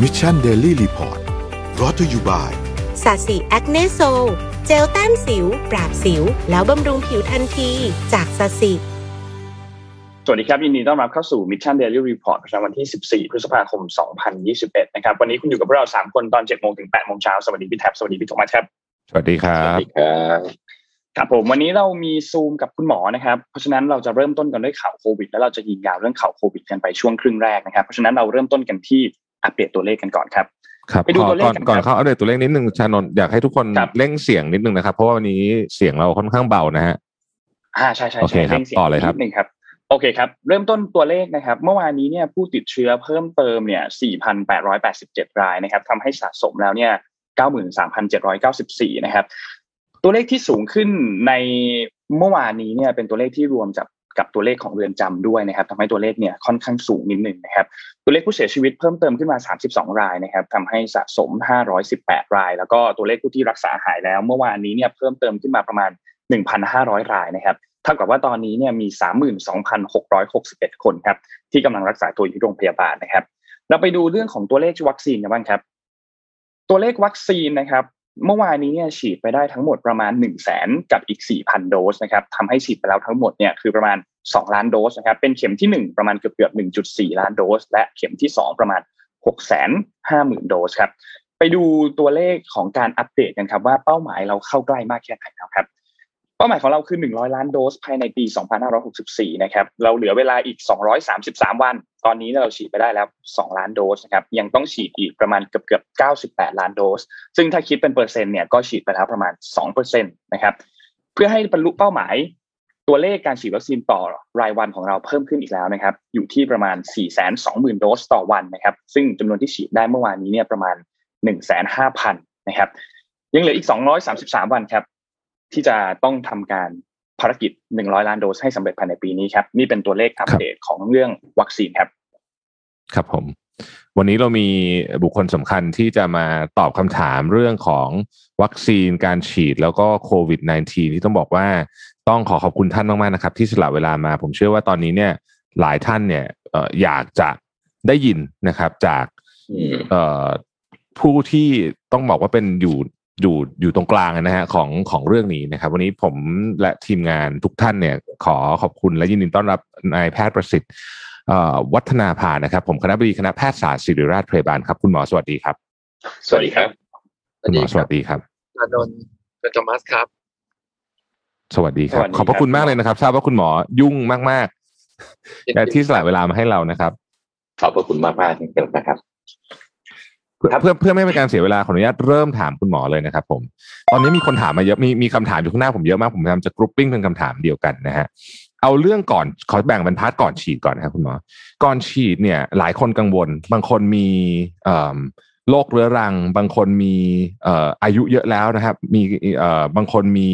Mission Daily Report brought to you byสาสี Acne Sol เจลแต้มสิว ปราบสิว แล้วบำรุงผิวทันที จากสาสีสวัสดีครับ ยินดีต้อนรับเข้าสู่ Mission Daily Report ประจำวันที่ 14 พฤษภาคม 2021 นะครับ วันนี้คุณอยู่กับพวกเรา 3 คนตอน 7 โมงถึง 8 โมงเช้า สวัสดีพี่แท็บ สวัสดีพี่โทมัสครับ สวัสดีครัสวับสดีครับครับผมวันนี้เรามีซูมกับคุณหมอนะครับ เพราะฉะนั้นเราจะเริ่มต้นกันด้วยข่าวโควิด แล้วเราจะยิงยาวเรื่องข่าวโควิดกันไปช่วงครึ่งแรกนะครับ เพราะฉะนั้นเราเริ่มต้นกันที่ อัปเดตตัวเลขกันก่อนครับครับไปดูขอตัวเลขก่อนกันครับก่อนเข้าอัปเดตตัวเลขนิดนึงชานนท์อยากให้ทุกคนครับเร่งเสียงนิดนึงนะครับ เพราะว่าวันนี้เสียงเราค่อนข้างเบานะฮะอ่าใช่ใช่โอเคใช่ครับงสีงต่อเลยครับนิดนึงครับโอเคครับ เริ่มต้นตัวเลขนะครับ เมื่อวานนี้เนี่ยผู้ติดเชื้อเพิ่มเติมเนี่ย4,887 รายนะครับทำให้สะสมแล้วเนี่ย93,794 นะครับ ตัวเลขที่สูงขึ้นในเมื่อวานนี้เนี่ยเป็นตัวเลขที่รวมจาก กับตัวเลขของเรือนจำด้วยนะครับทำให้ตัวเลขเนี่ยค่อนข้างสูงนิดหนึ่งนะครับ ตัวเลขผู้เสียชีวิตเพิ่มเติมขึ้นมา 32 รายนะครับทำให้สะสม 518 ราย แล้วก็ตัวเลขผู้ที่รักษาหายแล้ว เมื่อวานนี้เนี่ยเพิ่มเติมขึ้นมาประมาณ 1,500 รายนะครับเท่ากับว่าตอนนี้เนี่ยมี 32,661 คนครับที่กำลังรักษาตัวอยู่ที่โรงพยาบาลนะครับ เราไปดูเรื่องของตัวเลขวัคซีนกันบ้างครับ ตัวเลขวัคซีนนะครับ เมื่อวานนี้เนี่ยฉีดไปได้ทั้งหมดประมาณ1นึ่งแสนกับอีก 4,000 โดสนะครับทำให้ฉีดไปแล้วทั้งหมดเนี่ยคือประมาณ 2 ล้านโดสนะครับเป็นเข็มที่ 1 ประมาณเกือบเกือบ1.4 ล้านโดส และเข็มที่ 2 ประมาณ 6 5 0 0 0 0 โดสครับไปดูตัวเลขของการอัปเดตกันครับว่าเป้าหมายเราเข้าใกล้มากแค่ไหนแล้วครับาหมายของเราคือ 100 ล้านโดสภายในปี 2564 นะครับ เราเหลือเวลาอีก 233 วัน ตอนนี้เราฉีดไปได้แล้ว 2 ล้านโดสนะครับ ยังต้องฉีดอีกประมาณเกือบเกือบ98 ล้านโดส ซึ่งถ้าคิดเป็นเปอร์เซ็นต์เนี่ยก็ฉีดไปแล้วประมาณ 2%นะครับ เพื่อให้บรรลุเป้าหมาย ตัวเลขการฉีดวัคซีนต่อรายวันของเราเพิ่มขึ้นอีกแล้วนะครับ อยู่ที่ประมาณ 420,000 โดสต่อวันนะครับ ซึ่งจำนวนที่ฉีดได้เมื่อวานนี้เนี่ยประมาณ 1,500,000 นะครับ ยังเหลืออีก 233 วันครับ ที่จะต้องทำการภารกิจ 100 ล้านโดสให้สำเร็จภายในปีนี้ครับ นี่เป็นตัวเลขอัปเดตของเรื่องวัคซีนครับ ครับผม วันนี้เรามีบุคคลสำคัญที่จะมาตอบคำถามเรื่องของวัคซีนการฉีดแล้วก็โควิด -19 ที่ต้องบอกว่าต้องขอขอบคุณท่านมากๆนะครับ ที่สละเวลามา ผมเชื่อว่าตอนนี้เนี่ย หลายท่านเนี่ยเอ่ออยากจะได้ยินนะครับ จากอืมเอ่อผู้ที่ต้องบอกว่าเป็นอยู่ อยู่อยู่ตรงกลางนะฮะของของเรื่องนี้นะครับ วันนี้ผมและทีมงานทุกท่านเนี่ย ขอขอบคุณและยินดีต้อนรับนายแพทย์ประสิทธิ์เอ่อวัฒนาภานะครับ ผมคณะบดีคณะแพทยศาสตร์ศิริราชพยาบาลครับ คุณหมอสวัสดีครับ สวัสดีครับคุณหมอสวัสดีครับอานนท์คุณโทมัสครับ สวัสดีครับสวัสดีขอบพระคุณครับมากเลยนะครับ ทราบว่าคุณหมอยุ่งมากๆแต่ที่สละเวลามาให้เรานะครับ ขอบพระคุณมากมากๆจริงๆนะครับ เพื่อเพื่อไม่ให้เป็นการเสียเวลาขออนุญาตเริ่มถามคุณหมอเลยนะครับผม ตอนนี้มีคนถามมาเยอะมีมีคำถามอยู่ข้างหน้าผมเยอะมากผมพยายามจะกรุ๊ปปิ้งเป็นคำถามเดียวกันนะฮะเอาเรื่องก่อนขอแบ่งเป็นพาร์ทก่อนฉีดก่อนนะครับคุณหมอก่อนฉีดเนี่ย หลายคนกังวล บางคนมีเอ่อโรคเรื้อรัง บางคนมีเอ่ออายุเยอะแล้วนะครับ มีเอ่อบางคนมี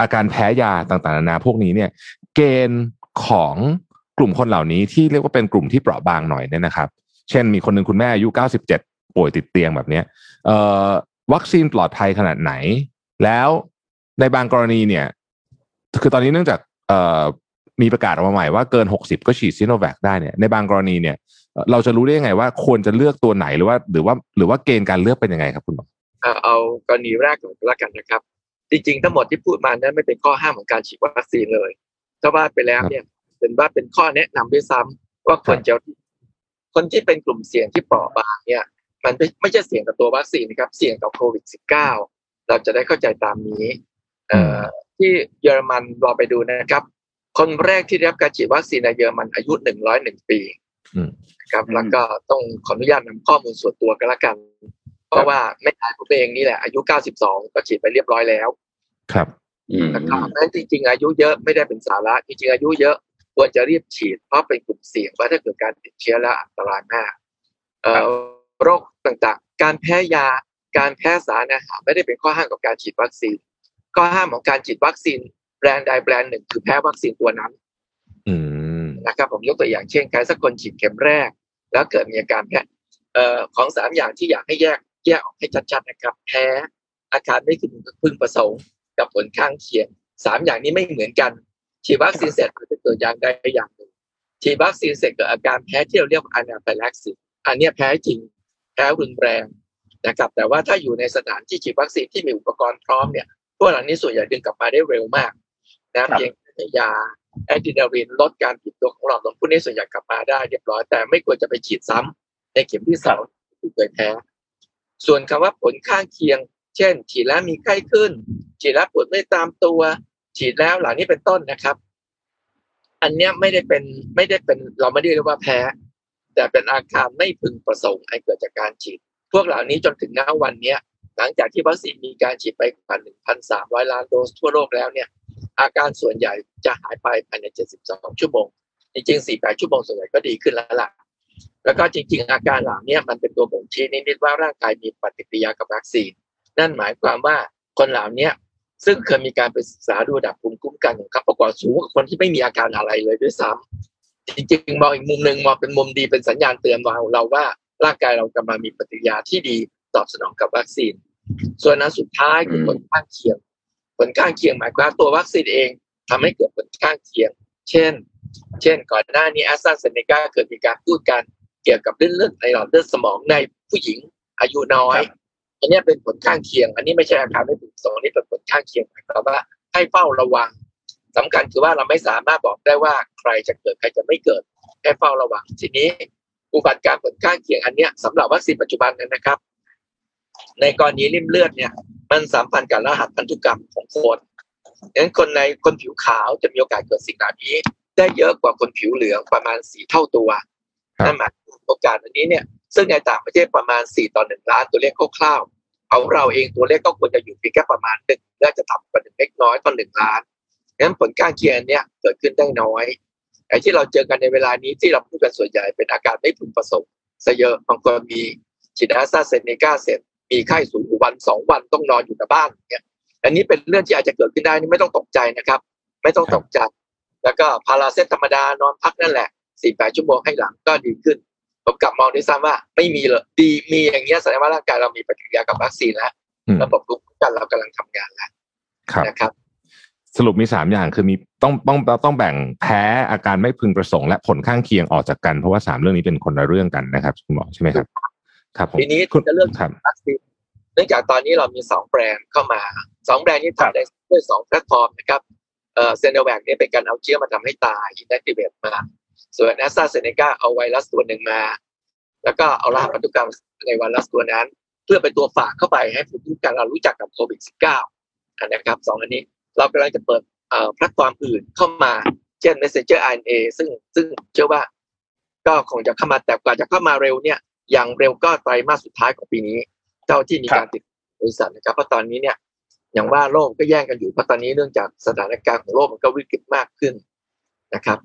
อาการแพ้ยาต่างๆนานาพวกนี้เนี่ย เกณฑ์ของกลุ่มคนเหล่านี้ที่เรียกว่าเป็นกลุ่มที่เปราะบางหน่อยเนี่ยนะครับ เช่นมีคนหนึ่งคุณแม่อายุ 97 ป่วยติดเตียงแบบเนี้ยเอ่อวัคซีนปลอดภัยขนาดไหน แล้วในบางกรณีเนี่ย คือตอนนี้เนื่องจากเอ่อมีประกาศออกมาใหม่ว่าเกิน 60 ก็ฉีดซิโนแวคได้เนี่ยในบางกรณีเนี่ยเอ่อเราจะรู้ได้ยังไงว่าควรจะเลือกตัวไหนหรือว่า หรือว่าหรือว่าเกณฑ์การเลือกเป็นยังไงครับคุณหมออ่าเอากรณีแรกก่อนก็แล้วกันนะครับ จริงๆ ทั้งหมดที่พูดมานั้นไม่เป็นข้อห้ามของการฉีดวัคซีนเลยถ้าว่าไปแล้วเนี่ยเป็นว่าเป็นข้อแนะนำด้วยซ้ำว่าควรจะคนที่เป็นกลุ่มเสี่ยงที่เปราะบางเนี่ย มันไม่ไม่ใช่เสี่ยงกับตัววัคซีนนะครับ เสี่ยงกับโควิด -19 เราจะได้เข้าใจตามนี้เอ่อที่เยอรมันรอไปดูนะครับ คนแรกที่ได้รับการฉีดวัคซีนในเยอรมันอายุ101ปีอืมครับอืมแล้วก็ต้องขออนุญาตนำข้อมูลส่วนตัวกันละกัน เพราะว่าแม่ยายผมเองนี่แหละอายุ92ก็ฉีดไปเรียบร้อยแล้ว ครับอืมนะครับนั้นจริง ๆ อายุเยอะไม่ได้เป็นสาระจริงๆอายุเยอะควรจะรีบฉีดเพราะเป็นกลุ่มเสี่ยงว่าถ้าเกิดการติดเชื้อแล้วอันตรายมากเอ่อ โรคต่างๆ การแพ้ยา การแพ้สารอาหารไม่ได้เป็นข้อห้ามกับการฉีดวัคซีน ข้อห้ามของการฉีดวัคซีนแบรนด์ใดแบรนด์หนึ่งคือแพ้วัคซีนตัวนั้นอืมนะครับผมยกตัวอย่างเช่นใครสักคนฉีดเข็มแรก แล้วเกิดมีอาการแพ้เอ่อของสามอย่างที่อยากให้แยกแยกออกให้ชัดๆนะครับ แพ้อาการไม่พึงพึงประสงค์ กับผลข้างเคียงสามอย่างนี้ไม่เหมือนกันฉีดวัคซีนเสร็จอาจจะเกิดอย่างใดอย่างหนึ่งฉีดวัคซีนเสร็จเกิดอาการแพ้ที่เราเรียกว่าอนาไฟลักซิสอันเนี้ยแพ้จริง แพ้รุนแรงนะครับ แต่ว่าถ้าอยู่ในสถานที่ฉีดวัคซีนที่มีอุปกรณ์พร้อมเนี่ยพวกเหล่านี้ส่วนใหญ่ดึงกลับมาได้เร็วมากนะเพียงแต่ยาแอนติดารินลดการผิดตัวของหลอดลมพวกนี้ส่วนใหญ่กลับมาได้เรียบร้อยแต่ไม่ควรจะไปฉีดซ้ำในเข็มที่สองที่เกิดแพ้ ส่วนคำว่าผลข้างเคียง เช่น ฉีดแล้วมีไข้ขึ้น ฉีดแล้วปวดไม่ตามตัว ฉีดแล้วเหล่านี้เป็นต้นนะครับ อันเนี้ยไม่ได้เป็นไม่ได้เป็นเราไม่ได้เรียกว่าแพ้ แต่เป็นอาการไม่พึงประสงค์ให้เกิดจากการฉีด พวกเหล่านี้จนถึงณวันเนี้ยหลังจากที่วัคซีนมีการฉีดไปกว่า 1,300 ล้านโดสทั่วโลกแล้วเนี่ย อาการส่วนใหญ่จะหายไปภายใน 72 ชั่วโมง จริงๆ 48 ชั่วโมงส่วนใหญ่ก็ดีขึ้นแล้วล่ะ แล้วก็จริง ๆ อาการเหล่านี้มันเป็นตัวบ่งชี้นิดๆว่าร่างกายมีปฏิกิริยากับวัคซีน นั่นหมายความว่าคนเหล่านี้ซึ่งเคยมีการไปศึกษาดูระดับภูมิคุ้มกันของเขาประกอบสูงกว่าคนที่ไม่มีอาการอะไรเลยด้วยซ้ำ จริงๆมองอีกมุมหนึ่งมองเป็นมุมดีเป็นสัญญาณเตือนเราเราว่าร่างกายเรากำลังมีปฏิกิริยาที่ดีตอบสนองกับวัคซีน ส่วนนั้นสุดท้ายคือผลข้างเคียง ผลข้างเคียงหมายความว่าตัววัคซีนเองทำให้เกิดผลข้างเคียง เช่น เช่น ก่อนหน้านี้แอสตราเซเนกาเกิดมีการพูดกันเกี่ยวกับเรื่องเลือดในหลอดเลือดสมองในผู้หญิงอายุน้อย อันนี้เป็นผลข้างเคียง อันนี้ไม่ใช่อาการไม่พึงประสงค์อันนี้เป็นผลข้างเคียงหมายความว่าให้เฝ้าระวัง สำคัญคือว่าเราไม่สามารถบอกได้ว่าใครจะเกิดใครจะไม่เกิดให้เฝ้าระวังทีนี้อุบัติการผลข้างเคียงอันเนี้ยสำหรับวัคซีนปัจจุบันนะครับ ในกรณีริ่มเลือดเนี่ย มันสัมพันธ์กับรหัสพันธุกรรมของคนดังนั้นคนในคนผิวขาวจะมีโอกาสเกิดสิ่งเหล่านี้ ได้เยอะกว่าคนผิวเหลืองประมาณสี่เท่าตัวนั่นหมายโอกาสอันนี้เนี่ย ซึ่งในต่างประเทศประมาณสี่ต่อหนึ่งล้านตัวเลขคร่าวๆเอาเราเองตัวเลขก็ควรจะอยู่เพียงแค่ประมาณหนึ่งและจะต่ำกว่าหนึ่งเล็กน้อยต่อหนึ่งล้าน งั้นผลข้างเคียงเนี่ยเกิดขึ้นได้น้อยไอ้ที่เราเจอกันในเวลานี้ที่เราพูดกันส่วนใหญ่เป็นอาการไม่พึงประสงค์ซะเยอะบางคนมีฉีดแอสตราเซเนกาเสร็จมีไข้สูงวันสองวันต้องนอนอยู่กับบ้านเนี่ยอันนี้เป็นเรื่องที่อาจจะเกิดขึ้นได้นี่ไม่ต้องตกใจนะครับ ไม่ต้องตกใจ แล้วก็พาราเซตธรรมดานอนพักนั่นแหละสี่แปดชั่วโมงให้หลังก็ดีขึ้น ผมกลับมองด้วยซ้ำว่า ไม่มีเลยดีมีอย่างเงี้ยแสดงว่าร่างกายเรามีปฏิกิริยากับวัคซีนแล้วอืมระบบภูมิคุ้มกันเรากำลังทำงานแล้วครับนะครับ สรุปมีสามอย่างคือมีต้องต้องต้องแบ่งแพ้อาการไม่พึงประสงค์และผลข้างเคียงออกจากกัน เพราะว่าสามเรื่องนี้เป็นคนละเรื่องกันนะครับคุณหมอใช่ไหมครับ ครับผมทีนี้คุณจะเลือกครับวัคซีนเนื่องจากตอนนี้เรามีสองแบรนด์เข้ามาสองแบรนด์นี้ทำได้ด้วยสองแพลตฟอร์มนะครับเอ่อซิโนแวคเนี่ยเป็นการเอาเชื้อมาทำให้ตาย inactivate มา ส่วนแอสตราเซเนกาเอาไวรัสตัวหนึ่งมา แล้วก็เอารหัสพันธุกรรมในไวรัสตัวนั้น เพื่อเป็นตัวฝากเข้าไปให้ภูมิคุ้มกันเรารู้จักกับโควิด -19 อันนะครับสองอันนี้ เรากำลังจะเปิดแพลตฟอร์มอื่นเข้ามา เช่น Messenger RNA ซึ่งซึ่งเชื่อว่าก็คงจะเข้ามาแต่กว่าจะเข้ามาเร็วเนี่ย อย่างเร็วก็ไตรมาสสุดท้ายของปีนี้เท่าที่มีการติดบริษัทนะครับเพราะตอนนี้เนี่ย อย่างว่าโลกก็แย่งกันอยู่เพราะตอนนี้เนื่องจากสถานการณ์ของโลกมันก็วิกฤตมากขึ้นนะครับ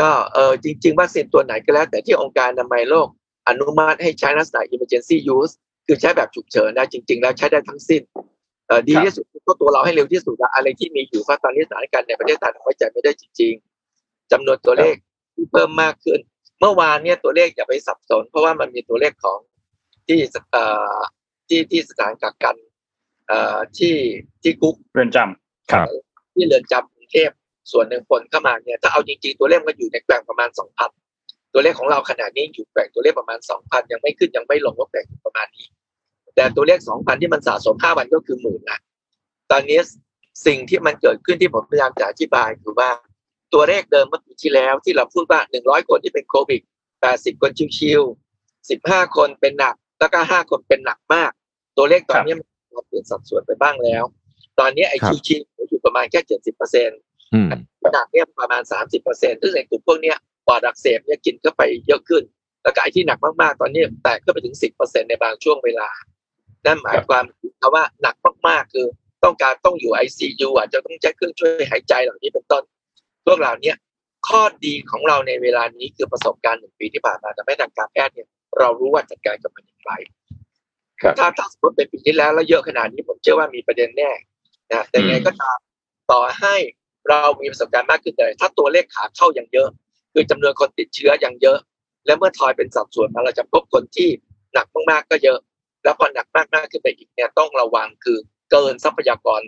ก็เออจริงๆวัคซีนตัวไหนก็แล้ว แต่ที่องค์การอนามัยโลกอนุมัติให้ใช้ลักษณะ emergency use คือใช้แบบฉุกเฉินนะจริง ๆ แล้วใช้ได้ทั้งสิ้น ดีที่สุดก็ตัวเราให้เร็วที่สุดอะอะไรที่มีอยู่เพราะตอนนี้สถานการณ์ในประเทศไทยเราไว้ใจไม่ได้จริง ๆจำนวนตัวเลขที่เพิ่มมากขึ้น เมื่อวานเนี่ยตัวเลขอย่าไปสับสน เพราะว่ามันมีตัวเลขของที่เอ่อที่ที่สถานกักกันเอ่อที่ที่คุกเรือนจำครับ ที่เรือนจำกรุงเทพส่วนหนึ่งคนเข้ามาเนี่ยถ้าเอาจริงๆตัวเลขมันอยู่ในแกว่งประมาณสองพันตัวเลขของเราขนาดนี้อยู่แกว่งตัวเลขประมาณสองพันยังไม่ขึ้นยังไม่ลงก็แกว่งอยู่ประมาณนี้ แต่ตัวเลขสองพันที่มันสะสมห้าวันก็คือหมื่นละตอนนี้สิ่งที่มันเกิดขึ้นที่ผมพยายามจะอธิบายคือว่า ตัวเลขเดิมเมื่อปีที่แล้วที่เราพูดว่าหนึ่งร้อยคนที่เป็นโควิดแปดสิบคนชิวๆสิบห้าคนเป็นหนัก แล้วก็ห้าคนเป็นหนักมาก ตัวเลขตอนนี้มันเปลี่ยนสัดส่วนไปบ้างแล้ว ตอนนี้ไอ้ครับชิวๆอยู่ประมาณแค่เจ็ดสิบเปอร์เซ็นต์อืมหนักเนี่ยประมาณสามสิบเปอร์เซ็นต์ซึ่งในกลุ่มพวกเนี้ยปอดอักเสบเนี่ยกินเข้าไปเยอะขึ้น แล้วก็ไอ้ที่หนักมากๆ ตอนนี้แตกขึ้นไปถึงสิบเปอร์เซ็นต์ในบางช่วงเวลา นั่นหมายความว่าหนักมากๆคือต้องการต้องอยู่ไอซียูอาจจะต้องใช้เครื่องช่วยหายใจเหล่านี้เป็นต้นพวกเหล่าเนี้ยข้อดีของเราในเวลานี้คือประสบการณ์หนึ่งปีที่ผ่านมาทำให้ทางการแพทย์เนี่ยเรารู้ว่าจัดการกับมันอย่างไรครับถ้าถ้าสมมติเป็นปีที่แล้วแล้วเยอะขนาดนี้ผมเชื่อว่ามีประเด็นแน่นะแต่ยังไงก็ตามต่อให้เรามีประสบการณ์มากขึ้นแต่ถ้าตัวเลขขาเข้ายังเยอะ คือจำนวนคนติดเชื้อยังเยอะ และเมื่อทอยเป็นสัดส่วนมาเราจะพบคนที่หนักมากๆก็เยอะ แล้วพอหนักมากๆขึ้นไปอีกเนี่ยต้องระวังคือเกินทรัพยากร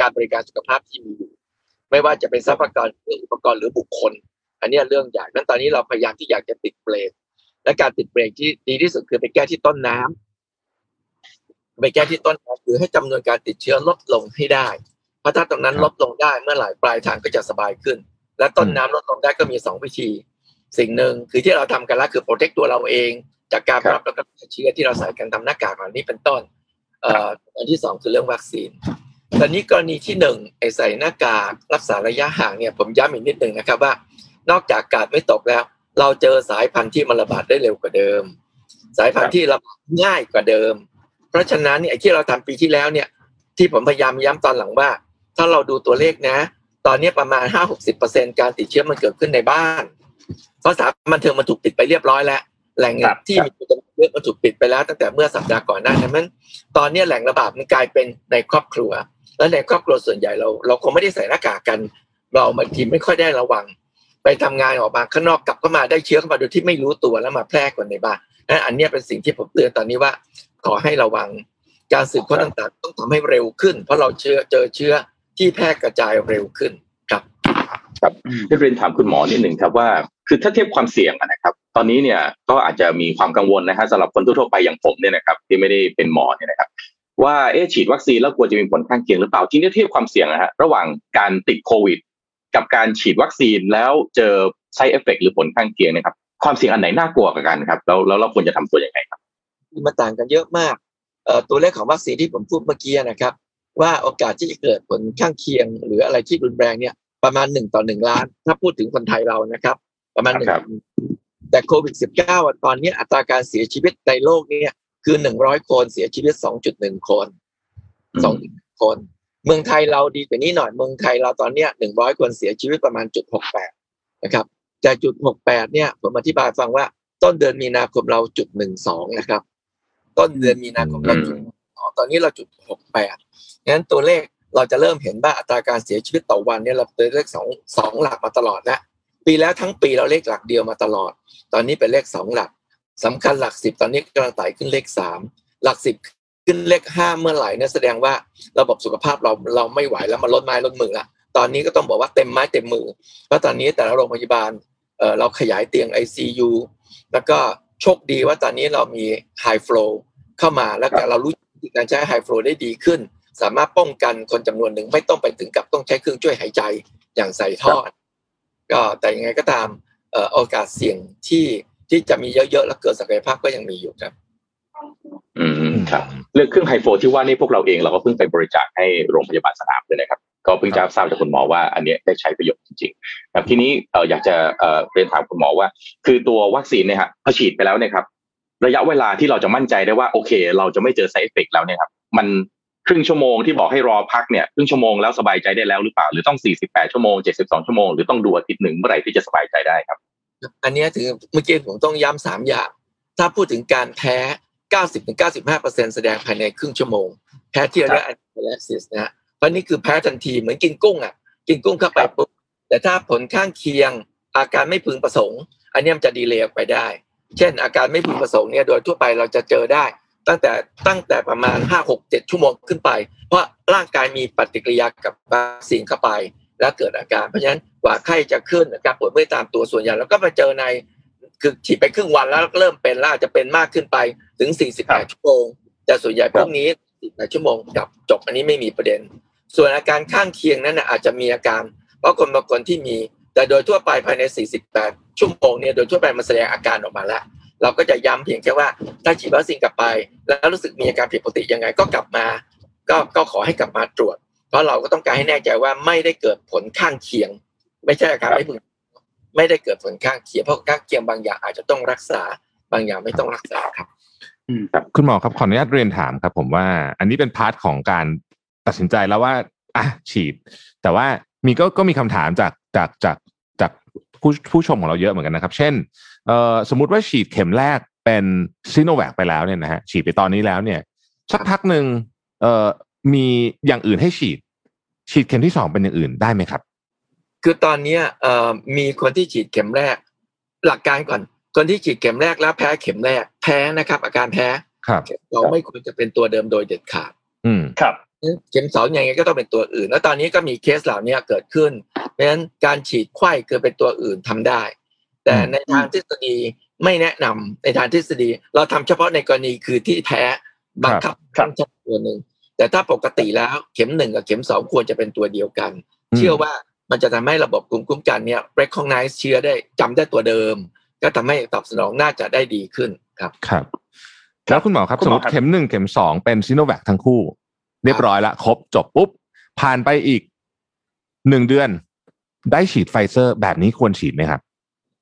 การบริการสุขภาพที่มีอยู่ ไม่ว่าจะเป็นทรัพยากรหรืออุปกรณ์หรือบุคคล อันเนี้ยเรื่องใหญ่นั้นตอนนี้เราพยายามที่อยากจะติดเบรกและการติดเบรกที่ดีที่สุดคือไปแก้ที่ต้นน้ำไปแก้ที่ต้นน้ำคือให้จำนวนการติดเชื้อลดลงให้ได้ เพราะถ้าตรงนั้นลดลงได้เมื่อไหร่ปลายทางก็จะสบายขึ้น และต้นน้ำลดลงได้ก็มีสองวิธี สิ่งหนึ่งคือที่เราทำกันแล้วคือโปรเทคตัวเราเองจากการรับแล้วก็เชื้อที่เราใส่กันทำหน้ากากเหล่านี้เป็นต้นเอ่ออันที่สองคือเรื่องวัคซีนตอนนี้กรณีที่หนึ่งไอ้ใส่หน้ากากรักษาระยะห่างเนี่ยผมย้ำอีกนิดหนึ่งนะครับว่า นอกจากกาดไม่ตกแล้ว เราเจอสายพันธุ์ที่มันระบาดได้เร็วกว่าเดิม สายพันธุ์ที่ระบาดง่ายกว่าเดิม เพราะฉะนั้นเนี่ยไอ้ที่เราทำปีที่แล้วเนี่ย ที่ผมพยายามย้ำตอนหลังว่า ถ้าเราดูตัวเลขนะ ตอนนี้ประมาณห้าหกสิบเปอร์เซ็นการติดเชื้อมันเกิดขึ้นในบ้าน เพราะสถานบันเทิงมันถูกปิดไปเรียบร้อยแล้ว แหล่งที่มีคนเยอะมันถูกปิดไปแล้วตั้งแต่เมื่อสัปดาห์ก่อนหน้านั้นมันตอนนี้แหล่งระบาดมันกลายเป็นในครอบครัว แล้วในครอบครัวส่วนใหญ่เรา เราคงไม่ได้ใส่หน้ากากกัน เราบางทีไม่ค่อยได้ระวัง ไปทำงานออกมาข้างนอกกลับเข้ามาได้เชื้อเข้ามาโดยที่ไม่รู้ตัวแล้วมาแพร่คนในบ้านนั่นอันนี้เป็นสิ่งที่ผมเตือนตอนนี้ว่า ขอให้ระวังการสืบค้นต่างๆ ต้องทำให้เร็วขึ้น เพราะเราเชื้อเจอเชื้อที่แพร่กระจายเร็วขึ้นครับ ครับเรียนถามคุณหมอนิดหนึ่งครับว่า คือถ้าเทียบความเสี่ยงนะครับ ตอนนี้เนี่ยก็อาจจะมีความกังวลนะฮะสำหรับคนทั่วๆไปอย่างผมเนี่ยนะครับที่ไม่ได้เป็นหมอเนี่ยนะครับว่าเอ๊ะฉีดวัคซีนแล้วกลัวจะมีผลข้างเคียงหรือเปล่าที่นี่เทียบความเสี่ยงนะฮะระหว่างการติดโควิด กับการฉีดวัคซีนแล้วเจอ side effect หรือผลข้างเคียงนะครับ ความเสี่ยงอันไหนน่ากลัวกว่ากันครับแล้วแล้วเราควรจะทำตัวยังไงครับมันต่างกันเยอะมากเอ่อตัวเลขของวัคซีนที่ผมพูดเมื่อกี้นะครับ ว่าโอกาสที่จะเกิดผลข้างเคียง หรืออะไรที่รุนแรงเนี่ยประมาณหนึ่งต่อหนึ่งล้าน ถ้าพูดถึงคนไทยเรานะครับ ประมาณหนึ่งครับ แต่โควิด -19 ตอนนี้อัตราการเสียชีวิตในโลกเนี่ยคือหนึ่งร้อยคนเสียชีวิตสองจุดหนึ่งคนสองคน เมืองไทยเราดีกว่านี้หน่อยเมืองไทยเราตอนเนี้ยหนึ่งร้อยคนเสียชีวิตประมาณจุดหกแปดนะครับแต่จุดหกแปดเนี่ยผมอธิบายฟังว่าต้นเดือนมีนาคมเราจุดหนึ่งสองนะครับ ต้นเดือนมีนาคมเราจุดอ๋อตอนนี้เราจุดหกแปดงั้นตัวเลขเราจะเริ่มเห็นว่าอัตราการเสียชีวิตต่อวันเนี่ยเราเป็นเลขสองสองหลักมาตลอดแล้ว ปีแล้วทั้งปีเราเลขหลักเดียวมาตลอด ตอนนี้เป็นเลขสองหลักสำคัญหลักสิบตอนนี้กำลังไต่ขึ้นเลขสามหลักสิบขึ้นเลขห้าเมื่อไหร่เนี่ยแสดงว่าระบบสุขภาพเราเราไม่ไหวแล้วมันลดไม้ลดมือละตอนนี้ก็ต้องบอกว่าเต็มไม้เต็มมือเพราะตอนนี้แต่ละโรงพยาบาลเอ่อเราขยายเตียง ICU แล้วก็โชคดีว่าตอนนี้เรามี High Flow เข้ามาแล้วก็เรารู้วิธีการใช้ High Flow ได้ดีขึ้น สามารถป้องกันคนจำนวนหนึ่งไม่ต้องไปถึงกับต้องใช้เครื่องช่วยหายใจอย่างใส่ท่อ ก็แต่ยังไงก็ตามเอ่อโอกาสเสี่ยงที่ที่จะมีเยอะๆ แล้วเกิดศักยภาพก็ยังมีอยู่ครับ อืมครับ เรื่องเครื่องไฮโฟที่ว่านี่พวกเราเองเราก็เพิ่งไปบริจาคให้โรงพยาบาลสนามด้วยนะครับ ก็เพิ่งจะทราบจากคุณหมอว่าอันเนี้ยได้ใช้ประโยชน์จริงๆครับทีนี้เอออยากจะเออเรียนถามคุณหมอว่า คือตัววัคซีนเนี่ยฮะพอฉีดไปแล้วเนี่ยครับ ระยะเวลาที่เราจะมั่นใจได้ว่าโอเค เราจะไม่เจอ side effect แล้วเนี่ยครับ มัน ครึ่งชั่วโมงที่บอกให้รอพักเนี่ยครึ่งชั่วโมงแล้วสบายใจได้แล้วหรือเปล่าหรือต้อง 48 ชั่วโมง 72 ชั่วโมงหรือต้องดูอาทิตย์หนึ่งเมื่อไหร่ที่จะสบายใจได้ครับ อันเนี้ยถึงเมื่อกี้ผมต้องย้ำสามอย่าง ถ้าพูดถึงการแพ้ 90-95%แสดงภายในครึ่งชั่วโมง แพ้ที่เราเรียก anaphylaxis นะฮะเพราะนี่คือแพ้ทันทีเหมือนกินกุ้งอะกินกุ้งเข้าไปปุ๊บแต่ถ้าผลข้างเคียงอาการไม่พึงประสงค์ อันเนี้ยมันจะดีเลย์ออกไปได้ เช่น อาการไม่พึงประสงค์เนี่ยโดยทั่วไปเราจะเจอได้ ตั้งแต่ตั้งแต่ประมาณ5 6 7ชั่วโมงขึ้นไป เพราะร่างกายมีปฏิกิริยากับวัคซีนเข้าไป แล้วเกิดอาการ เพราะฉะนั้นกว่าไข้จะขึ้นอาการปวดเมื่อยตามตัวส่วนใหญ่เราก็มาเจอในคือฉีดไปครึ่งวันแล้วเริ่มเป็นแล้วอาจจะเป็นมากขึ้นไปถึง48ชั่วโมงแต่ส่วนใหญ่พวกนี้48ชั่วโมงกับจบอันนี้ไม่มีประเด็น ส่วนอาการข้างเคียงนั้นนะอาจจะมีอาการ เพราะคนบางคนที่มี แต่โดยทั่วไปภายใน 48 ชั่วโมงเนี่ยโดยทั่วไปมันแสดงอาการออกมาแล้ว เราก็จะย้ำเพียงแค่ว่าถ้าฉีดวัคซีนกลับไป แล้วรู้สึกมีอาการผิดปกติยังไงก็กลับมา ก็ก็ขอให้กลับมาตรวจ เพราะเราก็ต้องการให้แน่ใจว่าไม่ได้เกิดผลข้างเคียง ไม่ใช่อาการไม่พึงไม่ได้เกิดผลข้างเคียงเพราะข้างเคียงบางอย่างอาจจะต้องรักษาบางอย่างไม่ต้องรักษาครับคุณหมอครับขออนุญาตเรียนถามครับ ผมว่า อันนี้เป็น part ของการตัดสินใจแล้วว่าอะฉีด แต่ว่ามีก็ก็มีคำถามจากจากจากจาก ผู้ผู้ชมของเราเยอะเหมือนกันนะครับ เช่นเอ่อสมมติว่าฉีดเข็มแรกเป็นซิโนแวคไปแล้วเนี่ยนะฮะฉีดไปตอนนี้แล้วเนี่ยสักพักหนึ่งเอ่อมีอย่างอื่นให้ฉีด ฉีดเข็มที่สองเป็นอย่างอื่นได้ไหมครับ คือตอนเนี้ยเอ่อมีคนที่ฉีดเข็มแรก หลักการก่อนคนที่ฉีดเข็มแรกแล้วแพ้เข็มแรกแพ้นะครับ อาการแพ้ครับเข็มสองไม่ควรจะเป็นตัวเดิมโดยเด็ดขาด อืมครับ เข็มสองยังไงก็ต้องเป็นตัวอื่น แล้วตอนนี้ก็มีเคสเหล่านี้เกิดขึ้น เพราะฉะนั้นการฉีดไข้คือเป็นตัวอื่นทำได้ แต่ในทางทฤษฎีไม่แนะนำในทางทฤษฎี เราทำเฉพาะในกรณีคือที่แพ้บังคับครับต้องใช้ตัวหนึ่งแต่ถ้าปกติแล้วเข็มหนึ่งกับเข็มสองควรจะเป็นตัวเดียวกันอืมเชื่อว่ามันจะทำให้ระบบภูมิคุ้มกันเนี่ย recognize เชื้อได้จำได้ตัวเดิม ก็ทำให้ตอบสนองน่าจะได้ดีขึ้นครับครับ แล้วคุณหมอครับคุณสมหมมอติครับเข็มหนึ่งเข็มสองเป็นซีโนแวคทั้งคู่ เรียบร้อยละครบจบปุ๊บ ผ่านไปอีกหนึ่งเดือน ได้ฉีดไฟเซอร์แบบนี้ควรฉีดไหมครับ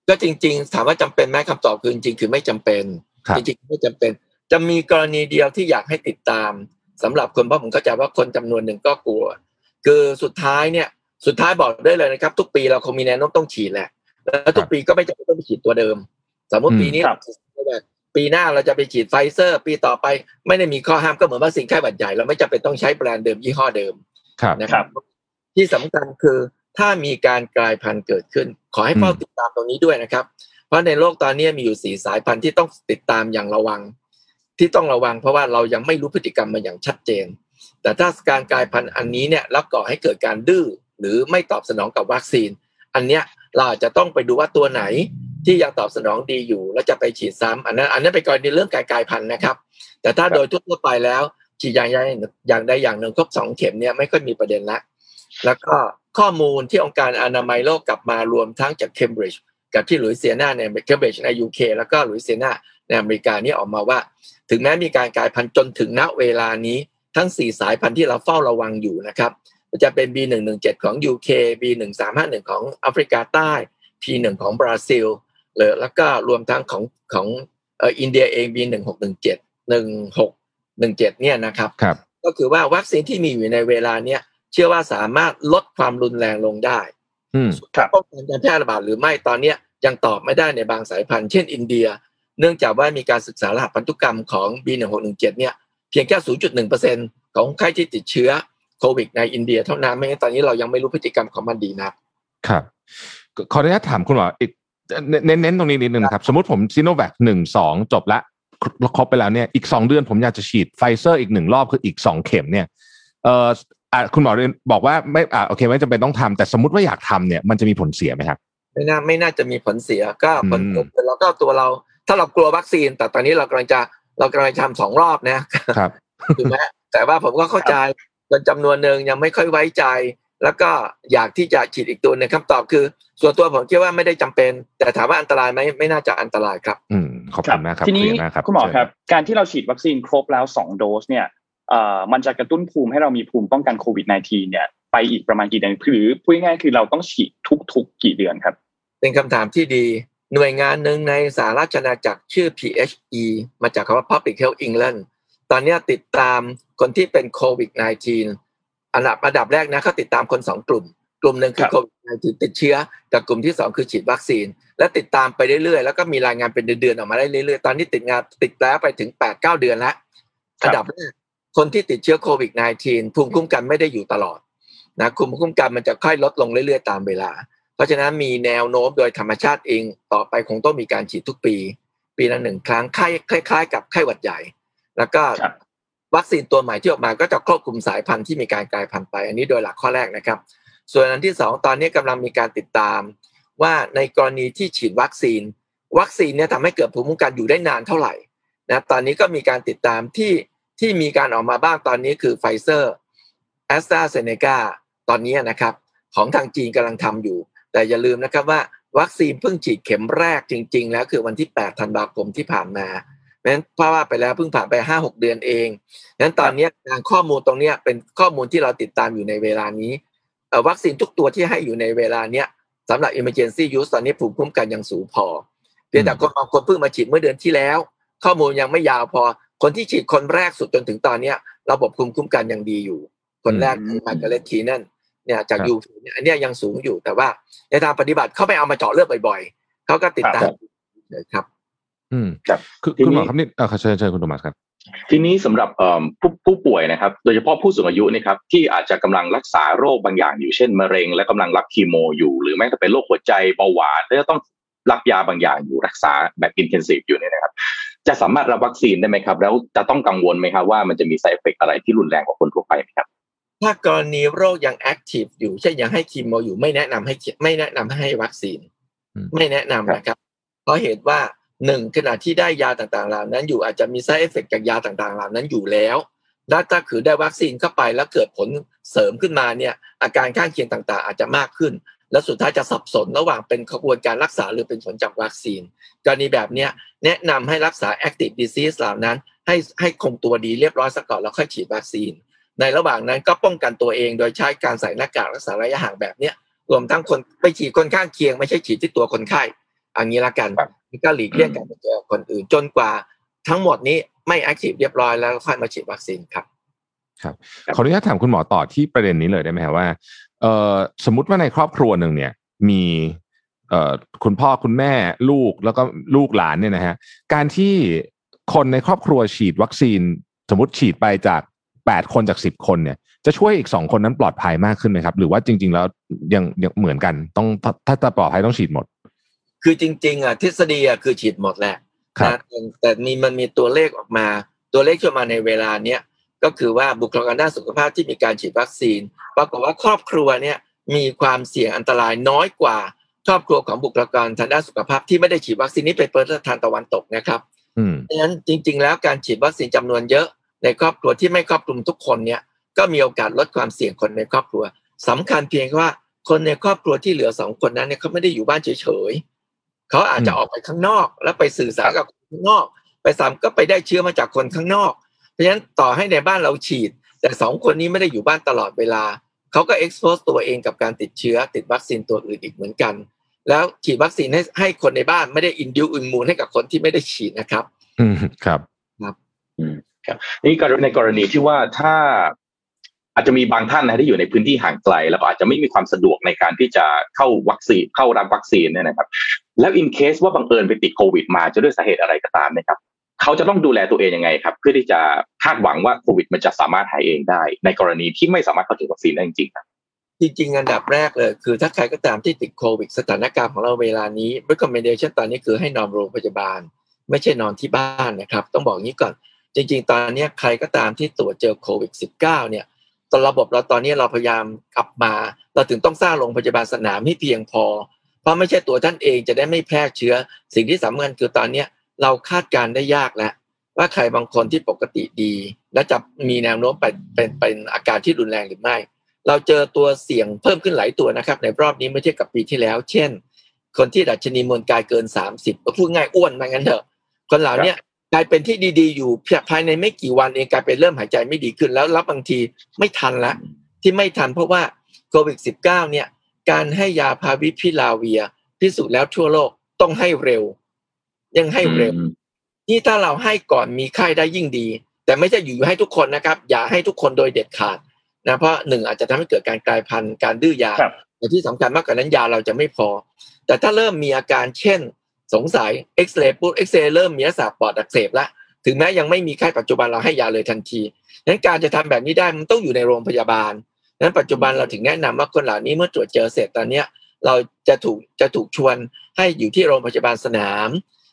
ก็จริง ๆ ถามว่าจำเป็นไหมคำตอบคือจริงๆคือไม่จำเป็นครับจริงๆไม่จำเป็น จะมีกรณีเดียวที่อยากให้ติดตามสำหรับคนเพราะผมเข้าใจว่าคนจำนวนหนึ่งก็กลัว คือสุดท้ายเนี่ย สุดท้ายบอกได้เลยนะครับ ทุกปีเราคงมีแนวโน้มต้องฉีดแหละแล้วทุกปีก็ไม่จำเป็นต้องไปฉีดตัวเดิม สมมติอืมปีนี้ครับ ปีหน้าเราจะไปฉีดไฟเซอร์ ปีต่อไปไม่ได้มีข้อห้ามก็เหมือนวัคซีนไข้หวัดใหญ่เราไม่จำเป็นต้องใช้แบรนด์เดิมยี่ห้อเดิมครับนะครับ ที่สำคัญคือถ้ามีการกลายพันธุ์เกิดขึ้น ขอให้เฝ้าอืมติดตามตรงนี้ด้วยนะครับ เพราะในโลกตอนนี้มีอยู่สี่สายพันธุ์ที่ต้องติดตามอย่างระวัง ที่ต้องระวังเพราะว่าเรายังไม่รู้พฤติกรรมมันอย่างชัดเจน แต่ถ้าการกลายพันธุ์อันนี้เนี่ยแล้วก่อให้เกิดการดื้อหรือไม่ตอบสนองกับวัคซีน อันเนี้ยเราอาจจะต้องไปดูว่าตัวไหน ที่ยังตอบสนองดีอยู่ แล้วจะไปฉีดซ้ำอันนั้น อันนั้นเป็นกรณีเรื่องการกลายพันธุ์นะครับ แต่ถ้าโดยทั่วๆไปแล้วฉีดอย่างใดอย่างใดอย่างหนึ่งครบสองเข็มเนี่ยไม่ค่อยมีประเด็นละแล้วก็ข้อมูลที่องค์การอนามัยโลกกลับมารวมทั้งจากเคมบริดจ์กับที่หลุยเซียนาในเคมบริดจ์ใน UK แล้วก็หลุยเซียนาในอเมริกานี่ออกมาว่า ถึงแม้มีการกลายพันธุ์จนถึงณเวลานี้ทั้ง 4 สายพันธุ์ที่เราเฝ้าระวังอยู่นะครับจะเป็น B117 ของ UK B1351 ของแอฟริกาใต้ P1 ของบราซิล เลยแล้วก็รวมทั้งของของเอ่ออินเดียเอง B1617 1617เนี่ยนะครับครับ ก็คือว่าวัคซีนที่มีอยู่ในเวลาเนี้ยเชื่อว่าสามารถลดความรุนแรงลงได้อืมครับป้องกันการแพร่ระบาดหรือไม่ตอนเนี้ยยังตอบไม่ได้ในบางสายพันธุ์เช่นอินเดีย เนื่องจากว่ามีการศึกษารหัสพันธุกรรมของ B1617 เนี่ยเพียงแค่ 0.1%ของคนไข้ที่ติดเชื้อโควิดในอินเดียเท่านั้นไม่งั้นตอนนี้เรายังไม่รู้พฤติกรรมของมันดีนักครับขออนุญาตถามคุณหมออีก เน้นเน้นตรงนี้นิดนึงนะครับสมมติผมซีโนแวคหนึ่งสองจบละครบไปแล้วเนี่ยอีกสองเดือนผมอยากจะฉีดไฟเซอร์อีกหนึ่งรอบคืออีกสองเข็มเนี่ยเอ่ออะคุณหมอเรียนบอกว่าไม่อะโอเคไม่จำเป็นต้องทำแต่สมมติว่าอยากทำเนี่ยมันจะมีผลเสียไหมครับ ไม่น่าไม่น่าจะมีผลเสียก็ผลอืมแล้วก็ตัวเรา ถ้าเรากลัววัคซีน แต่ตอนนี้เรากำลังจะเรากำลังจะทำสองรอบนะครับถูกไหมแต่ว่าผมก็เข้าใจคนจำนวนหนึ่งยังไม่ค่อยไว้ใจ แล้วก็อยากที่จะฉีดอีกตัวหนึงคำตอบคือ ส่วนตัวผมคิดว่าไม่ได้จำเป็น แต่ถามว่าอันตรายไหมไม่น่าจะอันตรายครับ อืมขอบคุณมากครับทีนี้เคลียร์มากครับคุณหมอครับ การที่เราฉีดวัคซีนครบแล้วสองโดสเนี่ยเอ่อมันจะกระตุ้นภูมิให้เรามีภูมิป้องกันโควิด -19 เนี่ยไปอีกประมาณกี่เดือนหรือพูดง่ายๆคือเราต้องฉีดทุก ๆ กี่เดือนครับ เป็นคำถามที่ดีหน่วยงานหนึ่งในสหราชอาณาจักรชื่อ PHE มาจากคำว่า Public Health England ตอนเนี้ยติดตามคนที่เป็นโควิด -19 อันดับอันดับแรกนะเขาติดตามคนสองกลุ่ม กลุ่มหนึ่งคือครับโควิด -19 ติดเชื้อกับกลุ่มที่สองคือฉีดวัคซีน และติดตามไปเรื่อยๆ แล้วก็มีรายงานเป็นเดือนๆออกมาได้เรื่อยๆ ตอนนี้ติดงานติดแล้วไปถึง8-9เดือนแล้วครับอันดับแรกคนที่ติดเชื้อโควิด -19 ภูมิคุ้มกันไม่ได้อยู่ตลอดนะภูมิคุ้มกันมันจะค่อยลดลงเรื่อยๆ ตามเวลา เพราะฉะนั้นมีแนวโน้มโดยธรรมชาติเองต่อไปคงต้องมีการฉีดทุกปี ปีละหนึ่งครั้งคล้ายคล้ายๆกับไข้หวัดใหญ่ แล้วก็ครับ วัคซีนตัวใหม่ที่ออกมาก็จะครอบคลุมสายพันธุ์ที่มีการกลายพันธุ์ไป อันนี้โดยหลักข้อแรกนะครับ ส่วนอันที่สองตอนนี้กำลังมีการติดตาม ว่าในกรณีที่ฉีดวัคซีน วัคซีนเนี่ยทำให้เกิดภูมิคุ้มกันอยู่ได้นานเท่าไหร่นะตอนนี้ก็มีการติดตามที่ที่มีการออกมาบ้างตอนนี้คือไฟเซอร์แอสตราเซเนกาตอนนี้นะครับของทางจีนกำลังทำอยู่ แต่อย่าลืมนะครับว่าวัคซีนเพิ่งฉีดเข็มแรกจริง ๆ แล้วคือวันที่ 8 ธันวาคมที่ผ่านมา นั้นเพราะว่าไปแล้วเพิ่งผ่านไป5-6เดือนเองนั้นตอนเนี้ยการข้อมูลตรงเนี้ยเป็นข้อมูลที่เราติดตามอยู่ในเวลานี้เอ่อวัคซีนทุกตัวที่ให้อยู่ในเวลาเนี้ยสำหรับ emergency use ตอนนี้ภูมิคุ้มกันยังสูงพอเพียงแต่คนบางคนเพิ่งมาฉีดเมื่อเดือนที่แล้ว ข้อมูลยังไม่ยาวพอ คนที่ฉีดคนแรกสุดจนถึงตอนเนี้ยระบบภูมิคุ้มกันยังดีอยู่ คนแรกคือมาร์กาเรตทีนั่นเนี่ยจากครับยูเนี่ยอันเนี้ยยังสูงอยู่แต่ว่าในทางปฏิบัติเขาไม่เอามาเจาะเลือดบ่อยๆเขาก็ติดตามเลยครับ อืมครับคือทีนี้คุณหมอครับนี่เออเชิญเชิญคุณโทมัสครับทีนี้สำหรับเอ่อผู้ผู้ป่วยนะครับ โดยเฉพาะผู้สูงอายุนะครับที่อาจจะกำลังรักษาโรคบางอย่างอยู่เช่นมะเร็ง และกำลังรับคีโมอยู่ หรือแม้แต่เป็นโรคหัวใจเบาหวานแล้วจะต้องรับยาบางอย่างอยู่รักษาแบบ intensive อยู่เนี่ยนะครับ จะสามารถรับวัคซีนได้ไหมครับ แล้วจะต้องกังวลไหมครับว่ามันจะมี side effect อะไรที่รุนแรงกว่าคนทั่วไปไหมครับถ้ากรณีโรคยัง active อยู่เช่นยังให้คีโมอยู่ไม่แนะนำให้ไม่แนะนำให้วัคซีนอืมไม่แนะนำนะครับ เพราะเหตุว่า หนึ่งขณะที่ได้ยาต่างๆเหล่านั้นอยู่อาจจะมี side effect จากยาต่างๆเหล่านั้นอยู่แล้วแล้วถ้าคือได้วัคซีนเข้าไปแล้วเกิดผลเสริมขึ้นมาเนี่ยอาการข้างเคียงต่างๆ อาจจะมากขึ้น แล้วสุดท้ายจะสับสนระหว่างเป็นขบวนการรักษาหรือเป็นผลจากวัคซีน กรณีแบบนี้แนะนำให้รักษา active disease เหล่านั้น ให้ให้คงตัวดีเรียบร้อยซะก่อนแล้วค่อยฉีดวัคซีน ในระหว่างนั้นก็ป้องกันตัวเองโดยใช้การใส่หน้ากากรักษาระยะห่างแบบเนี้ยรวมทั้งคนไปฉีดคนข้างเคียง ไม่ใช่ฉีดที่ตัวคนไข้อันนี้ละกัน ก็หลีกเลี่ยงการไปเจอคนอื่นจนกว่าทั้งหมดนี้ไม่ active เรียบร้อยแล้วค่อยมาฉีดวัคซีนครับ ครับขออนุญาตถามคุณหมอต่อที่ประเด็นนี้เลยได้ไหมครับว่าเอ่อสมมติว่าในครอบครัวหนึ่งเนี่ย มีเอ่อคุณพ่อคุณแม่ลูกแล้วก็ลูกหลานเนี่ยนะฮะการที่คนในครอบครัวฉีดวัคซีน สมมติฉีดไปจากแปดคนจากสิบคนเนี่ยจะช่วยอีกสองคนนั้นปลอดภัยมากขึ้นไหมครับ หรือว่าจริง ๆ แล้วยังยังเหมือนกันต้องถ้าจะปลอดภัยต้องฉีดหมด คือจริง ๆอะทฤษฎีอะคือฉีดหมดแหละแต่มีมันมีตัวเลขออกมา ตัวเลขที่มาในเวลาเนี้ยก็คือว่าบุคลากรด้านสุขภาพที่มีการฉีดวัคซีนปรากฏว่าครอบครัวเนี่ยมีความเสี่ยงอันตรายน้อยกว่าครอบครัวของบุคลากรทางด้านสุขภาพที่ไม่ได้ฉีดวัคซีนนี้เป็นเปิดทางตะวันตกนะครับดังนั้นจริง ๆ แล้วการฉีดวัคซีนจำนวนเยอะ ในครอบครัวที่ไม่ครอบคลุมทุกคนเนี่ยก็มีโอกาสลดความเสี่ยงคนในครอบครัวสำคัญเพียงว่าคนในครอบครัวที่เหลือสองคนนั้นเนี่ยเขาไม่ได้อยู่บ้านเฉยๆ เขาอาจจะออกไปข้างนอก แล้วไปสื่อสารกับคนข้างนอก ไปสามก็ไปได้เชื้อมาจากคนข้างนอก เพราะฉะนั้นต่อให้ในบ้านเราฉีด แต่สองคนนี้ไม่ได้อยู่บ้านตลอดเวลาเขาก็เอ็กซ์โพสตัวเองกับการติดเชื้อ ติดวัคซีนตัวอื่นอีกเหมือนกัน แล้วฉีดวัคซีนให้ให้คนในบ้านไม่ได้ induce immune ให้กับคนที่ไม่ได้ฉีดนะครับ อืมครับครับอืมครับนี่ในกรณีที่ว่าถ้าอาจจะมีบางท่านนะที่อยู่ในพื้นที่ห่างไกล แล้วก็อาจจะไม่มีความสะดวกในการที่จะเข้าวัคซีนเข้ารับวัคซีนเนี่ยนะครับ แล้ว in case ว่าบังเอิญไปติดโควิด มาจะด้วยสาเหตุอะไรก็ตามนะครับเขาจะต้องดูแลตัวเองยังไงครับ เพื่อที่จะคาดหวังว่าโควิด มันจะสามารถหายเองได้ ในกรณีที่ไม่สามารถเข้าถึงวัคซีนได้จริงๆครับจริงๆอันดับแรกเลย คือถ้าใครก็ตามที่ติดโควิด สถานการณ์ของเราเวลานี้ recommendation ตอนนี้คือให้นอนโรงพยาบาล ไม่ใช่นอนที่บ้านนะครับ ต้องบอกงี้ก่อน จริง ๆ ตอนนี้ใครก็ตามที่ตรวจเจอโควิด -19 เนี่ยตอนระบบเราตอนนี้เราพยายามกลับมา เราถึงต้องสร้างโรงพยาบาลสนามให้เพียงพอ เพราะไม่ใช่ตัวท่านเองจะได้ไม่แพร่เชื้อ สิ่งที่สำคัญคือตอนนี้เราคาดการได้ยากแล้วว่าใครบางคนที่ปกติดี และจะมีแนวโน้มไปเป็นเป็นอาการที่รุนแรงหรือไม่ เราเจอตัวเสี่ยงเพิ่มขึ้นหลายตัวนะครับ ในรอบนี้ไม่เทียบกับปีที่แล้ว เช่น คนที่ดัชนีมวลกายเกินสามสิบพูดง่ายอ้วนมางั้นเถอะ คนเหล่านี้กลายเป็นที่ดีๆ อยู่ภายในไม่กี่วันเองกลายเป็นเริ่มหายใจไม่ดีขึ้นแล้วรับบางทีไม่ทันละที่ไม่ทันเพราะว่าโควิด -19 เนี่ย การให้ยาพาวิพิลาเวียพิสูจน์แล้วทั่วโลกต้องให้เร็ว ยังให้เร็ว นี่ถ้าเราให้ก่อนมีไข้ได้ยิ่งดี แต่ไม่ใช่อยู่ให้ทุกคนนะครับ อย่าให้ทุกคนโดยเด็ดขาดนะเพราะหนึ่งอาจจะทำให้เกิดการกลายพันธุ์การดื้อยาแต่ที่สำคัญมากกว่านั้นยาเราจะไม่พอ แต่ถ้าเริ่มมีอาการเช่น สงสัยเอ็กซเรย์ปุ๊บเอ็กซเรย์เริ่มมีลักษณะปอดอักเสบแล้วถึงแม้ยังไม่มีไข้ปัจจุบันเราให้ยาเลยทันทีนั้นการจะทำแบบนี้ได้มันต้องอยู่ในโรงพยาบาล นั้นปัจจุบันเราถึงแนะนำว่าคนเหล่านี้เมื่อตรวจเจอเสร็จตอนเนี้ยเราจะถูกจะถูกชวนให้อยู่ที่โรงพยาบาลสนาม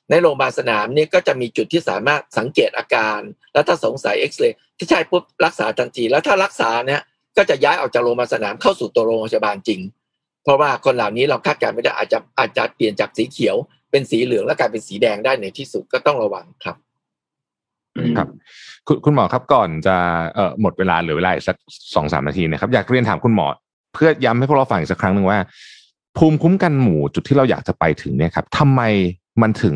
ในโรงพยาบาลสนามนี่ก็จะมีจุดที่สามารถสังเกตอาการ แล้วถ้าสงสัยเอ็กซเรย์ที่ใช่ปุ๊บรักษาทันที แล้วถ้ารักษาเนี่ยก็จะย้ายออกจากโรงพยาบาลสนามเข้าสู่ตัวโรงพยาบาลจริง เพราะว่าคนเหล่านี้เราคาดการณ์ไม่ได้อาจจะอาจจะเปลี่ยนจากสีเขียว เป็นสีเหลืองแล้วกลายเป็นสีแดงได้ในที่สุดก็ต้องระวังครับ ครับคุณคุณหมอครับก่อนจะเอ่อหมดเวลาเหลือเวลาอีกสักสองสามนาทีนะครับ อยากเรียนถามคุณหมอ เพื่อย้ำให้พวกเราฟังอีกสักครั้งหนึ่งว่า ภูมิคุ้มกันหมู่จุดที่เราอยากจะไปถึงเนี่ยครับทำไมมันถึง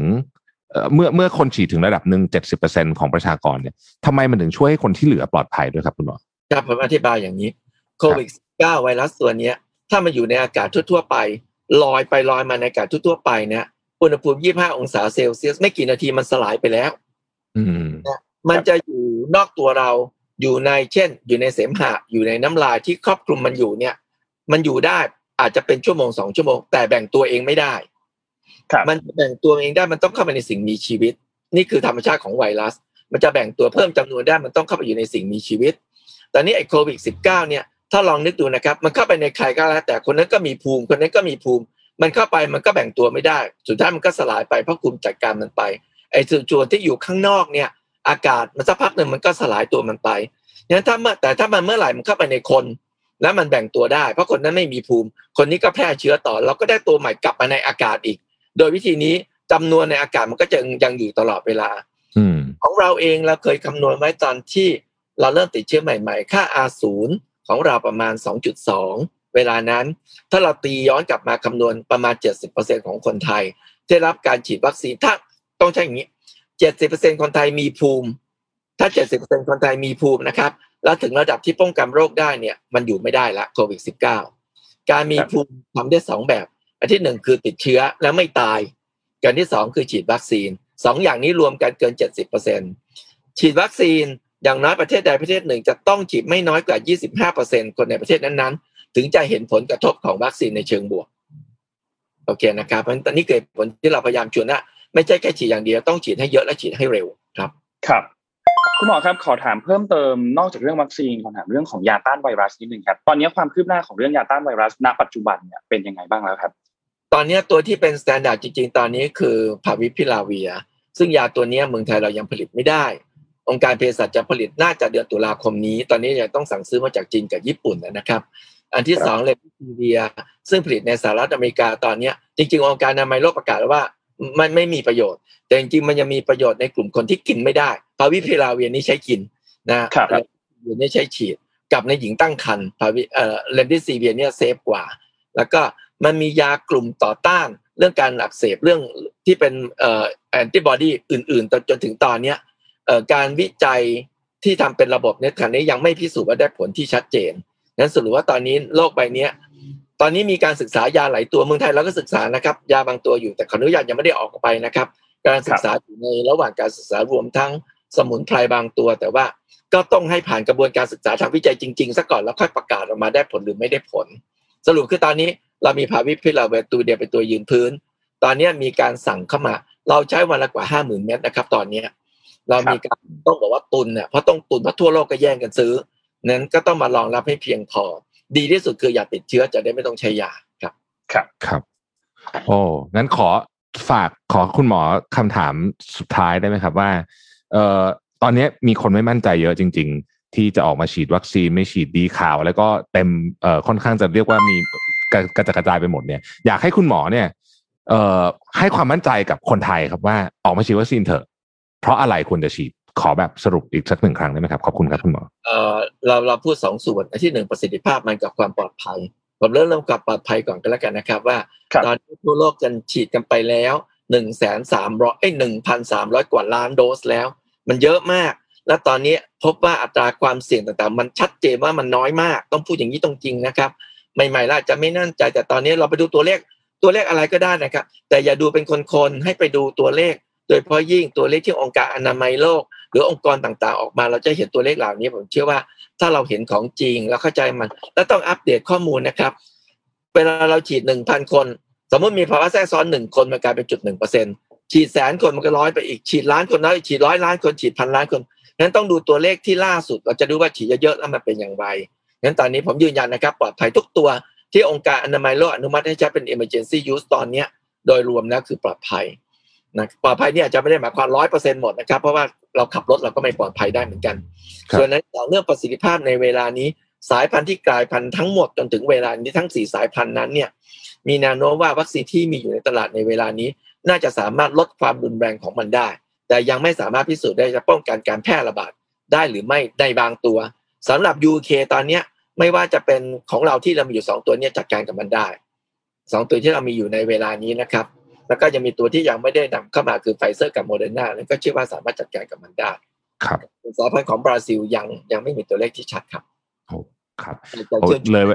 เมื่อเมื่อคนฉีดถึงระดับหนึ่งเจ็ดสิบเปอร์เซ็นของประชากรเนี่ยทำไมมันถึงช่วยให้คนที่เหลือปลอดภัยด้วยครับคุณหมอครับผมอธิบายอย่างนี้โควิดเก้าไวรัสตัวเนี้ย ถ้ามาอยู่ในอากาศทั่วๆไป ลอยไปลอยมาในอากาศทั่วๆไปเนี่ยอุณหภูมิยี่ห้าองศาเซลเซียสไม่กี่นาทีมันสลายไปแล้วอื มมันจะอยู่นอกตัวเราอยู่ในเช่น อยู่ในเสมหะอยู่ในน้ำลายที่ครอบคลุมมันอยู่เนี่ย มันอยู่ได้อาจจะเป็นชั่วโมงสองชั่วโมง แต่แบ่งตัวเองไม่ได้มันแบ่งตัวเองได้มันต้องเข้าไปในสิ่งมีชีวิต นี่คือธรรมชาติของไวรัส มันจะแบ่งตัวเพิ่มจำนวนได้มันต้องเข้าไปอยู่ในสิ่งมีชีวิต ตอนนี้ไอ้โควิดสิบเก้าเนี่ยถ้าลองนึกดูนะครับ มันเข้าไปในใครก็แล้วแต่คนนั้นก็มีภูมิ คนนั้นก็มีภูมิ มันเข้าไปมันก็แบ่งตัวไม่ได้ สุดท้ายมันก็สลายไปเพราะคุมจัดการมันไป ไอ้ส่วนที่อยู่ข้างนอกเนี่ย อากาศมันสักพักหนึ่งมันก็สลายตัวมันไปงั้นถ้าเมื่อแต่ถ้ามันเมื่อไหร่มันเข้าไปในคน แล้วมันแบ่งตัวได้ เพราะคนนั้นไม่มีภูมิ คนนี้ก็แพร่เชื้อต่อ เราก็ได้ตัวใหม่กลับมาในอากาศอีก โดยวิธีนี้จำนวนในอากาศมันก็จะยังอยู่ตลอดเวลาอืมของเราเองเราเคยคำนวณไว้ตอนที่เราเริ่มติดเชื้อใหม่ๆ ค่า R0 ของเราประมาณ 2.2 เวลานั้น ถ้าเราตีย้อนกลับมาคำนวณประมาณ 70%ของคนไทย ได้รับการฉีดวัคซีนถ้า ต้องใช่อย่างนี้70%คนไทยมีภูมิ ถ้า70%คนไทยมีภูมินะครับ แล้วถึงระดับที่ป้องกันโรคได้เนี่ย มันอยู่ไม่ได้ละโควิด -19 การมีภูมิทำได้สองแบบ อันที่หนึ่งคือติดเชื้อแล้วไม่ตายการที่สองคือฉีดวัคซีนสองอย่างนี้รวมกันเกิน70%ฉีดวัคซีนอย่างน้อยประเทศใดประเทศหนึ่งจะต้องฉีดไม่น้อยกว่า 25%คนในประเทศนั้นๆ ถึงจะเห็นผลกระทบของวัคซีนในเชิงบวก โอเคนะครับ เพราะตอนนี้เกิดผลที่เราพยายามชวนนะ ไม่ใช่แค่ฉีดอย่างเดียวต้องฉีดให้เยอะและฉีดให้เร็วครับ ครับคุณหมอครับขอถามเพิ่มเติมนอกจากเรื่องวัคซีนขอถามเรื่องของยาต้านไวรัสนิดนึงครับตอนนี้ความคืบหน้าของเรื่องยาต้านไวรัสณปัจจุบันเนี่ยเป็นยังไงบ้างแล้วครับ ตอนนี้ตัวที่เป็น standard จริง ๆ ตอนนี้คือฟาวิพิราเวียร์ ซึ่งยาตัวนี้เมืองไทยเรายังผลิตไม่ได้ องค์การเภสัชจะผลิตน่าจะเดือนตุลาคมนี้ ตอนนี้ยังต้องสั่งซื้อมาจากจีนกับญี่ปุ่นนะครับ อันที่สองเรมเดซิเวียร์ ซึ่งผลิตในสหรัฐอเมริกาตอนนี้จริง ๆ องค์การอนามัยโลกประกาศแล้วว่า มันไม่มีประโยชน์ แต่จริงๆมันยังมีประโยชน์ในกลุ่มคนที่กินไม่ได้ฟาวิพิราเวียร์นี้ใช้กินนะครับเวียร์นี้ใช้ฉีดกับในหญิงตั้งครรภ์ฟาวิเอ่อเรมเดซิเวียร์เนี่ย safe กว่า แล้วก็มันมียากลุ่มต่อต้านเรื่องการอักเสบเรื่องที่เป็นเอ่อแอนติบอดีอื่นๆจนถึงตอนเนี้ยเอ่อการวิจัยที่ทำเป็นระบบเนี่ยขณะนี้ยังไม่พิสูจน์ว่าได้ผลที่ชัดเจนนั้นสรุปว่าตอนนี้โลกใบนี้ ตอนนี้มีการศึกษายาหลายตัวเมืองไทยเราก็ศึกษานะครับ ยาบางตัวอยู่แต่ขออนุญาตยังไม่ได้ออกไปนะครับ การศึกษาอยู่ในระหว่างการศึกษารวมทั้งสมุนไพรบางตัว แต่ว่าก็ต้องให้ผ่านกระบวนการศึกษาทางวิจัยจริงๆซะก่อนแล้วค่อยประกาศออกมาได้ผลหรือไม่ได้ผล สรุปคือตอนนี้เรามีพาวิพิลาเวตัวเดียวเป็นตัวยืนพื้น ตอนนี้มีการสั่งเข้ามา เราใช้วันละกว่าห้าหมื่นเม็ดนะครับ ตอนนี้เรามีการต้องบอกว่าตุนเนี่ยเพราะต้องตุนเพราะทั่วโลกก็แย่งกันซื้อนั้นก็ต้องมารองรับให้เพียงพอ ดีที่สุดคืออย่าติดเชื้อจะได้ไม่ต้องใช้ยาครับครับครับ โอ้งั้นขอฝากขอคุณหมอคำถามสุดท้ายได้ไหมครับว่า เอ่อตอนนี้มีคนไม่มั่นใจเยอะจริง ๆ ที่จะออกมาฉีดวัคซีนไม่ฉีดดีข่าว แล้วก็เต็มเอ่อค่อนข้างจะเรียกว่ามีกระกระจดกระจายไปหมดเนี่ย อยากให้คุณหมอเนี่ย เอ่อให้ความมั่นใจกับคนไทยครับว่าออกมาฉีดวัคซีนเถอะ เพราะอะไรควรจะฉีด ขอแบบสรุปอีกสักหนึ่งครั้งได้ไหมครับ ขอบคุณครับคุณหมอเอ่อเราเราพูดสองส่วนอันที่หนึ่งประสิทธิภาพมันกับความปลอดภัยผมเริ่มเริ่มกับปลอดภัยก่อนก็แล้วกันนะครับ ว่าครับตอนนี้ทั่วโลกกันฉีดกันไปแล้วหนึ่งแสนสามร้อยหนึ่งพันสามร้อยกว่าล้านโดสแล้ว มันเยอะมาก และตอนนี้พบว่าอัตราความเสี่ยงต่างๆ มันชัดเจนว่ามันน้อยมาก ต้องพูดอย่างนี้ตรงจริงนะครับใหม่ๆเราอาจจะไม่นั่นใจแต่ตอนนี้เราไปดูตัวเลขตัวเลขอะไรก็ได้นะครับ แต่อย่าดูเป็นคนๆให้ไปดูตัวเลข โดยเฉพาะยิ่งตัวเลขที่องค์การอนามัยโลก หรือองค์กรต่างๆ ออกมาเราจะเห็นตัวเลขเหล่านี้ผมเชื่อว่าถ้าเราเห็นของจริงแล้วเข้าใจมัน แล้วต้องอัปเดตข้อมูลนะครับเวลาเราฉีดหนึ่งพันคน สมมติมีภาวะแทรกซ้อนหนึ่งคนมันกลายเป็นจุดหนึ่งเปอร์เซ็นฉีดแสนคนมันก็ร้อยไปอีกฉีดล้านคนแล้วฉีดร้อยล้านคนฉีดพันล้านคนนั้นต้องดูตัวเลขที่ล่าสุด เราจะดูว่าฉีดเยอะๆแล้วมันเป็นอย่างไรนั้นตอนนี้ผมยืนยันนะครับ ปลอดภัยทุกตัวที่องค์การอนามัยโลกอนุมัติให้ใช้เป็น emergency use ตอนนี้โดยรวมแล้วคือปลอดภัยนะปลอดภัยเนี่ยอาจจะไม่ได้หมายความร้อยเปอร์เซ็นต์หมดนะครับ เพราะว่า เราขับรถเราก็ไม่ปลอดภัยได้เหมือนกันครับส่วนในเรื่องประสิทธิภาพในเวลานี้สายพันธุ์ที่กลายพันธุ์ทั้งหมดจนถึงเวลานี้ทั้งสี่สายพันธุ์นั้นเนี่ยมีแนวโน้มว่าวัคซีนที่มีอยู่ในตลาดในเวลานี้ น่าจะสามารถลดความรุนแรงของมันได้ แต่ยังไม่สามารถพิสูจน์ได้จะป้องกันการแพร่ระบาดได้หรือไม่ในบางตัวสำหรับ UK ตอนเนี้ยไม่ว่าจะเป็นของเราที่เรามีอยู่สองตัวเนี้จัดการกับมันได้สองตัวที่เรามีอยู่ในเวลานี้นะครับ แล้วก็ยังมีตัวที่ยังไม่ได้นำเข้ามาคือไฟเซอร์กับโมเดอร์นาแล้วก็เชื่อว่าสามารถจัดการกับมันได้ ครับสายพันธุ์ของบราซิลยังยังไม่มีตัวเลขที่ชัดครับโอ้ครับแต่โอ้ชื่อเลย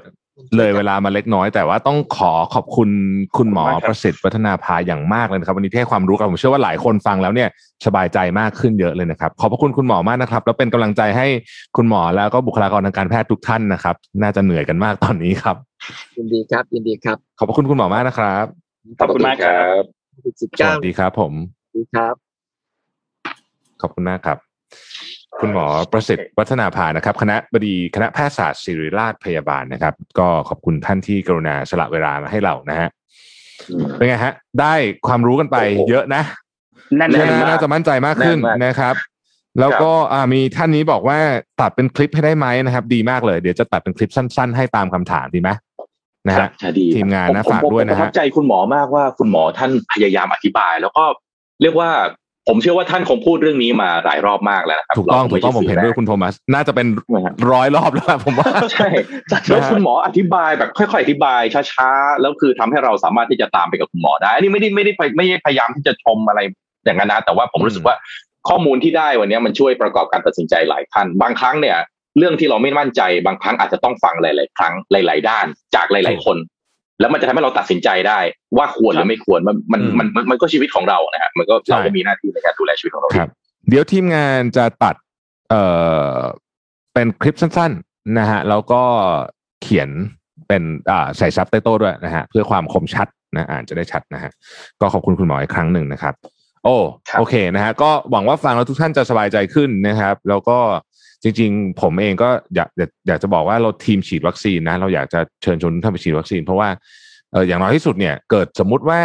เลยเวลามาเล็กน้อย แต่ว่าต้องขอขอบคุณคุณหมอขอบคุณมากครับประสิทธิ์วัฒนาภาอย่างมากเลยนะครับ วันนี้ที่ให้ความรู้กับผมเชื่อว่าหลายคนฟังแล้วเนี่ยสบายใจมากขึ้นเยอะเลยนะครับ ขอบพระคุณคุณหมอมากนะครับ แล้วเป็นกำลังใจให้คุณหมอแล้วก็บุคลากรทางการแพทย์ทุกท่านนะครับ น่าจะเหนื่อยกันมากตอนนี้ครับยินดีครับยินดีครับ ขอบพระคุณคุณหมอมากนะครับ ขอบคุณมากครับสิบสเก้าวัสดีครับ ผมดีครับ ขอบคุณมากครับ คุณหมอประสิทธิ์วัฒนาภานะครับ คณะบดีคณะแพทยศาสตร์ศิริราชพยาบาลนะครับ ก็ขอบคุณท่านที่กรุณาสละเวลามาให้เรานะฮะเป็นไงฮะ ได้ความรู้กันไปเยอะนะแน่นใช่ไหมมากน่าจะมั่นใจมากขึ้นแน่นมากนะครับแล้วก็อ่ามีท่านนี้บอกว่าตัดเป็นคลิปให้ได้ไหมนะครับ ดีมากเลย เดี๋ยวจะตัดเป็นคลิปสั้น ๆ ให้ตามคำถามดีไหม นะครัฮะบใช่ดีทีมงานนะผฝากด้วยนะผมประทัฮะบใจคุณหมอมากว่าคุณหมอท่านพยายามอธิบาย แล้วก็เรียกว่าผมเชื่อว่าท่านคงพูดเรื่องนี้มาหลายรอบมากแล้วนะครับถูกต้องราถูกต้องผมเห็นด้วยไใช่คุณโทมัส น่าจะเป็นใช่ไหมครับร้อยรอบแล้วล่ะผมว่าใช่แล้วคุณหมออธิบายแบบค่อยๆอธิบายช้าๆแล้วคือทำให้เราสามารถที่จะตามไปกับคุณหมอได้อันนี้ไม่ได้ไม่ได้ไปไม่ได้พยายามที่จะชมอะไรอย่างนั้นนะแต่ว่าผมรู้สึกว่าข้อมูลที่ได้วันนี้มันช่วยประกอบการตัดสินใจหลายท่านบางครั้งเนี่ย เรื่องที่เราไม่มั่นใจบางครั้งอาจจะต้องฟังหลาย ๆ ครั้งหลาย ๆ ด้านจากหลาย ๆ คน แล้วมันจะทำให้เราตัดสินใจได้ ว่าควรหรือไม่ควรมันมันอืมมันมันมันก็ชีวิตของเรานะฮะมันก็ใช่เราก็มีหน้าที่ในการดูแลชีวิตของเราครับเดี๋ยวทีมงานจะตัดเอ่อเป็นคลิปสั้น ๆ นะฮะแล้วก็เขียนเป็นอ่าใส่ซับไตเติลด้วยนะฮะเพื่อความคมชัดนะอ่านจะได้ชัดนะฮะก็ขอบคุณคุณหมออีกครั้งหนึ่งนะครับ โอ้ครับโอเคนะฮะก็หวังว่าฟังแล้วทุกท่านจะสบายใจขึ้นนะครับ แล้วก็ จริง ๆ ผมเองก็อยากอยากอยากจะบอกว่าเราทีมฉีดวัคซีนนะ เราอยากจะเชิญชวนทุกท่านไปฉีดวัคซีน เพราะว่าเอออย่างน้อยที่สุดเนี่ยเกิดสมมุติว่า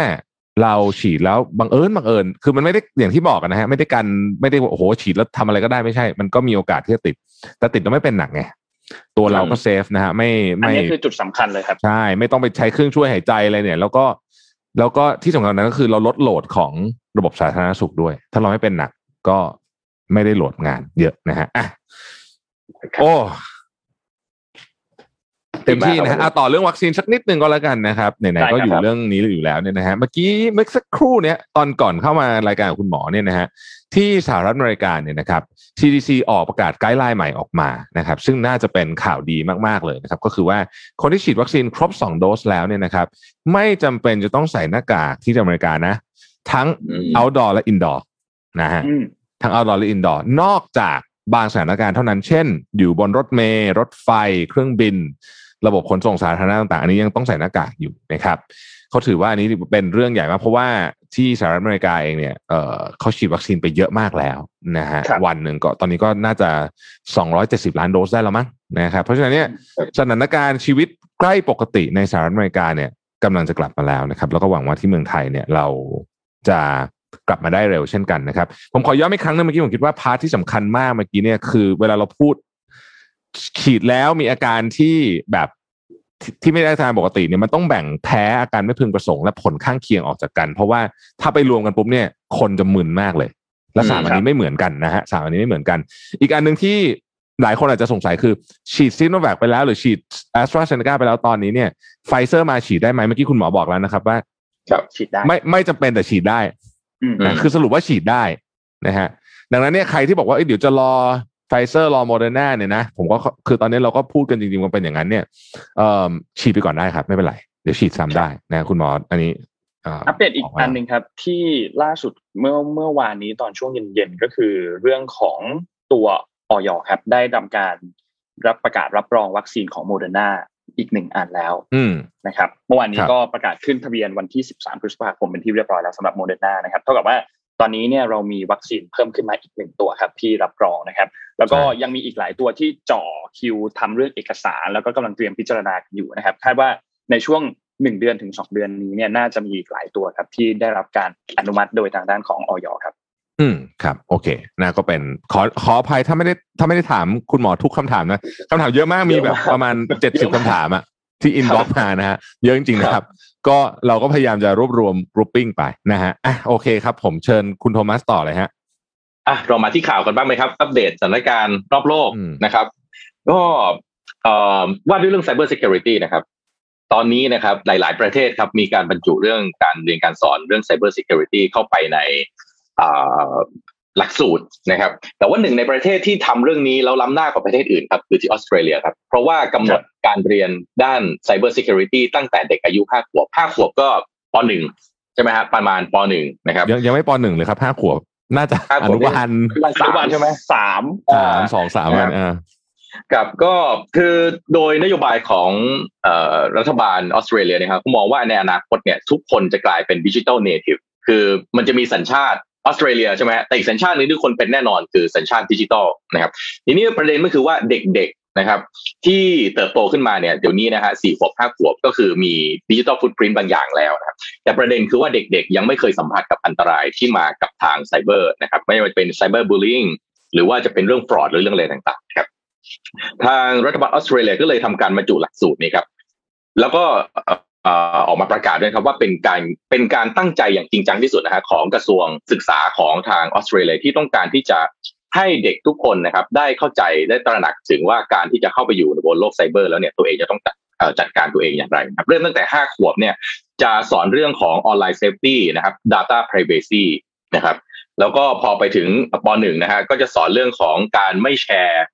เราฉีดแล้วบังเอิญบังเอิญคือมันไม่ได้อย่างที่บอกกันนะฮะไม่ได้กันไม่ได้ว่าโอ้โหฉีดแล้วทำอะไรก็ได้ไม่ใช่ มันก็มีโอกาสที่จะติด แต่ติดแล้วไม่เป็นหนักไงตัวเราก็เซฟนะฮะไม่อันไม่นี้คือจุดสำคัญเลยครับใช่ไม่ต้องไปใช้เครื่องช่วยหายใจอะไรเนี่ย แล้วก็แล้วก็ที่สำคัญนั้นก็คือเราลดโหลดของระบบสาธารณสุขด้วย ถ้าเราไม่เป็นหนักก็ ไม่ได้โหลดงานเยอะนะฮะอะโอ้เต็มที่นะฮะอะต่อเรื่องวัคซีนสักนิดหนึ่งก็แล้วกันนะครับไหนๆก็อยู่ได้ครับเรื่องนี้อยู่แล้วเนี่ยนะฮะเมื่อกี้เมื่อสักครู่เนี้ยตอนก่อนเข้ามารายการกับคุณหมอเนี่ยนะฮะที่สหรัฐอเมริกาเนี่ยนะครับ CDC ออกประกาศไกด์ไลน์ใหม่ออกมานะครับ ซึ่งน่าจะเป็นข่าวดีมากๆเลยนะครับ ก็คือว่าคนที่ฉีดวัคซีนครบ 2 โดสแล้วเนี่ยนะครับ ไม่จำเป็นจะต้องใส่หน้ากากที่อเมริกานะ ทั้งอืม outdoor และ indoor นะฮะ อืมทั้ง outdoor และ indoor นอกจากบางสถานการณ์เท่านั้น เช่น อยู่บนรถเมล์รถไฟ เครื่องบิน ระบบขนส่งสาธารณะต่างๆ อันนี้ยังต้องใส่หน้ากากอยู่นะครับเขาถือว่าอันนี้เป็นเรื่องใหญ่มากเพราะว่าที่สหรัฐอเมริกาเองเนี่ยเออเขาฉีดวัคซีนไปเยอะมากแล้วนะฮะครับวันหนึ่งก็ตอนนี้ก็น่าจะ 270 ล้านโดสได้แล้วมั้งนะครับเพราะฉะนั้นเนี่ยสถานการณ์ชีวิตใกล้ปกติในสหรัฐอเมริกาเนี่ยกำลังจะกลับมาแล้วนะครับ แล้วก็หวังว่าที่เมืองไทยเนี่ยเราจะ กลับมาได้เร็วเช่นกันนะครับ ผมขอย้อนอีกครั้งหนึงเมื่อกี้ผมคิดว่าพาร์ทที่สำคัญมากเมื่อกี้เนี่ยคือเวลาเราพูดฉีดแล้วมีอาการที่แบบที่ที่ไม่ได้อาการปกติเนี่ยมันต้องแบ่งแพ้อาการไม่พึงประสงค์และผลข้างเคียงออกจากกัน เพราะว่าถ้าไปรวมกันปุ๊บเนี่ยคนจะมึนมากเลย และสามอันนี้ไม่เหมือนกันนะฮะสามอันนี้ไม่เหมือนกัน อีกอันหนึ่งที่หลายคนอาจจะสงสัยคือฉีดซิโนแวคไปแล้วหรือฉีดแอสตราเซเนกาไปแล้วตอนนี้เนี่ยไฟเซอร์มาฉีดได้ไหมเมื่อกี้คุณหมอบอกแล้วนะครับว่าครับฉีดได้ไม่ไม่จำเป็นแต่ฉีดได้อืม นะอืมคือสรุปว่าฉีดได้นะฮะดังนั้นเนี่ยใครที่บอกว่าเอ้ยเดี๋ยวจะรอไฟเซอร์รอโมเดอร์นาเนี่ยนะผมก็คือตอนนี้เราก็พูดกันจริงๆว่าเป็นอย่างนั้นเนี่ยเอ่อฉีดไปก่อนได้ครับ ไม่เป็นไรเดี๋ยวฉีดซ้ำได้นะคุณหมออันนี้เอัปเดตอีกมาอันหนึ่งครับ ที่ล่าสุดเมื่อเมื่อวานนี้ตอนช่วงเย็นๆก็คือเรื่องของตัวอย. ครับ ได้ทำการรับประกาศรับรองวัคซีนของโมเดอร์นา อีกหนึ่งอันแล้วอืมนะครับ เมื่อวานนี้ครับก็ประกาศขึ้นทะเบียนวันที่ 13 พฤษภาคมเป็นที่เรียบร้อยแล้วสำหรับโมเดอร์นานะครับเท่ากับว่าตอนนี้เนี่ยเรามีวัคซีนเพิ่มขึ้นมาอีกหนึ่งตัวครับที่รับรองนะครับ แล้วก็ยังมีอีกหลายตัวที่จ่อคิวทำเรื่องเอกสาร แล้วก็กำลังเตรียมพิจารณาอยู่นะครับคาดว่าในช่วงหนึ่งเดือนถึงสองเดือนนี้เนี่ยน่าจะมีอีกหลายตัวครับที่ได้รับการอนุมัติโดยทางด้านของอย. ครับ อืมครับโอเคนะก็เป็นขอขออภัยถ้าไม่ได้ถ้าไม่ได้ถามคุณหมอทุกคำถามนะคำถามเยอะมากมีแบบประมาณเจ็ดสิบคำถามอะที่ inbox มานะฮะเยอะจริงๆนะครับ ก็เราก็พยายามจะรวบรวม grouping ไปนะฮะอะโอเคครับ ผมเชิญคุณโทมัสต่อเลยฮะอะเรามาที่ข่าวกันบ้างไหมครับ อัปเดตสถานการณ์รอบโลกอืมนะครับ ก็เอ่อว่าด้วยเรื่อง Cyber Security นะครับตอนนี้นะครับหลาย ๆ ประเทศครับมีการบรรจุเรื่องการเรียนการสอนเรื่อง Cyber Security เข้าไปในอ่า หลักสูตรนะครับ แต่ว่าหนึ่งในประเทศที่ทำเรื่องนี้แล้วล้ำหน้ากว่าประเทศอื่นครับคือที่ออสเตรเลียครับ เพราะว่ากำหนดการเรียนด้าน Cyber Security ตั้งแต่เด็กอายุห้าขวบห้าขวบก็ปหนึ่งใช่ไหมฮะประมาณปหนึ่งนะครับยังยังไม่ปหนึ่งเลยครับห้าขวบน่าจะห้าอขวบนุบาลสามใช่ไหมสามสามสองสามวันอ่ากับก็คือโดยนโยบายของเอ่อรัฐบาลออสเตรเลียนะครับผมมองว่าในอนาคตเนี่ยทุกคนจะกลายเป็น digital native คือมันจะมีสัญชาติ ออสเตรเลียใช่ไหมแต่อีกสัญชาติหนึ่งที่คนเป็นแน่นอนคือสัญชาติดิจิทัลนะครับทีนี้ประเด็นก็คือว่าเด็กๆนะครับ ที่เติบโตขึ้นมาเนี่ยเดี๋ยวนี้นะฮะสี่ขวบห้าขวบก็คือมี digital footprint บางอย่างแล้วนะครับแต่ประเด็นคือว่าเด็กๆ ยังไม่เคยสัมผัสกับอันตรายที่มากับทางไซเบอร์นะครับไม่ว่าจะเป็น cyberbullyingหรือว่าจะเป็นเรื่อง fraud หรือเรื่องอะไรต่างๆครับทางรัฐบาลออสเตรเลียก็เลยทำการบรรจุหลักสูตรนี้ครับแล้วก็ ออกมาประกาศด้วยครับว่าเป็นการเป็นการตั้งใจอย่างจริงจังที่สุดนะฮะของกระทรวงศึกษาของทางออสเตรเลียที่ต้องการที่จะให้เด็กทุกคนนะครับ ได้เข้าใจได้ตระหนักถึงว่าการที่จะเข้าไปอยู่บนโลกไซเบอร์ แล้วเนี่ยตัวเองจะต้องจัดการตัวเองอย่างไรครับเริ่มตั้งแต่ 5 ขวบเนี่ยจะสอนเรื่องของ online safety นะครับ data privacy นะครับแล้วก็พอไปถึงปหนึ่งนะฮะก็จะสอนเรื่องของการไม่แชร์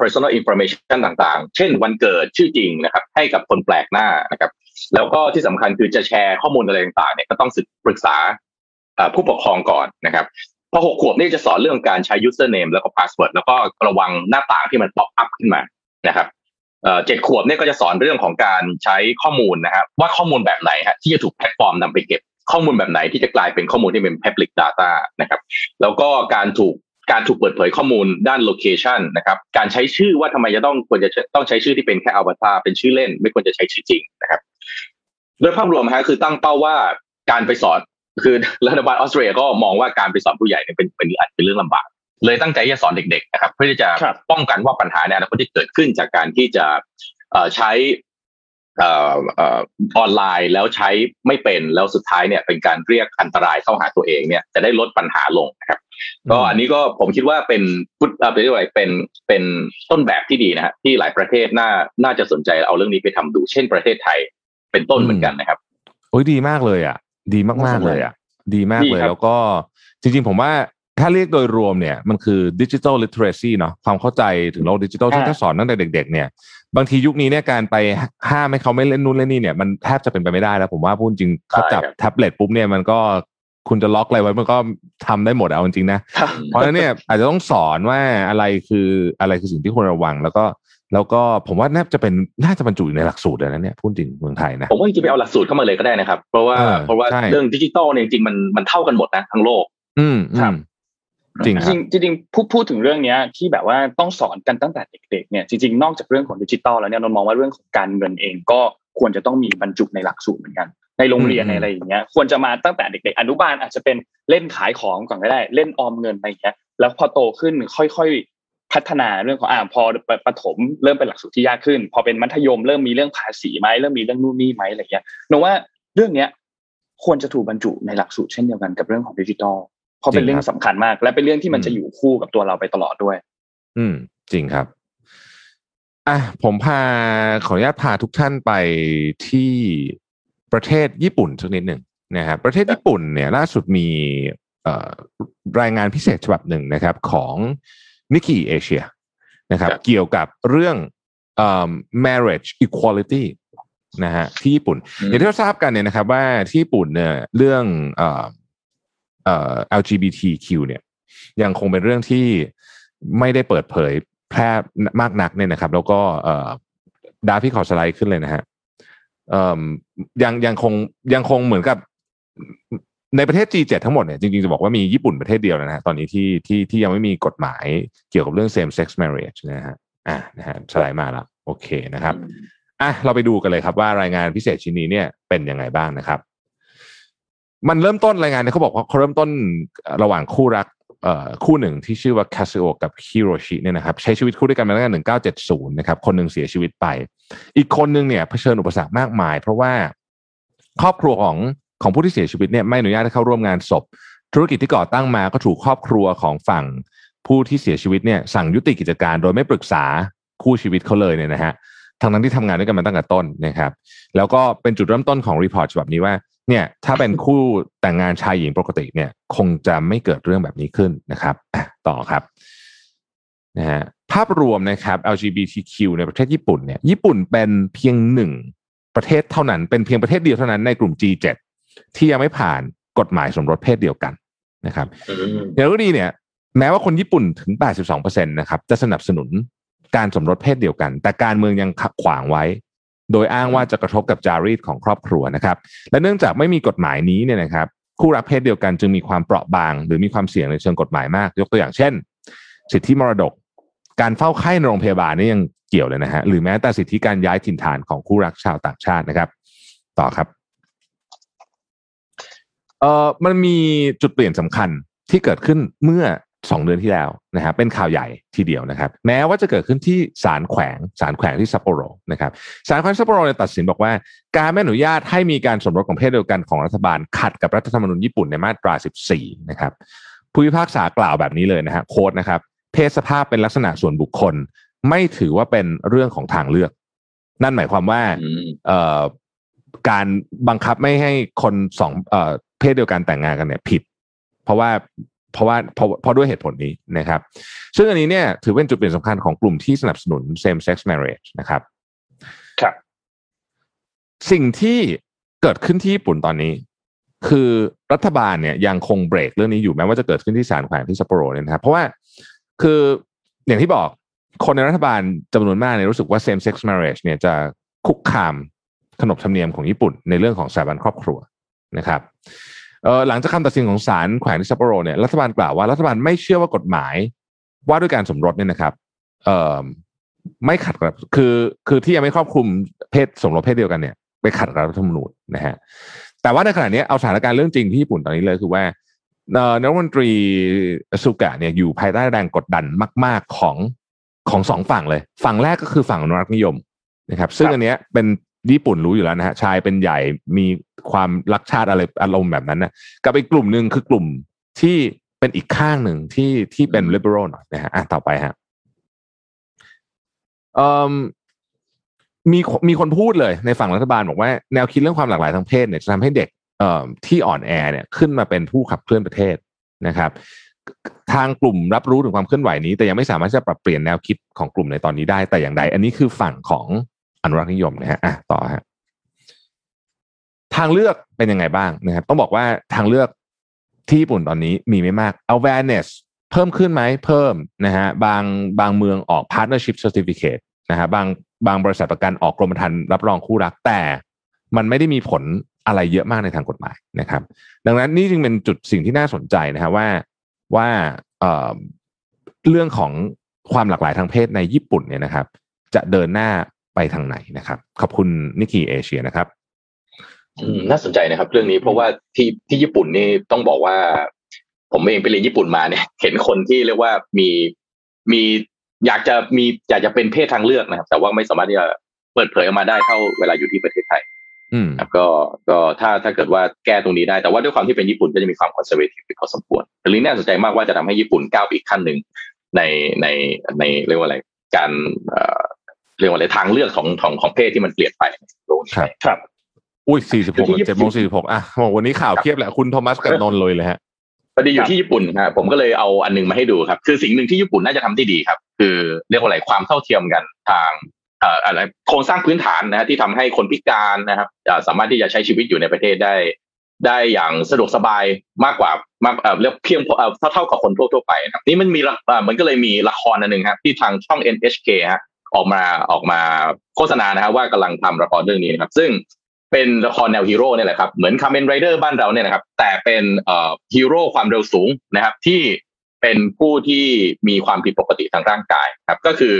personal information ต่างๆ เช่นวันเกิดชื่อจริงนะครับ ให้กับคนแปลกหน้านะครับ แล้วก็ที่สำคัญคือจะแชร์ข้อมูลอะไรต่างๆเนี่ยก็ต้องศึกปรึกษาผู้ปกครองก่อนนะครับพอหกขวบนี่จะสอนเรื่องการใช้ username แล้วก็ password แล้วก็ระวังหน้าต่างที่มัน pop up ขึ้นมานะครับเจ็ดขวบเนี่ยก็จะสอนเรื่องของการใช้ข้อมูลนะครับว่าข้อมูลแบบไหนฮะที่จะถูกแพลตฟอร์มนำไปเก็บข้อมูลแบบไหนที่จะกลายเป็นข้อมูลที่เป็น public data นะครับแล้วก็การถูก การถูกเปิดเผยข้อมูลด้าน location นะครับการใช้ชื่อว่าทำไมจะต้องควรจะต้องใช้ชื่อที่เป็นแค่อวตารเป็นชื่อเล่น ไม่ควรจะใช้ชื่อจริงนะครับโดยภาพรวมฮะคือตั้งเป้าว่าการไปสอนคือรัฐบาลออสเตรเลียก็มองว่าการไปสอนผู้ใหญ่เนี่ยเป็นเป็นอาจเป็นเรื่องลำบาก เลยตั้งใจจะสอนเด็กๆนะครับเพื่อที่จะป้องกันว่าปัญหาเนี่ยนะที่เกิดขึ้นจากการที่จะใช้ออนไลน์แล้วใช้ไม่เป็นแล้วสุดท้ายเนี่ยเป็นการเรียกอันตรายเข้าหาตัวเองเนี่ยจะได้ลดปัญหาลงนะครับ ก็อันนี้ก็ผมคิดว่าเป็นพุทธเป็นอะไรเป็นเป็นต้นแบบที่ดีนะฮะที่หลายประเทศน่าน่าจะสนใจเอาเรื่องนี้ไปทำดู เช่นประเทศไทยเป็นต้นเหมือนกันนะครับโอ้ยดีมากเลยอะ ดีมากๆเลยอะ ดีมากเลยแล้วก็จริงๆ ผมว่าถ้าเรียกโดยรวมเนี่ยมันคือดิจิทัลลิเทเรซีเนาะความเข้าใจถึงโลกดิจิทัลที่ถ้าสอนตั้งแต่เด็ก ๆ เนี่ย บางทียุคนี้เนี่ยการไปห้ามให้เขาไม่เล่นนู่นเล่นนี่เนี่ยมันแทบจะเป็นไปไม่ได้แล้ว ผมว่าพูดจริงเขาจับแท็บเล็ตปุ๊บเนี่ยมันก็ คุณจะล็อกอะไรไว้มันก็ทำได้หมดเอาจริงๆนะ เพราะฉะนั้นเนี่ยอาจจะต้องสอนว่าอะไรคืออะไรคือสิ่งที่ควรระวังแล้วก็แล้วก็ผมว่าน่าจะเป็นน่าจะบรรจุในหลักสูตรเลยนะเนี่ยพูดจริงเมืองไทยนะผมว่าจริงๆไปเอาหลักสูตรเข้ามาเลยก็ได้นะครับ เพราะว่าเพราะว่าเรื่องดิจิตอลเนี่ยจริงๆมันมันเท่ากันหมดนะทั้งโลก อืมครับจริงจริงจริงพูดพูดถึงเรื่องเนี้ยที่แบบว่าต้องสอนกันตั้งแต่เด็กๆเนี่ยจริงๆนอกจากเรื่องของดิจิตอลแล้วเนี่ยนนมองว่าเรื่องของการเงินเองก็ควรจะต้องมีบรรจุในหลักสูตรเหมือนกัน ในโรงเรียนในอะไรอย่างเงี้ยควรจะมาตั้งแต่เด็กๆอนุบาลอาจจะเป็นเล่นขายของก่อนก็ได้ เล่นออมเงินอะไรอย่างเงี้ยแล้วพอโตขึ้นค่อยพัฒนาเรื่องของอ่าพอประถมเริ่มเป็นหลักสูตรที่ยากขึ้น พอเป็นมัธยมเริ่มมีเรื่องภาษีไหมเริ่มมีเรื่องนู่นนี่ไหมอะไรเงี้ยนว่าเรื่องเนี้ยควรจะถูกบรรจุในหลักสูตรเช่นเดียวกันกับเรื่องของดิจิทัลเพราะเป็นเรื่องสำคัญมาก และเป็นเรื่องที่มันจะอยู่คู่กับตัวเราไปตลอดด้วย อืม จริงครับอะผมพาขออนุญาตพาทุกท่านไปที่ ประเทศญี่ปุ่นสักนิดหนึ่งนะครับประเทศญี่ปุ่นเนี่ยล่าสุดมีรายงานพิเศษฉบับหนึ่งนะครับของนิกกี้เอเชียนะครับเกี่ยวกับเรื่อง marriage equality นะฮะที่ญี่ปุ่นอย่างที่เราทราบกันเนี่ยนะครับว่าที่ญี่ปุ่นเนี่ยเรื่องเอ่อเอ่อ LGBTQ เนี่ยยังคงเป็นเรื่องที่ไม่ได้เปิดเผยแพร่มากนักเนี่ยนะครับ แล้วก็เอ่อดาพี่ขอสไลด์ขึ้นเลยนะฮะเอ่อ ยังยังคงยังคงเหมือนกับในประเทศ G7 ทั้งหมดเนี่ยจริงๆจะบอกว่ามีญี่ปุ่นประเทศเดียวนะฮะตอนนี้ที่ที่ที่ยังไม่มีกฎหมายเกี่ยวกับเรื่อง same sex marriage นะฮะอ่านะฮะสไลด์มาแล้วโอเคนะครับอะเราไปดูกันเลยครับว่ารายงานพิเศษชิ้นนี้เนี่ยเป็นยังไงบ้างนะครับ มันเริ่มต้นรายงานเนี่ยเขาบอกว่าเขาเริ่มต้นระหว่างคู่รัก คู่หนึ่งที่ชื่อว่าคาซิโอกับฮิโรชิเนี่ยนะครับใช้ชีวิตคู่ด้วยกันมาตั้งแต่หนึ่งเก้าเจ็ดศูนย์นะครับคนหนึ่งเสียชีวิตไป อีกคนหนึ่งเนี่ยเผชิญอุปสรรคมากมาย เพราะว่าครอบครัวของของผู้ที่เสียชีวิตเนี่ยไม่อนุญาตให้เข้าร่วมงานศพ ธุรกิจที่ก่อตั้งมาก็ถูกครอบครัวของฝั่งผู้ที่เสียชีวิตเนี่ยสั่งยุติกิจการโดยไม่ปรึกษาคู่ชีวิตเขาเลยเนี่ยนะฮะทั้งนั้นที่ทำงานด้วยกันมาตั้งแต่ต้นนะครับ แล้วก็เป็นจุดเริ่มต้นของ report ฉบับนี้ว่า เนี่ยถ้าเป็นคู่แต่งงานชายหญิงปกติเนี่ย คงจะไม่เกิดเรื่องแบบนี้ขึ้นนะครับ ต่อครับนะฮะภาพรวมนะครับ LGBTQ ในประเทศญี่ปุ่นเนี่ยญี่ปุ่นเป็นเพียงหนึ่งประเทศเท่านั้น เป็นเพียงประเทศเดียวเท่านั้นในกลุ่ม G7 ที่ยังไม่ผ่านกฎหมายสมรสเพศเดียวกันนะครับอย่างก็ดีเนี่ย แม้ว่าคนญี่ปุ่นถึง 82%นะครับจะสนับสนุนการสมรสเพศเดียวกัน แต่การเมืองยังขัขวางไว้ โดยอ้างว่าจะกระทบกับจารีตของครอบครัวนะครับ และเนื่องจากไม่มีกฎหมายนี้เนี่ยนะครับ คู่รักเพศเดียวกันจึงมีความเปราะบาง หรือมีความเสี่ยงในเชิงกฎหมายมาก ยกตัวอย่างเช่น สิทธิมรดก การเฝ้าไข้ในโรงพยาบาลนี่ยังเกี่ยวเลยนะฮะหรือแม้แต่สิทธิการย้ายถิ่นฐานของคู่รักชาวต่างชาตินะครับ ต่อครับเอ่อมันมีจุดเปลี่ยนสำคัญที่เกิดขึ้นเมื่อ สองเดือนที่แล้วนะฮะเป็นข่าวใหญ่ทีเดียวนะครับ แม้ว่าจะเกิดขึ้นที่ศาลแขวงศาลแขวงที่ซัปโปโรนะครับศาลแขวงซัปโปโรเนี่ยตัดสินบอกว่า การไม่อนุญาตให้มีการสมรสของเพศเดียวกันของรัฐบาลขัดกับรัฐธรรมนูญญี่ปุ่นในมาตรา 14 นะครับผู้พิพากษากล่าวแบบนี้เลยนะฮะโค้ดนะครับ เพศสภาพเป็นลักษณะส่วนบุคคล ไม่ถือว่าเป็นเรื่องของทางเลือก นั่นหมายความว่าอืมเอ่อการบังคับไม่ให้คนสองเอ่อเพศเดียวกันแต่งงานกันเนี่ยผิด เพราะว่า เพราะว่าเพราะเพราะด้วยเหตุผลนี้นะครับ ซึ่งอันนี้เนี่ยถือเป็นจุดเปลี่ยนสำคัญของกลุ่มที่สนับสนุน same sex marriage นะครับ ครับ สิ่งที่เกิดขึ้นที่ญี่ปุ่นตอนนี้ คือรัฐบาลเนี่ยยังคงเบรกเรื่องนี้อยู่แม้ว่าจะเกิดขึ้นที่ศาลแขวงที่ซัปโปโรเนี่ยนะครับ เพราะว่าคืออย่างที่บอกคนในรัฐบาลจำนวนมากเนี่ยรู้สึกว่า same sex marriage เนี่ยจะคุกคามขนบธรรมเนียมของญี่ปุ่นในเรื่องของสถาบันครอบครัวนะครับเออ หลังจากคำตัดสินของศาลแขวงที่ซัปโปโรเนี่ยรัฐบาลกล่าวว่ารัฐบาลไม่เชื่อว่ากฎหมาย ว่าด้วยการสมรสเนี่ยนะครับเอ่อไม่ขัดกับคือคือที่ยังไม่ครอบคลุมเพศสมรสเพศเดียวกันเนี่ยไปขัดกับรัฐธรรมนูญนะฮะแต่ว่าในขณะนี้เอาสถานการณ์เรื่องจริงที่ญี่ปุ่นตอนนี้เลยคือว่าเอ่อนายกรัฐมนตรีสุกะเนี่ยอยู่ภายใต้แรงกดดันมาก ๆของของสองฝั่งเลย ฝั่งแรกก็คือฝั่งอนุรักษ์นิยมนะครับ ซึ่งอันเนี้ยเป็น ญี่ปุ่นรู้อยู่แล้วนะฮะชายเป็นใหญ่มีความรักชาติอะไรอารมณ์แบบนั้นนะกับอีกกลุ่มหนึ่งคือกลุ่มที่เป็นอีกข้างหนึ่งที่ที่เป็น liberal หน่อยนะฮะอะต่อไปฮะเอ่อมีมีคนพูดเลยในฝั่งรัฐบาลบอกว่าแนวคิดเรื่องความหลากหลายทางเพศเนี่ยจะทำให้เด็กเอ่อที่อ่อนแอเนี่ยขึ้นมาเป็นผู้ขับเคลื่อนประเทศนะครับ ทางกลุ่มรับรู้ถึงความเคลื่อนไหวนี้ แต่ยังไม่สามารถจะปรับเปลี่ยนแนวคิดของกลุ่มในตอนนี้ได้แต่อย่างใด อันนี้คือฝั่งของ อนุรักษ์นิยมนะฮะอะต่อฮะทางเลือกเป็นยังไงบ้างนะครับต้องบอกว่าทางเลือกที่ญี่ปุ่นตอนนี้มีไม่มาก awareness เพิ่มขึ้นไหมเพิ่มนะฮะบางบางเมืองออก partnership certificate นะฮะบางบางบริษัทประกันออกกรมธรรม์รับรองคู่รักแต่มันไม่ได้มีผลอะไรเยอะมากในทางกฎหมายนะครับ ดังนั้นนี่จึงเป็นจุดสิ่งที่น่าสนใจนะฮะว่าว่าเเรื่องของความหลากหลายทางเพศในญี่ปุ่นเนี่ยนะครับ จะเดินหน้า ไปทางไหนนะครับ ขอบคุณนิกกี้เอเชียนะครับอืมน่าสนใจนะครับ เรื่องนี้เพราะว่าที่ที่ญี่ปุ่นนี่ต้องบอกว่า ผมเองไปเรียนญี่ปุ่นมาเนี่ย เห็นคนที่เรียกว่ามีมีอยากจะมีอยากจะเป็นเพศทางเลือกนะครับ แต่ว่าไม่สามารถที่จะเปิดเผยออกมาได้เท่าเวลาอยู่ที่ประเทศไทยอืมครับก็ก็ถ้าถ้าเกิดว่าแก้ตรงนี้ได้แต่ว่าด้วยความที่เป็นญี่ปุ่นก็จะมีความ conservative พอสมควรเรื่องนี้น่าสนใจมากว่าจะทำให้ญี่ปุ่นก้าวไปอีกขั้นหนึ่งในในในเรียกว่าอะไรการ เอ่อเรียกว่าอะไรทางเลือกของของของเพศที่มันเปลี่ยนไปในโลกนี้ครับครับ อุ้ยสี่สิบหกคือที่เจ็ดโมงสี่สิบหกอะบอกวันนี้ข่าวเพียบแหละคุณโทมัสกับนนท์เลยเลยฮะพอดีอยู่ครัยู่บที่ญี่ปุ่นนะผมก็เลยเอาอันหนึ่งมาให้ดูครับ คือสิ่งหนึ่งที่ญี่ปุ่นน่าจะทำได้ดีครับ คือเรียกว่าอะไรความเท่าเทียมกันทางเอ่ออะไรโครงสร้างพื้นฐานนะฮะที่ทำให้คนพิการนะครับอ่าสามารถที่จะใช้ชีวิตอยู่ในประเทศได้ ได้อย่างสะดวกสบายมากกว่ามากเอ่อเรียกเพียงพอเอ่อเท่าเท่ากับคนทั่วทั่วไปนะครับนี่มันมีละเอ่อมันก็เลยมีละครอันหนึ่งครับที่ทางช่อง NHK ฮะ ออกมาออกมาโฆษณานะครับว่ากำลังทำละครเรื่องนี้นะครับ ซึ่งเป็นละครแนวฮีโร่เนี่ยแหละครับเหมือนคาเมนไรเดอร์บ้านเราเนี่ยนะครับแต่เป็นเอ่อฮีโร่ความเร็วสูงนะครับ ที่เป็นผู้ที่มีความผิดปกติทางร่างกายครับ ก็คือ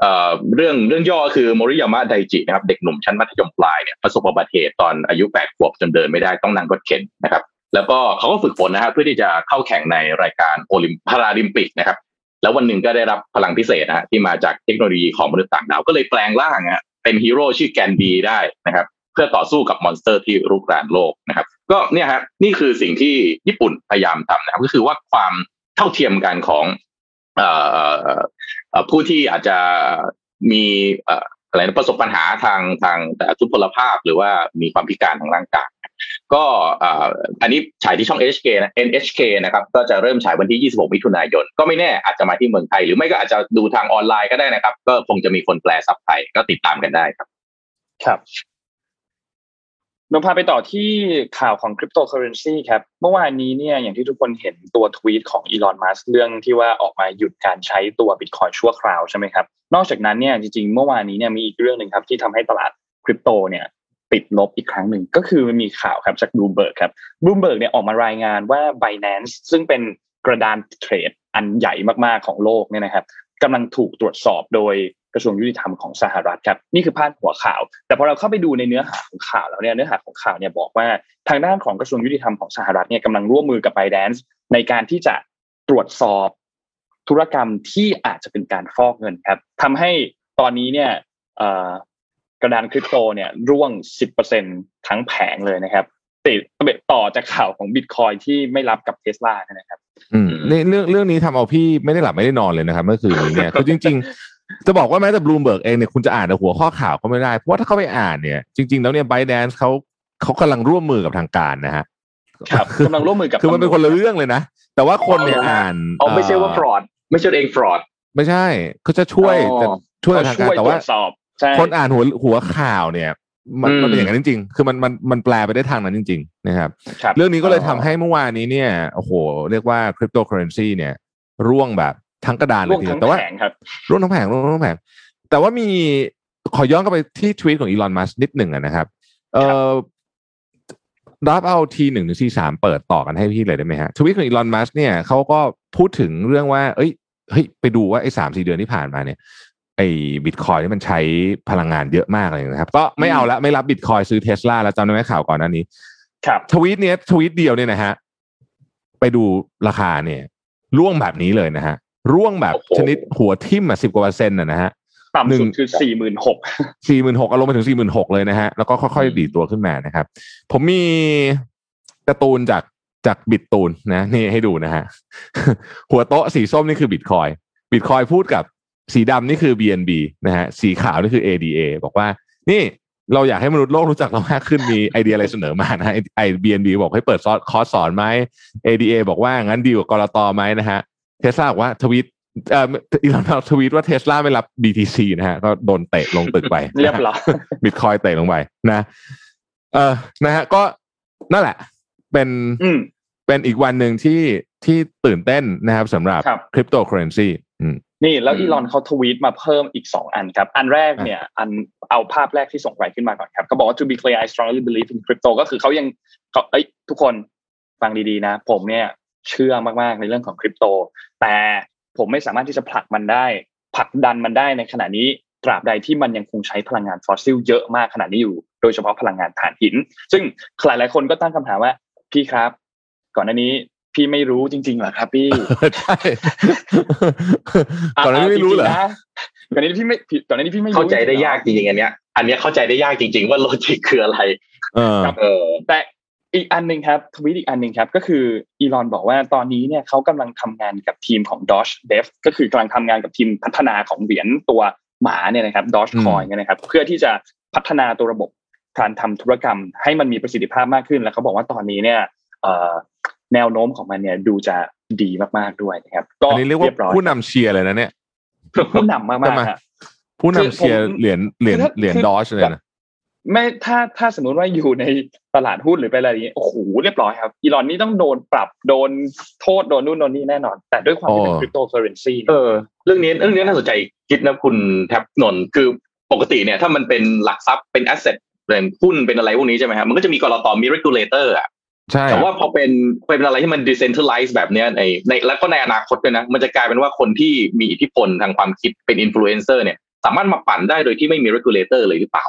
เอ่อเรื่องเรื่องย่อคือโมริยามะไดจินะครับ เด็กหนุ่มชั้นมัธยมปลายเนี่ยประสบอุบัติเหตุตอนอายุ8ขวบจนเดินไม่ได้ต้องนั่งรถเข็นนะครับ แล้วก็เขาก็ฝึกฝนนะครับเพื่อที่จะเข้าแข่งในรายการโอลิมพาราลิมปิกนะครับ แล้ววันหนึ่งก็ได้รับพลังพิเศษนะฮะที่มาจากเทคโนโลยีของมนุษย์ต่างดาวก็เลยแปลงร่างฮะเป็นฮีโร่ชื่อแกนดีได้นะครับ เพื่อต่อสู้กับ monster ที่รุกรานโลกนะครับ ก็เนี่ยครับนี่คือสิ่งที่ญี่ปุ่นพยายามทำนะครับก็คือว่าความเท่าเทียมกันของเอ่อผู้ที่อาจจะมีเอ่ออะไรนะประสบปัญหาทางทางแต่ทุพพลภาพหรือว่ามีความพิการทางร่างกาย ก็อันนี้ฉายที่ช่อง NHK นะ NHK นะครับก็จะเริ่มฉายวันที่ 26 มิถุนายน ก็ไม่แน่อาจจะมาที่เมืองไทย หรือไม่ก็อาจจะดูทางออนไลน์ก็ได้นะครับ ก็คงจะมีคนแปลซับไทยก็ติดตามกันได้ครับ ครับนพาไปต่อที่ข่าวของคริปโตเคอร์เรนซีครับ เมื่อวานนี้เนี่ยอย่างที่ทุกคนเห็นตัวทวีตของอีลอนมัสก์เรื่องที่ว่าออกมาหยุดการใช้ตัวบิตคอยน์ชั่วคราวใช่ไหมครับ นอกจากนั้นเนี่ยจริงๆ เมื่อวานนี้เนี่ยมีอีกเรื่องหนึ่งครับที่ทำให้ตลาดคริปโตเนี่ย ติดลบอีกครั้งหนึ่งก็คือมันมีข่าวครับจากบลูมเบิร์กครับบลูมเบิร์กเนี่ยออกมารายงานว่า Binance ซึ่งเป็นกระดานเทรดอันใหญ่มากๆของโลกเนี่ยนะครับกำลังถูกตรวจสอบโดยกระทรวงยุติธรรมของสหรัฐครับนี่คือพาดหัวข่าว แต่พอเราเข้าไปดูในเนื้อหาของข่าวแล้วเนี่ยเนื้อหาของข่าวเนี่ยบอกว่าทางด้านของกระทรวงยุติธรรมของสหรัฐเนี่ยกำลังร่วมมือกับ Binance ในการที่จะตรวจสอบธุรกรรมที่อาจจะเป็นการฟอกเงินครับทำให้ตอนนี้เนี่ย กระดานคริปโตเนี่ยร่วง 10%ทั้งแผงเลยนะครับติดต่อจากข่าวของบิตคอยที่ไม่รับกับเทสลานะครับอืมเรื่องเรื่องนี้ทำเอาพี่ไม่ได้หลับไม่ได้นอนเลยนะครับเมื่อคืนนี้เนี่ยคือจริง ๆ จะบอกว่าแม้แต่บลูมเบิร์กเองเนี่ยคุณจะอ่านในหัวข้อข่าวก็ไม่ได้เพราะว่าถ้าเขาไปอ่านเนี่ยจริง ๆ แล้วเนี่ย Binance เขาเขากำลังร่วมมือกับทางการนะฮะครับกำลังร่วมมือกับคือมันเป็นคนละเรื่องเลยนะ แต่ว่าคนเนี่ยอ่านเอาไม่ใช่ว่า fraud ไม่ใช่เอง fraud ไม่ใช่เขาจะช่วยจะช่วยทางการแต่ว่าสอบ คนอ่านหัวหัวข่าวเนี่ย มันมันเป็นอย่างนั้นจริง ๆ คือมันมันมันแปลไปได้ทางนั้นจริง ๆ นะครับเรื่องนี้ก็เลยทำให้เมื่อวานนี้เนี่ยโอ้โหเรียกว่าคริปโตเคอร์เรนซีเนี่ย ร่วงแบบทั้งกระดานเลยทีเดียวแต่ว่าร่วงทั้งแผงร่วงทั้งแผง แต่ว่ามีขอย้อนกลับไปที่ทวีตของอีลอนมัสก์นิดหนึ่งนะครับ เอ่อรับเอาทีหนึ่งถึงทีสามเปิดต่อกันให้พี่เลยได้ไหมฮะทวีตของอีลอนมัสก์เนี่ยเขาก็พูดถึงเรื่องว่า เอ้ยเฮ้ยไปดูว่าไอ้สามสี่เดือนที่ผ่านมาเนี่ย ไอ้บิตคอยน์นี่มันใช้พลังงานเยอะมากเลยนะครับ ก็ไม่เอาละไม่รับบิตคอยน์ซื้อเทสลาแล้วจำได้ไหมข่าวก่อนหน้านี้ ครับทวีตเนี้ยทวีตเดียวเนี่ยนะฮะไปดูราคาเนี่ยร่วงแบบนี้เลยนะฮะ ร่วงแบบชนิดหัวทิ่มอะสิบกว่าเปอร์เซ็นต์นะฮะต่ำสุดคือสี่หมื่นหกสี่หมื่นหกอารมณ์ไปถึงสี่หมื่นหกเลยนะฮะ แล้วก็ค่อยๆดีตัวขึ้นมานะครับ ผมมีการ์ตูนจากจากบิตตูนนะ นี่ให้ดูนะฮะ หัวโต๊ะสีส้มนี่คือบิตคอยบิตคอยพูดกับ สีดำนี่คือ BNB นะฮะสีขาวนี่คือ ADA บอกว่า นี่เราอยากให้มนุษย์โลกรู้จักเรามากขึ้นมีไอเดียอะไรเสนอมานะไอ BNB บอกให้เปิดคอร์สสอนไหม ADA บอกว่างั้นดีกว่ากรตไหมนะฮะเทสลาบอกว่าทวิตเอ่ออีลอนมัสก์ทวีตว่าเทสลาไม่รับ BTC นะฮะ ก็โดนเตะลงตึกไป เรียบร้อยบิตคอยน์เตะลงไปนะ เออนะฮะ ก็นั่นแหละ เป็นเป็นอีกวันหนึ่งที่ที่ตื่นเต้นนะครับสำหรับคริปโตเคอร์เรนซี นี่แล้วอีลอนเขาทวีตมาเพิ่มอีกสองอันครับ อันแรกเนี่ยอันเอาภาพแรกที่ส่งไปขึ้นมาก่อนครับเขาบอกว่า to be clear I strongly believe in crypto ก็คือเขายังเขาเอ้ยทุกคนฟังดีๆนะ ผมเนี่ยเชื่อมากๆในเรื่องของคริปโต แต่ผมไม่สามารถที่จะผลักมันได้ผลักดันมันได้ในขณะนี้ตราบใดที่มันยังคงใช้พลังงานฟอสซิลเยอะมากขนาดนี้อยู่ โดยเฉพาะพลังงานถ่านหิน ซึ่งหลายหลายคนก็ตั้งคำถามว่าพี่ครับ ก่อนหน้านี้ พี่ไม่รู้จริงๆเหรอครับพี่ใช่ก่อนหน้านี้ไม่รู้เหรอก่อนหน้านี้พี่ไม่ก่อนหน้านี้พี่ไม่เข้าใจได้ยากจริงๆอันเนี้ย อันเนี้ยเข้าใจได้ยากจริง ๆ ว่าโลจิกคืออะไรเออเออแต่อีกอันหนึ่งครับทวีตอีกอันหนึ่งครับ ก็คืออีลอนบอกว่าตอนนี้เนี่ยเขากำลังทำงานกับทีมของ Doge Dev ก็คือกำลังทำงานกับทีมพัฒนาของเหรียญตัวหมาเนี่ยนะครับ Doge Coin เนี่ยนะครับ เพื่อที่จะพัฒนาตัวระบบการทำธุรกรรมให้มันมีประสิทธิภาพมากขึ้น แล้วเขาบอกว่าตอนนี้เนี่ย แนวโน้มของมันเนี่ยดูจะดีมากๆด้วยนะครับ ก็อันนี้เรียกว่าผู้นำเชียร์เลยนะเนี่ยผู้นำมากๆผู้นำเชียร์เหรียญเหรียญเหรียญ Doge เลยนะไม่ถ้าถ้าสมมุติว่าอยู่ในตลาดหุ้นหรือไปอะไรอย่างนี้โอ้โหเรียบร้อยครับอีลอนนี่ต้องโดนปรับโดนโทษโดนนู่นโดนนี่แน่นอน แต่ด้วยความที่เป็นคริปโตเคอเรนซีเออเรื่องนี้เรื่องนี้น่าสนใจคิดนะคุณแท็บนนคือปกติเนี่ยถ้ามันเป็นหลักทรัพย์เป็นแอสเซทเป็นหุ้นเป็นอะไรพวกนี้ใช่ไหมครับมันก็จะมีกรตมี regulator อะ ใช่แต่ว่าพอเป็นเป็นอะไรที่มัน decentralized แบบเนี้ยในในแล้วก็ในอนาคตด้วยนะ มันจะกลายเป็นว่าคนที่มีอิทธิพลทางความคิดเป็น influencer เนี่ย สามารถมาปั่นได้โดยที่ไม่มี regulator เลยหรือเปล่า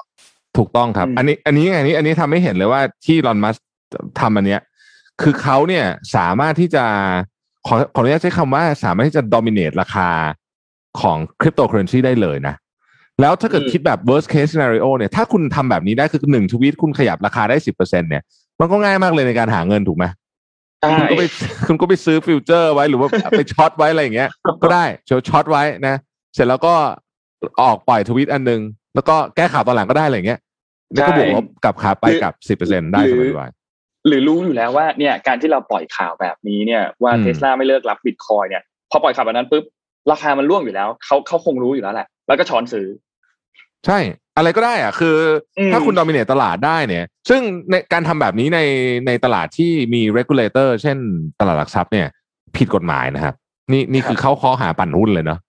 ถูกต้องครับ อันนี้อันนี้อันนี้อันนี้ทำให้เห็นเลยว่าที่รอนมัสทำอันเนี้ย คือเขาเนี่ยสามารถที่จะขอขออนุญาตใช้คำว่าสามารถที่จะ dominate ราคาของคริปโตเคอเรนซีได้เลยนะแล้วถ้าเกิดคิดแบบ worst case scenario เนี่ย ถ้าคุณทำแบบนี้ได้คือหนึ่งทวีตคุณขยับราคาได้สิบเปอร์เซ็นเนี่ย มันก็ง่ายมากเลยในการหาเงินถูกไหมคุณก็ไปคุณก็ไปซื้อ future ไว้หรือว่าไป short ไว้อะไรอย่างเงี้ย ก็ได้เชียว short ไว้นะ เสร็จแล้วก็ออกปล่อยทวีตอันนึง แล้วก็แก้ข่าวตอนหลังก็ได้อะไรเงี้ยแล้วก็บวกลบกับขาไปกับสิบเปอร์เซ็นได้สบายหรือรู้อยู่แล้วว่าเนี่ยการที่เราปล่อยข่าวแบบนี้เนี่ยว่าเทสลาไม่เลิกรับบิตคอยเนี่ยพอปล่อยข่าวแบบนั้นปุ๊บราคามันร่วงอยู่แล้วเขาเขาคงรู้อยู่แล้วแหละ แล้วก็ช้อนซื้อ ใช่ อะไรก็ได้อะคือ ถ้าคุณดอมิเนตตลาดได้เนี่ย ซึ่งในการทำแบบนี้ในในตลาดที่มี regulator เช่นตลาดหลักทรัพย์เนี่ย ผิดกฎหมายนะครับ นี่นี่คือเข้าข้อหาปั่นหุ้นเลยเนาะ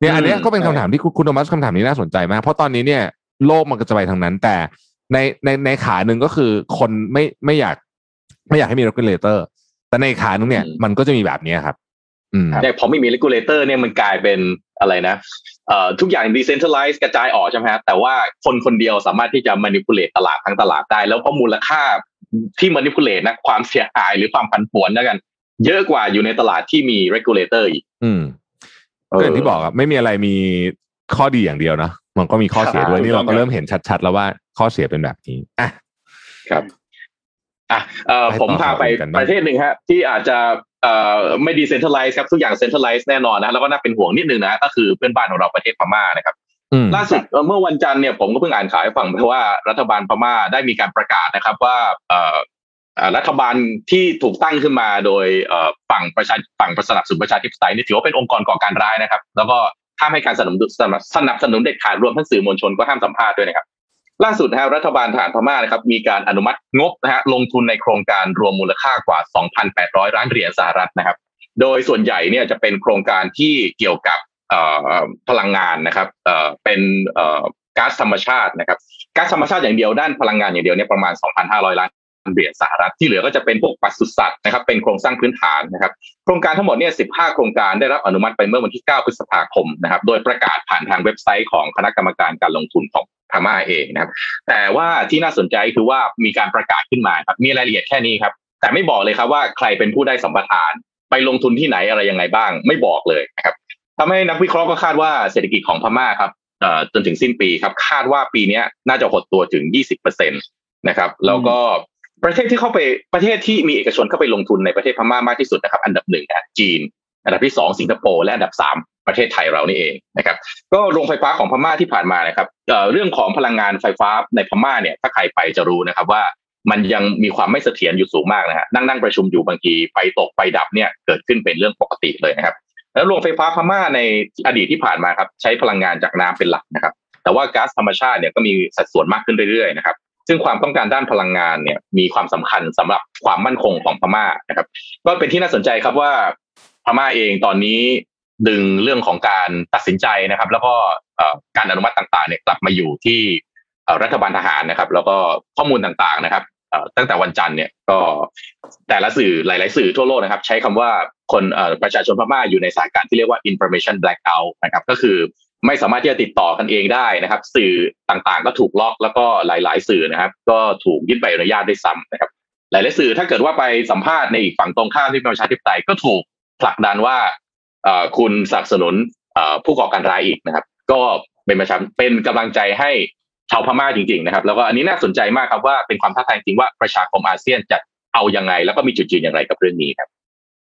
เนี่ยอันนี้ก็เป็นคำถามที่คุณโทมัสคำถามนี้น่าสนใจมาก เพราะตอนนี้เนี่ยโลกมันก็จะไปทางนั้น แต่ในในในขาหนึ่งก็คือคนไม่ไม่อยาก ไม่อยากให้มี regulator แต่ในขาหนึ่งเนี่ยมันก็จะมีแบบนี้ครับอืมแต่พอไม่มี regulator เนี่ยมันกลายเป็นอะไรนะเอ่อ ทุกอย่าง decentralize กระจายออกใช่ไหมครับแต่ว่าคนคนเดียวสามารถที่จะ manipulate ตลาดทั้งตลาดได้ แล้วก็มูลค่าที่ manipulate นะความเสียหายหรือความผันผวนนะกัน เยอะกว่าอยู่ในตลาดที่มี regulator อีกอืมก็อย่างที่บอกอะไม่มีอะไรมีข้อดีอย่างเดียวนะมันก็มีข้อเสียด้วยนี่เราก็เริ่มเห็นชัดๆ แล้วว่าข้อเสียเป็นแบบนี้อะครับ อะเอ่อไปต่อผมพาไปกันบ้างประเทศหนึ่งฮะที่อาจจะเอ่อไม่ดีเซนท r ลไลซ์ครับทุกอย่างเซ็นท r ลไลซ์แน่นอนนะแล้วก็น่าเป็นห่วงนิดนึงนะก็คือเพื่อนบ้านของเราประเทศพม่านะครับอืมล่าสุดเอ่อเมื่อวันจันทร์เนี่ยผมก็เพิ่งอ่านข่าวให้ฟังเพราะว่ารัฐบาลพม่าได้มีการประกาศนะครับว่าเอ่อเอ่อรัฐบาลที่ถูกตั้งขึ้นมาโดยเอ่อฝั่งประชาฝั่งสนับสนุนประชาธิปไตยนี่ถือว่าเป็นองค์กรก่อการร้ายนะครับ แล้วก็ห้ามให้การสนับสนุนสนับสนับสนุนเด็ดขาดรวมทั้งสื่อมวลชนก็ห้ามสัมภาษณ์ด้วยนะครับ ล่าสุดนะฮะรัฐบาลฐานพม่านะครับมีการอนุมัติงบนะฮะลงทุนในโครงการรวมมูลค่ากว่า 2,800 ล้านเหรียญสหรัฐนะครับ โดยส่วนใหญ่เนี่ยจะเป็นโครงการที่เกี่ยวกับเอ่อพลังงานนะครับเอ่อเป็นเอ่อก๊าซธรรมชาตินะครับก๊าซธรรมชาติอย่างเดียวด้านพลังงานอย่างเดียวเนี่ยประมาณ 2,500 ล้าน เหรียญสหรัฐที่เหลือก็จะเป็นพวกปศุสัตว์นะครับเป็นโครงสร้างพื้นฐานนะครับโครงการทั้งหมดเนี่ย15 โครงการได้รับอนุมัติไปเมื่อวันที่ 9 พฤษภาคมนะครับโดยประกาศผ่านทางเว็บไซต์ของคณะกรรมการการลงทุนของพม่าเองนะครับแต่ว่าที่น่าสนใจคือว่ามีการประกาศขึ้นมาครับมีรายละเอียดแค่นี้ครับแต่ไม่บอกเลยครับว่าใครเป็นผู้ได้สัมปทาน ไปลงทุนที่ไหนอะไรยังไงบ้าง ไม่บอกเลยนะครับทำให้นักวิเคราะห์ก็คาดว่าเศรษฐกิจของพม่าครับเอ่อจนถึงสิ้นปีครับคาดว่าปีนี้น่าจะหดตัวถึง 20%นะครับแล้วก็ ประเทศที่เข้าไปประเทศที่มีเอกชนเข้าไปลงทุนในประเทศพม่ามากที่สุดนะครับ อันดับหนึ่งนะจีน อันดับที่สองสิงคโปร์และอันดับสามประเทศไทยเรานี่เองนะครับ ก็โรงไฟฟ้าของพม่าที่ผ่านมานะครับเเรื่องของพลังงานไฟฟ้าในพม่าเนี่ยถ้าใครไปจะรู้นะครับว่ามันยังมีความไม่เสถียรอยู่สูงมากนะฮะนั่งนั่งประชุมอยู่บางทีไฟตกไฟดับเนี่ยเกิดขึ้นเป็นเรื่องปกติเลยนะครับ แล้วโรงไฟฟ้าพม่าในอดีตที่ผ่านมาครับใช้พลังงานจากน้ำเป็นหลักนะครับ แต่ว่าก๊าซธรรมชาติเนี่ยก็มีสัดส่วนมากขึ้นเรื่อยๆนะครับ ซึ่งความต้องการด้านพลังงานเนี่ยมีความสำคัญสำหรับความมั่นคงของพม่านะครับ ก็เป็นที่น่าสนใจครับว่าพม่าเองตอนนี้ดึงเรื่องของการตัดสินใจนะครับ แล้วก็การอนุมัติต่างๆเนี่ยกลับมาอยู่ที่รัฐบาลทหารนะครับ แล้วก็ข้อมูลต่างๆนะครับตั้งแต่วันจันทร์เนี่ยก็แต่ละสื่อหลาย ๆ สื่อทั่วโลกนะครับ ใช้คำว่าคนประชาชนพม่าอยู่ในสถานการณ์ที่เรียกว่า information blackout นะครับ ก็คือ ไม่สามารถที่จะติดต่อกันเองได้นะครับ สื่อต่างๆ ก็ถูกล็อกแล้วก็หลาย ๆ สื่อนะครับ ก็ถูกยึดใบอนุญาตด้วยซ้ำนะครับ หลายๆสื่อถ้าเกิดว่าไปสัมภาษณ์ในอีกฝั่งตรงข้ามที่เป็นประชาธิปไตยก็ถูกผลักดันว่าเอ่อคุณสนับสนุนเอ่อผู้ก่อการร้ายอีกนะครับ ก็เป็นประชาเป็นกำลังใจให้ชาวพม่าจริง ๆ นะครับ แล้วก็อันนี้น่าสนใจมากครับว่าเป็นความท้าทายจริงว่าประชาคมอาเซียนจะเอายังไง แล้วก็มีจุดยืนอย่างไรกับเรื่องนี้ครับ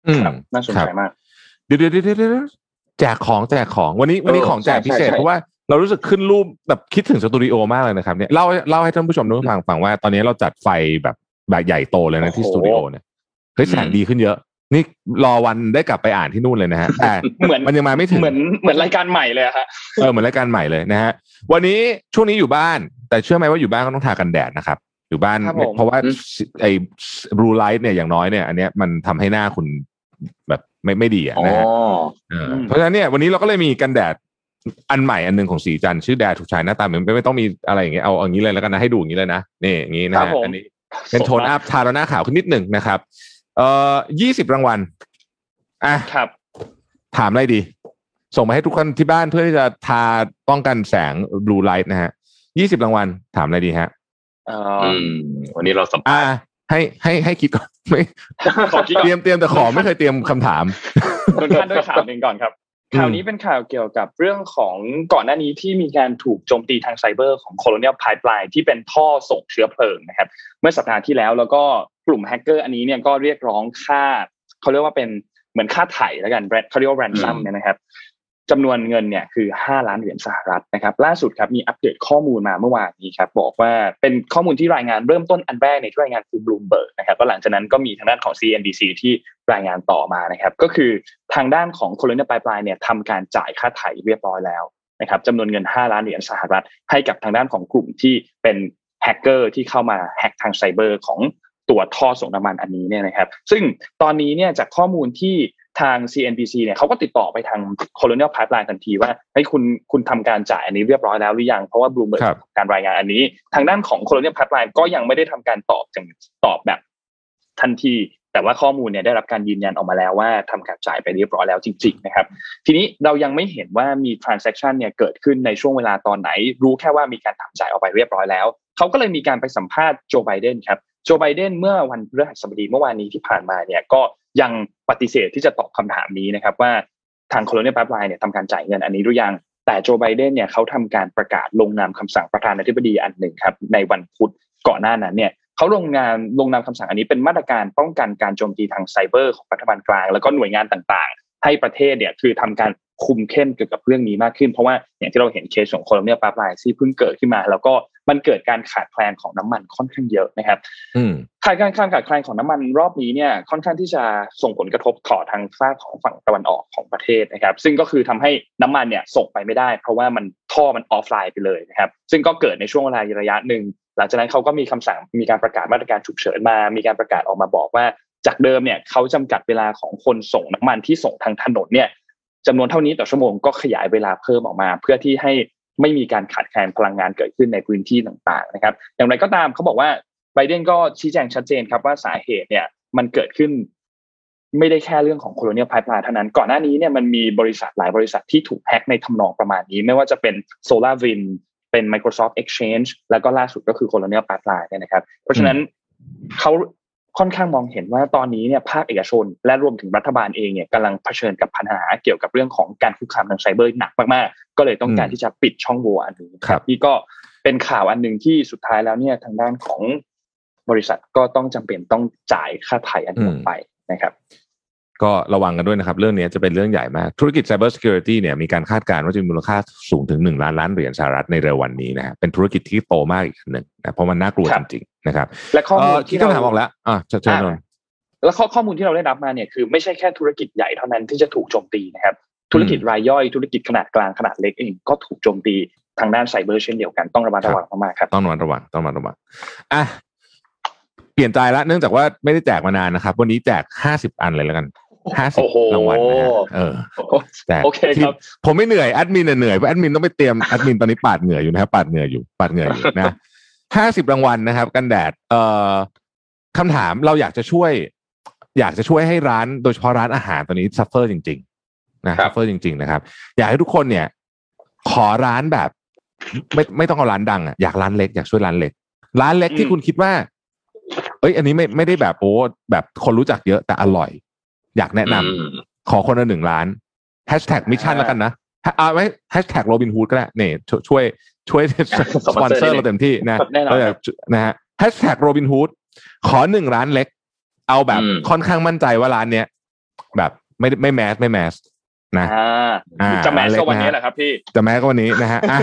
อืมน่าสนครัใจบมากเดี๋ยวเดี๋ยวเดี๋ยวเดี๋ยว แจกของแจกของวันนี้วันนี้เออของแจกใช่พิเศษใช่เพราะว่าเรารู้สึกขึ้นรูปแบบคิดถึงสตูดิโอมากเลยนะครับเนี่ยเล่าเล่าให้ท่านผู้ชมทุกฟังฟังว่าตอนนี้เราจัดไฟแบบแบบใหญ่โตเลยนะที่สตูดิโอเนี่ยเฮ้ยแสงดีขึ้นเยอะ นี่รอวันได้กลับไปอ่านที่นู่นเลยนะฮะแต่เหมือนมันยังมาไม่ถึงเหมือนเหมือนรายการใหม่เลยอะฮะเออเหมือนรายการใหม่เลยนะฮะวันนี้ช่วงนี้อยู่บ้าน แต่เชื่อไหมว่าอยู่บ้านก็ต้องทากันแดดนะครับอยู่บ้านครับผมเพราะว่าอืมไอ้บลูไลท์เนี่ยอย่างน้อยเนี่ย อันเนี้ยมันทำให้หน้าคุณแบบ ไม่ไม่ดีอะอ๋อนะฮะเออเพราะฉะนั้นเนี่ยวันนี้เราก็เลยมีกันแดดอันใหม่อันหนึ่งของสีจันทร์ชื่อแดดถูกชายหน้าตาเหมือนไม่ไม่ต้องมีอะไรอย่างเงี้ยเอาเอาอย่างนี้เลยแล้วกันนะให้ดูอย่างนี้เลยนะนี่อย่างนี้นะครัฮะบผมอันนี้เป็นโทนอัพทาแล้วหน้าขาวขึ้นนิดหนึ่งนะครับ เอ่อยี่สิบรางวัลอะครับ ถามอะไรดี ส่งมาให้ทุกคนที่บ้านเพื่อที่จะทาป้องกันแสง blue light นะฮะยี่สิบรางวัลถามอะไรดีฮะเอ่อือมวันนี้เราสัมภาอ่า ให้ให้ให้คิดก่อนไม่ขอคิดก่อนเตรียมเตรียมแต่ขอไม่เคยเตรียมคำถามโดนคั่นด้วยข่าวหนึ่งก่อนครับข่าวนี้เป็นข่าวเกี่ยวกับเรื่องของก่อนหน้านี้ที่มีการถูกโจมตีทางไซเบอร์ของ Colonial Pipeline ที่เป็นท่อส่งเชื้อเพลิงนะครับ เมื่อสัปดาห์ที่แล้วแล้วก็กลุ่มแฮกเกอร์อันนี้เนี่ยก็เรียกร้องค่าเขาเรียกว่าเป็นเหมือนค่าไถ่แล้วกันเขาเรียกว่า ransom อืมเนี่ยนะครับ จำนวนเงินเนี่ยคือ 5 ล้านเหรียญสหรัฐนะครับล่าสุดครับมีอัปเดตข้อมูลมาเมื่อวานนี้ครับบอกว่าเป็นข้อมูลที่รายงานเริ่มต้นอันแรกในที่รายงานคือบลูมเบิร์กนะครับก็หลังจากนั้นก็มีทางด้านของ CNBC ที่รายงานต่อมานะครับก็คือทางด้านของ Colonial Pipeline เนี่ยทำการจ่ายค่าไถ่เรียบร้อยแล้วนะครับจำนวนเงิน 5 ล้านเหรียญสหรัฐ ให้กับทางด้านของกลุ่มที่เป็นแฮกเกอร์ที่เข้ามาแฮกทางไซเบอร์ของตัวท่อส่งน้ำมันอันนี้เนี่ยนะครับซึ่งตอนนี้เนี่ยจากข้อมูลที่ ทาง CNBC เนี่ยเขาก็ติดต่อไปทาง Colonial Pipeline ทันทีว่าให้ยคุณคุณทำการจ่ายอันนี้เรียบร้อยแล้วหรือยัง เพราะว่า Bloomberg ครับการรายงานอันนี้ ทางด้านของ Colonial Pipeline ก็ยังไม่ได้ทำการตอบจังตอบแบบทันที แต่ว่าข้อมูลเนี่ยได้รับการยืนยันออกมาแล้วว่าทำการจ่ายไปเรียบร้อยแล้วจริง ๆ นะครับ ทีนี้เรายังไม่เห็นว่ามี transaction เนี่ยเกิดขึ้นในช่วงเวลาตอนไหน รู้แค่ว่ามีการทำจ่ายออกไปเรียบร้อยแล้วเขาก็เลยมีการไปสัมภาษณ์โจไบเดนครับ โจไบเดนเมื่อวันพฤหัสบดีเมื่อวานนี้ที่ผ่านมาเนี่ยก็ยังปฏิเสธที่จะตอบคำถามนี้นะครับว่าทาง Colonial Pipeline เนี่ยทำการจ่ายเงินอันนี้หรือยังแต่โจไบเดนเนี่ยเขาทำการประกาศลงนามคำสั่งประธานาธิบดีอันหนึ่งครับในวันพุธก่อนหน้านั้นเนี่ยเขาลงนามลงนามคำสั่งอันนี้เป็นมาตรการป้องกันการโจมตีทางไซเบอร์ของรัฐบาลกลาง แล้วก็หน่วยงานต่างๆ ให้ประเทศเนี่ยคือทำการคุมเข้มเกี่ยวกับเรื่องนี้มากขึ้น เพราะว่าอย่างที่เราเห็นเคสของโคลอมเบียปาปลายที่เพิ่งเกิดขึ้นมา แล้วก็ มันเกิดการขาดแคลนของน้ำมันค่อนข้างเยอะนะครับอืมขาดการขาดแคลนของน้ำมันรอบนี้เนี่ยค่อนข้างที่จะส่งผลกระทบต่อทางฝ้าของฝั่งตะวันออกของประเทศนะครับ ซึ่งก็คือทำให้น้ำมันเนี่ยส่งไปไม่ได้ เพราะว่ามันท่อมันออฟไลน์ไปเลยนะครับ ซึ่งก็เกิดในช่วงเวลาระยะหนึ่งหลังจากนั้นเขาก็มีคำสั่งมีการประกาศมาตรการฉุกเฉินมา มีการประกาศออกมาบอกว่า จากเดิมเนี่ยเขาจำกัดเวลาของคนส่งน้ำมันที่ส่งทางถนนเนี่ยจำนวนเท่านี้ต่อชั่วโมงก็ขยายเวลาเพิ่มออกมา เพื่อที่ให้ ไม่มีการขาดแคลนพลังงานเกิดขึ้นในพื้นที่ต่างๆนะครับ อย่างไรก็ตามเขาบอกว่าไบเดนก็ชี้แจงชัดเจนครับว่าสาเหตุเนี่ยมันเกิดขึ้นไม่ได้แค่เรื่องของ Colonial Pipeline เท่านั้น ก่อนหน้านี้เนี่ยมันมีบริษัทหลายบริษัทที่ถูกแฮ็กในทำนองประมาณนี้ ไม่ว่าจะเป็น s o l a r w i n เป็น Microsoft Exchange แล้วก็ล่าสุดก็คือ Colonial Pipeline เนี่ยนะครับ เพราะฉะนั้นเขา ค่อนข้างมองเห็นว่าตอนนี้เนี่ยภาคเอกชน และรวมถึงรัฐบาลเองเนี่ยกำลังเผชิญกับปัญหาเกี่ยวกับเรื่องของการคุกคามทางไซเบอร์หนักมากๆ ก็เลยต้องการที่จะปิดช่องโหว่อันนี้ครับนี่ก็เป็นข่าวอันหนึ่งที่สุดท้ายแล้วเนี่ยทางด้านของบริษัทก็ต้องจำเป็นต้องจ่ายค่าไถ่อันนี้ออกไปนะครับ ก็ระวังกันด้วยนะครับ เรื่องนี้จะเป็นเรื่องใหญ่มาก ธุรกิจ Cyber Security เนี่ยมีการคาดการณ์ว่าจะมีมูลค่าสูงถึงหนึ่งล้านล้านเหรียญสหรัฐในเร็ววันนี้นะฮะเป็นธุรกิจที่โตมากอีกอันหนึ่งนะเพราะมันน่ากลัวครัจบริงๆนะครับ และข้อมูลเคิดคำถามออกแล้วอะเชิญเชิญนนท์แล้วข้อข้อมูลที่เราได้รับมาเนี่ยคือไม่ใช่แค่ธุรกิจใหญ่เท่านั้นที่จะถูกโจมตีนะครับธุรกิจรายย่อยธุรกิจขนาดกลางขนาดเล็กเองก็ถูกโจมตีทางด้านไซเบอร์เช่นเดียวกันต้องระมัดระวังมากๆครับต้องระมัดระวังต้องระมัดระวังอะเปลี่ยนใจละเนื่องจากว่าไม่ได้แจกมานานนะครับ วันนี้แจกห้าสิบอันเลยแล้วกัน ห้าสิบโอ้โหรางวัลนะฮะเออแจกโอเคครับที่ผมไม่เหนื่อยแอดมินเหนื่อยเพราะแอดมินต้องไปเตรียมแอดมินตอนนี้ปาดเหงื่ออยู่นะครับปาดเหงื่ออยู่ปาดเหงื่ออยู่นะห้าสิบรางวัลนะครับ กันแดด เอ่อคำถามเราอยากจะช่วย อยากจะช่วยให้ร้านโดยเฉพาะร้านอาหารตอนนี้ suffer จริง ๆ นะครับ suffer จริง ๆ นะครับ อยากให้ทุกคนเนี่ย ขอร้านแบบ ไม่ไม่ต้องเอาร้านดังอะอยากร้านเล็กอยากช่วยร้านเล็ก ร้านเล็กที่อืมคุณคิดว่า เอ้ย อันนี้ไม่ไม่ได้แบบโอ้แบบคนรู้จักเยอะแต่อร่อย อยากแนะนำอืมขอคนละหนึ่งร้านแฮชแท็ก Mission แล้วกันนะอ่าไม่แฮชแท็กโรบินฮูดก็ได้เนี่ยช่วยช่วยสปอนเซอร์เราเต็มที่นะแน่นอนเราอยากนะฮะแฮชแท็กโรบินฮูดขอหนึ่งร้านเล็ก เอาแบบอืมค่อนข้างมั่นใจว่าร้านเนี้ยแบบไม่ไม่ mass ไม่ mass นะอ่าอ่าจะ mass เล็กก็วันนะฮะนี้แหละครับพี่จะ mass ก็วันนี้นะฮะอะ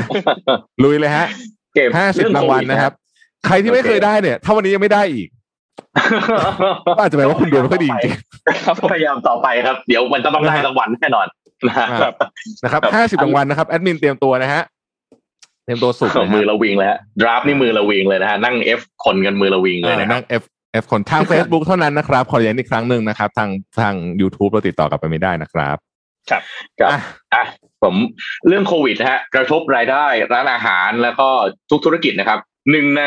ลุยเลยฮะเก็บห้าสิบเอรางวัลโดนะครับ ใครที่ไม่เคยได้เนี่ย ถ้าวันนี้ยังไม่ได้อีก ก็อาจจะแปลว่าคุณดวงไม่ค่อยดีจริงครับผมพยายามต่อไปครับ เดี๋ยวมันจะต้องได้รางวัลแน่นอนนะฮะครับนะครับห้าสิบรางวัลนะครับแอดมินเตรียมตัวนะฮะเตรียมตัวสุกนะฮะมือเราวิงแล้วฮะดราฟนี่มือเราวิงเลยนะฮะนั่งเอฟคนกันมือเราวิงเลยเออนะครันั่บง F F คนทาง Facebook เท่านั้นนะครับ ขอย้ำอีกครั้งหนึ่งนะครับ ทางทาง YouTube เราติดต่อกลับไปไม่ได้นะครับ ครับอะอะผมเรื่องโควิดนะฮะ กระทบรายได้ร้านอาหารแล้วก็ทุกธุรกิจนะครับหนึ่งใน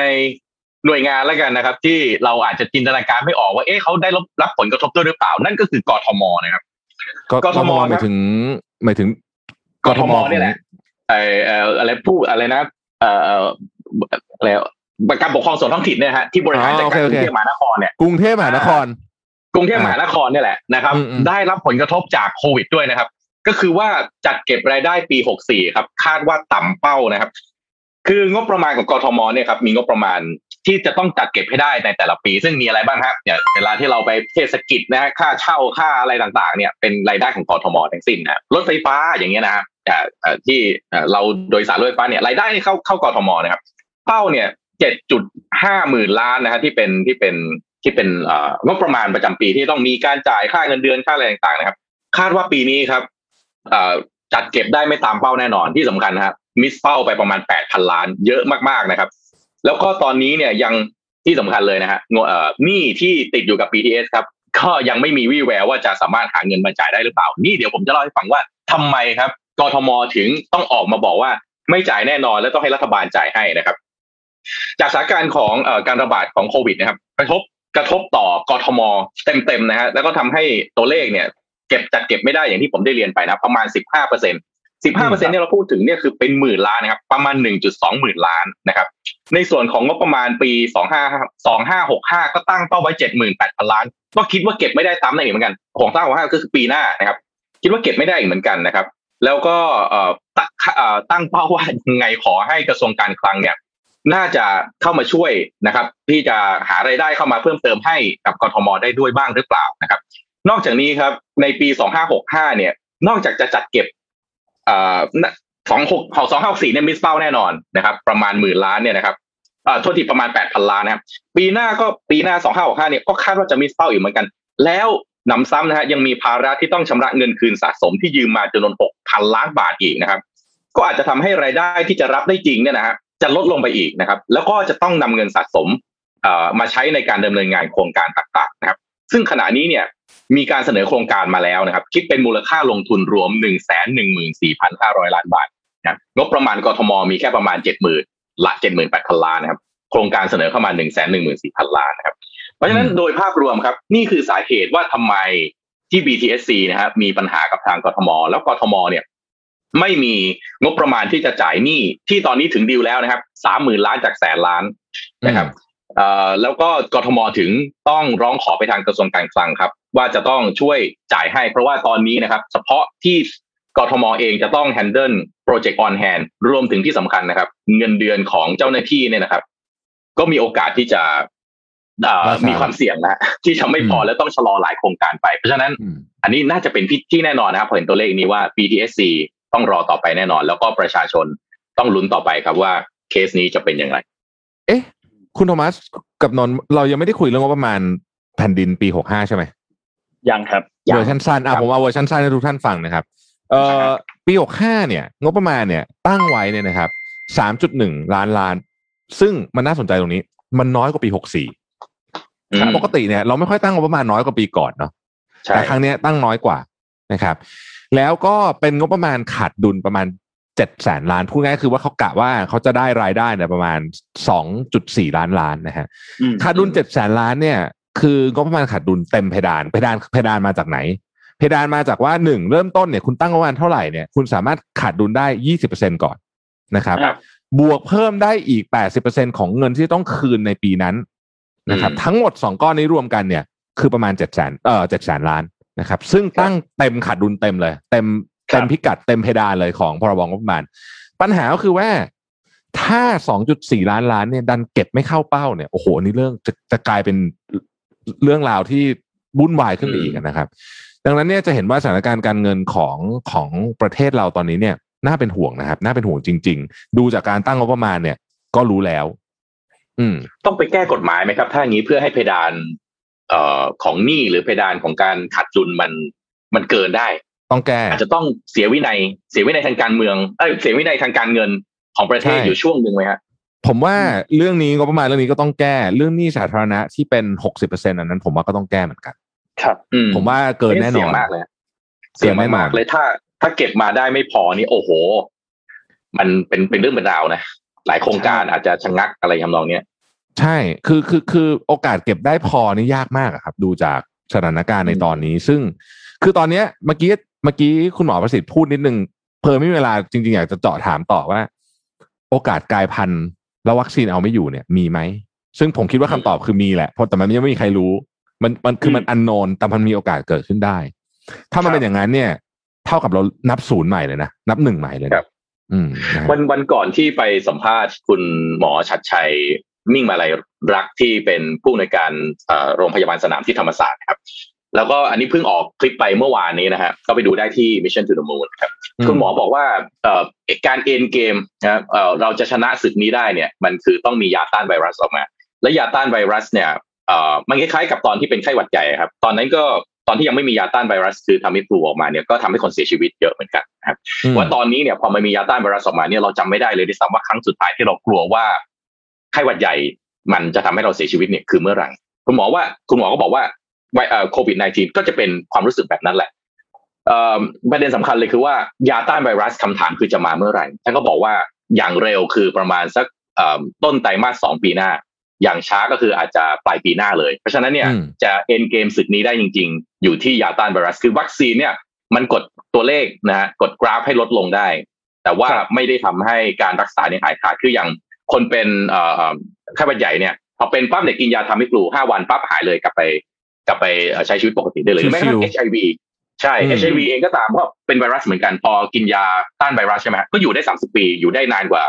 หน่วยงานแล้วกันนะครับ ที่เราอาจจะจินตนาการไม่ออกว่าเอ๊ะเขาได้รับรับผลกระทบด้วยหรือเปล่า นั่นก็คือกทมนะครับก็กทมหมายถึงหมายถึงกทมนี่แหละเอ่อเอ่ออะไรผู้อะไรนะเอ่อเอ่ออะไรการปกครองส่วนท้องถิ่นเนี่ยฮะที่บริหารจัดการกรุงเทพมหานครเนี่ยกรุงเทพมหานครกรุงเทพมหานครเนี่ยแหละนะครับอืมอืมได้รับผลกระทบจากโควิดด้วยนะครับ ก็คือว่าจัดเก็บรายได้ปี 64 ครับ คาดว่าต่ำเป้านะครับ คืองบประมาณของกทมเนี่ยครับ มีงบประมาณ ที่จะต้องจัดเก็บให้ได้ในแต่ละปี ซึ่งมีอะไรบ้างครับเนี่ยเวลาที่เราไปเทศกิจนะฮะค่าเช่าค่าอะไรต่างๆเนี่ยเป็นรายได้ของกทมทั้งสิ้นนะรถไฟฟ้าอย่างเงี้ยนะครับเอ่อเอ่อที่เอ่อเราโดยสารรถไฟฟ้าเนี่ยรายได้เข้าเข้ากทมนะครับเป้าเนี่ย7.5หมื่นล้านนะฮะที่เป็นที่เป็นที่เป็นเอ่องบประมาณประจำปีที่ต้องมีการจ่ายค่าเงินเดือนค่าอะไรต่างๆนะครับ คาดว่าปีนี้ครับเอ่อจัดเก็บได้ไม่ตามเป้าแน่นอนที่สำคัญนะครับมิสเป้าไปประมาณ8,000ล้านเยอะมากๆนะครับ แล้วก็ตอนนี้เนี่ยยังที่สำคัญเลยนะฮะงบเอ่อหนี้ที่ติดอยู่กับ BTS ครับ ก็ยังไม่มีวี่แววว่าจะสามารถหาเงินมาจ่ายได้หรือเปล่า นี่เดี๋ยวผมจะเล่าให้ฟังว่าทำไมครับกทมถึงต้องออกมาบอกว่าไม่จ่ายแน่นอนและต้องให้รัฐบาลจ่ายให้นะครับ จากสถานการณ์ของเอ่อการระบาดของโควิดนะครับกระทบกระทบต่อกทมเต็มๆนะฮะแล้วก็ทำให้ตัวเลขเนี่ย เก็บจัดเก็บไม่ได้อย่างที่ผมได้เรียนไปนะประมาณ 15เปอร์เซ็นต์15เปอร์เซ็นต์ที่ยเราพูดถึงเนี่ยคือเป็นหมื่นล้านนะครับ ประมาณ1.2หมื่นล้านนะครับ ในส่วนของงบประมาณปีสองห้าสองห้าหกห้าก็ตั้งเป้าไว้เจ็ดหมื่นแปดพันล้าน ก็คิดว่าเก็บไม่ได้ซ้ำในอีกเหมือนกันของตั้งหกห้าก็คือปีหน้านะครับ คิดว่าเก็บไม่ได้อีกเหมือนกันนะครับ แล้วก็เอ่อตั้งเป้าว่ายังไงขอให้กระทรวงการคลังเนี่ย น่าจะเข้ามาช่วยนะครับ ที่จะหารายได้เข้ามาเพิ่มเติมให้กับกทมได้ด้วยบ้างหรือเปล่านะครับ นอกจากนี้ครับในปีสองห้าหกห้าเนี่ย นอกจากจะจัดเก็บ สองหกสองห้าสี่เนี่ยมิสเป้าแน่นอนนะครับ ประมาณหมื่นล้านเนี่ยนะครับอ่าโทษทีประมาณแปดพันล้านนะครับ ปีหน้าก็ปีหน้าสองห้าหกห้าเนี่ยก็คาดว่าจะมิสเป้าอีกเหมือนกัน แล้วนำซ้ำนะฮะยังมีภาระที่ต้องชำระเงินคืนสะสมที่ยืมมาจำนวนหกพันล้านบาทอีกนะครับ ก็อาจจะทำให้รายได้ที่จะรับได้จริงเนี่ยนะฮะจะลดลงไปอีกนะครับ แล้วก็จะต้องนำเงินสะสมมาใช้ในการดำเนินงานโครงการต่างๆนะครับ ซึ่งขณะนี้เนี่ยมีการเสนอโครงการมาแล้วนะครับ คิดเป็นมูลค่าลงทุนรวม 1 1 4 5 0 0 ล้านบาท นะงบประมาณกทมมีแค่ประมาณ70,000ละ78,000ล้านนะครับ โครงการเสนอเข้ามา1 1 4 0 0 0ล้านนะครับ เพราะฉะนั้นโดยภาพรวมครับ นี่คือสาเหตุว่าทำไมที่ BTSC นะครับมีปัญหากับทางกทม แล้วกทมเนี่ยไม่มีงบประมาณที่จะจ่ายหนี้ที่ตอนนี้ถึงดีลแล้วนะครับสามหมื่นล้านจากแสนล้านนะครับแล้วก็กทมถึงต้องร้องขอไปทางกระทรวงการคลังครับ ว่าจะต้องช่วยจ่ายให้ เพราะว่าตอนนี้นะครับ เฉพาะที่ กทมเองจะต้อง handle project on hand รวมถึงที่สำคัญนะครับ เงินเดือนของเจ้าหน้าที่เนี่ยนะครับ ก็มีโอกาสที่จะมีความเสี่ยงนะที่จะไม่พอแล้วต้องชะลอหลายโครงการไป เพราะฉะนั้น อันนี้น่าจะเป็นที่แน่นอนนะครับพอเห็นตัวเลขนี้ว่า BTSC ต้องรอต่อไปแน่นอน แล้วก็ประชาชนต้องลุ้นต่อไปครับว่าเคสนี้จะเป็นอย่างไร เอ๊ะ คุณโทมัสกับนนเรายังไม่ได้คุยเรื่องว่าประมาณแผ่นดินปีหกห้าใช่ไหมยังครับเวอร์ชันสั้นอะผมเอาเวอร์ชันสั้นให้ทุกท่านฟังนะครับ เอ่อปีหกห้าเนี่ย งบประมาณเนี่ย ตั้งไว้เนี่ยนะครับสามจุดหนึ่งล้านล้าน ซึ่งมันน่าสนใจตรงนี้ มันน้อยกว่าปีหกสี่ปกติเนี่ยเราไม่ค่อยตั้งงบประมาณน้อยกว่าปีก่อนเนาะแต่ครั้งนี้ตั้งน้อยกว่านะครับ แล้วก็เป็นงบประมาณขาดดุลประมาณเจ็ดแสนล้านพูดง่ายคือว่าเขากะว่าเขาจะได้รายได้เนี่ยประมาณสองจุดสี่ล้านล้านนะฮะขาดดุลเจ็ดแสนล้านเนี่ย คืองบประมาณขาดดุลเต็มเพดานเพดานเพดานมาจากไหน เพดานมาจากว่าหนึ่งเริ่มต้นเนี่ยคุณตั้งงบประมาณเท่าไหร่เนี่ยคุณสามารถขาดดุลได้ยี่สิบเปอร์เซ็นก่อนนะครับ บวกเพิ่มได้อีกแปดสิบเปอร์เซ็นของเงินที่ต้องคืนในปีนั้นนะครับ ทั้งหมดสองก้อนนี้รวมกันเนี่ย คือประมาณเจ็ดแสนเออเจ็ดแสนล้านนะครับ ซึ่งตั้งเต็มขาดดุลเต็มเลย เต็มเต็มพิกัดเต็มเพดานเลยของพรบงบประมาณ ปัญหาก็คือว่าถ้า 2.4 ล้านล้านเนี่ยดันเก็บไม่เข้าเป้าเนี่ยโอ้โหนี่เรื่องจะจะกลายเป็นเรื่องราวที่ วุ่นวายขึ้นไปอีกนะครับ ดังนั้นเนี่ยจะเห็นว่าสถานการณ์การเงินของของประเทศเราตอนนี้เนี่ยน่าเป็นห่วงนะครับน่าเป็นห่วงจริง ๆ ดูจากการตั้งงบประมาณเนี่ย ก็รู้แล้ว อืม ต้องไปแก้กฎหมายไหมครับ ถ้าอย่างนี้เพื่อให้เพดาน เอ่อของหนี้หรือเพดานของการขาดดุลมันมันเกินได้ ต้องแก้อาจจะต้องเสียวินัย เสียวินัยทางการเมืองเอ้ยเสียวินัยทางการเงินของประเทศอยู่ช่วงหนึ่งไหมฮะผมว่าเรื่องนี้ก็ประมาณเรื่องนี้ก็ต้องแก้ เรื่องหนี้สาธารณะที่เป็นหกสิบเปอร์เซ็นต์อันนั้น ผมว่าก็ต้องแก้เหมือนกัน ครับ ผมว่าเกินแน่นอนมากเลยเสียไม่มากเลยถ้า ถ้าเก็บมาได้ไม่พอนี่โอ้โห มันเป็นเป็นเรื่องเป็นราวนะหลายโครงการอาจจะชะงักอะไรทำนองเนี้ยใช่คือคือคือโอกาสเก็บได้พอนี่ยากมากครับ ดูจากสถานการณ์ในตอนนี้ ซึ่งคือตอนเนี้ยเมื่อกี้เมื่อกี้คุณหมอประสิทธิ์พูดนิดนึงเพอไม่มีเวลาจริง ๆ อยากจะเจาะถามต่อว่า โอกาสกลายพันธุ์แล้ววัคซีนเอาไม่อยู่เนี่ย มีไหมซึ่งผมคิดว่าคำตอบคือมีแหละเพราะแต่มันยังไม่มีใครรู้ มันมันคือมันอันโนนแต่มันมีโอกาสเกิดขึ้นได้ ถ้ามันเป็นอย่างนั้นเนี่ย เท่ากับเรานับศูนย์ใหม่เลยนะนับหนึ่งใหม่เลยครับอืมวันวันก่อนที่ไปสัมภาษณ์คุณหมอชัดชัยมิ่งมาลัยรักที่เป็นผู้ในการโรงพยาบาลสนามที่ธรรมศาสตร์ครับ แล้วก็อันนี้เพิ่งออกคลิปไปเมื่อวานนี้นะฮะก็ไปดูได้ที่ Mission to the Moon ครับคุณหมอบอกว่าเอ่อการเอ็นเกมนะเอ่อเราจะชนะศึกนี้ได้เนี่ย มันคือต้องมียาต้านไวรัสออกมา และยาต้านไวรัสเนี่ย เอ่อมันคล้ายๆกับตอนที่เป็นไข้หวัดใหญ่ครับ ตอนนั้นก็ตอนที่ยังไม่มียาต้านไวรัสคือทำให้ฟลูออกมาเนี่ยก็ทำให้คนเสียชีวิตเยอะเหมือนกันครับว่าตอนนี้เนี่ยพอมันมียาต้านไวรัสออกมาเนี่ยเราจำไม่ได้เลยที่ซ้ำว่าครั้งสุดท้ายที่เรากลัวว่าไข้หวัดใหญ่มันจะทำให้เราเสียชีวิตเนี่ยคือเมื่อไหร่คุณหมอว่าคุณหมอก็บอกว่าโควิด -19 ก็จะเป็นความรู้สึกแบบนั้นแหละประเด็นสำคัญเลยคือว่ายาต้านไวรัสคำถามคือจะมาเมื่อไหร่ท่านก็บอกว่าอย่างเร็วคือประมาณสักต้นไตรมาสสองปีหน้า อย่างช้าก็คืออาจจะปลายปีหน้าเลย เพราะฉะนั้นเนี่ยจะเอ็นเกมศึกนี้ได้จริง ๆ อยู่ที่ยาต้านไวรัสคือวัคซีนเนี่ยมันกดตัวเลขนะฮะกดกราฟให้ลดลงได้ แต่ว่าไม่ได้ทำให้การรักษาเนี่ยหายขาดคืออย่างคนเป็นเอ่อไข้หวัดใหญ่เนี่ยพอเป็นปั๊บเนี่ยกินยา Tamiflu ห้าวันปั๊บหายเลยกลับไป กลับไปใช้ชีวิตปกติได้เลยไม่ใช่ HIV ใช่ HIV เองก็ตามเพราะเป็นไวรัสเหมือนกัน พอกินยาต้านไวรัสใช่ไหมก็อยู่ได้สามสิบปีอยู่ได้นานกว่า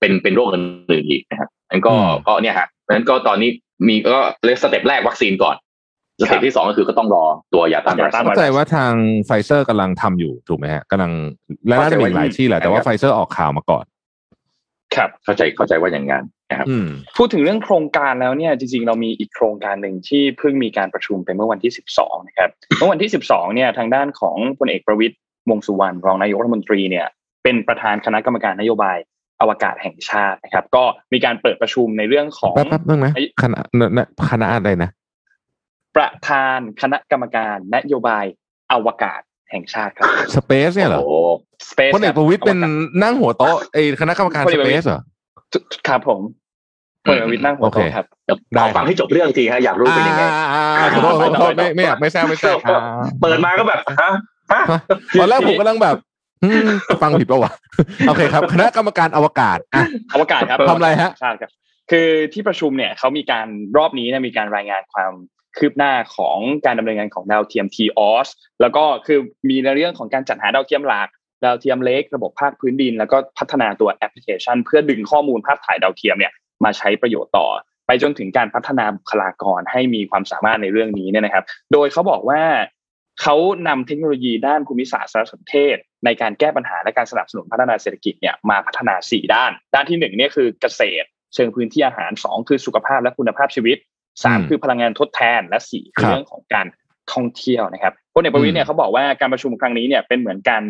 เป็นเป็นโรคอื่นๆอีกนะครับนั้นก็ก็เนี่ยฮะ นั้นก็ตอนนี้มีก็เลย step แรกวัคซีนก่อน step ที่สองก็คือก็ต้องรอตัวยาต้านไวรัสเข้าใจว่าทางไฟเซอร์กำลังทำอยู่ถูกไหมฮะกำลังและน่าจะมีหลายที่แหละแต่ว่าไฟเซอร์ออกข่าวมาก่อน ครับ เข้าใจเข้าใจว่าอย่างนั้นนะครับอืมพูดถึงเรื่องโครงการแล้วเนี่ยจริงๆ เรามีอีกโครงการหนึ่งที่เพิ่งมีการประชุมไปเมื่อวันที่ 12 นะครับเมื่อวันที่ 12 เนี่ยทางด้านของพลเอกประวิตร วงษ์สุวรรณรองนายกรัฐมนตรีเนี่ยเป็นประธานคณะกรรมการนโยบาย อวกาศแห่งชาตินะครับ ก็มีการเปิดประชุมในเรื่องของแป๊บแป๊บนึงนะไอ้คณะคณะอะไรนะ ประธานคณะกรรมการนโยบายอวกาศแห่งชาติครับสเปซเนี่ยเหรอโอ้ Space พลเอกประวิตยเป็นนั่งหัวโต๊ะไอ้คณะกรรมการพลสเอกประเปวิตรซเหรอครับผมพลเอกประวิตยนั่งหัวโอเคโต๊ะครับเดี๋ยวได้ขอฟังให้จบเรื่องทีฮะอยากรู้เป็นยังไงอ่าอ่าขอโทษขอโทษไม่ไม่อยากไม่แซวไม่แซวอ่าเปิดมาก็แบบฮะฮะตอนแรกผมกำลังแบบอืม ฟังผิดปะวะโอเคครับ คณะกรรมการอวกาศอะอวกาศครับทำอะไรฮะใช่ครับ คือที่ประชุมเนี่ยเขามีการรอบนี้เนี่ยมีการรายงานความคืบหน้าของการดำเนินงานของดาวเทียม TOS แล้วก็คือมีในเรื่องของการจัดหาดาวเทียมหลักดาวเทียมเล็กระบบภาคพื้นดิน แล้วก็พัฒนาตัวแอปพลิเคชัน เพื่อดึงข้อมูลภาพถ่ายดาวเทียมเนี่ยมาใช้ประโยชน์ต่อ ไปจนถึงการพัฒนาบุคลากรให้มีความสามารถในเรื่องนี้เนี่ยนะครับ โดยเขาบอกว่าเขานำเทคโนโลยีด้านภูมิศาสตร์สารสนเทศ ในการแก้ปัญหาและการสนับสนุนพัฒนาเศรษฐกิจเนี่ยมาพัฒนา 4 ด้าน ด้านที่1เนี่ยคือเกษตร เชิงพื้นที่อาหาร 2 คือสุขภาพและคุณภาพชีวิตอืม3คือพลังงานทดแทนและ4คือครับเรื่องของการท่องเที่ยวนะครับพลเอกประวิตรเนี่ยเขาบอกว่าการประชุมครั้งนี้เนี่ยเป็นเหมือนการ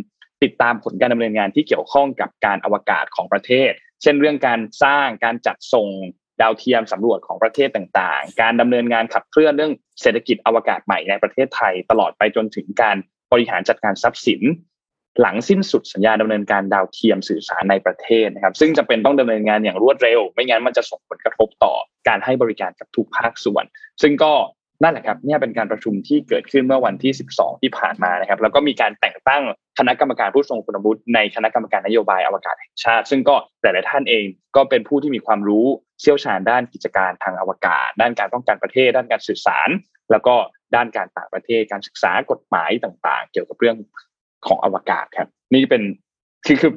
ติดตามผลการดำเนินงานที่เกี่ยวข้องกับการอวกาศของประเทศ เช่นเรื่องการสร้างการจัดส่งดาวเทียมสำรวจของประเทศต่างๆ การดำเนินงานขับเคลื่อนเรื่องเศรษฐกิจอวกาศใหม่ในประเทศไทย ตลอดไปจนถึงการบริหารจัดการทรัพย์สิน หลังสิ้นสุดสัญญาดำเนินการดาวเทียมสื่อสารในประเทศนะครับ ซึ่งจะเป็นต้องดำเนินงานอย่างรวดเร็ว ไม่งั้นมันจะส่งผลกระทบต่อการให้บริการกับทุกภาคส่วน ซึ่งก็นั่นแหละครับเนี่ยเป็นการประชุมที่เกิดขึ้นเมื่อวันที่ 12 ที่ผ่านมานะครับ แล้วก็มีการแต่งตั้งคณะกรรมการผู้ทรงคุณวุฒิในคณะกรรมการนโยบายอวกาศแห่งชาติ ซึ่งก็หลายๆท่านเองก็เป็นผู้ที่มีความรู้เชี่ยวชาญด้านกิจการทางอวกาศ ด้านการป้องกันประเทศ ด้านการสื่อสาร แล้วก็ด้านการต่างประเทศการศึกษากฎหมายต่าง ๆ เกี่ยวกับเรื่อง ของอวกาศครับ นี่เป็นคือคือ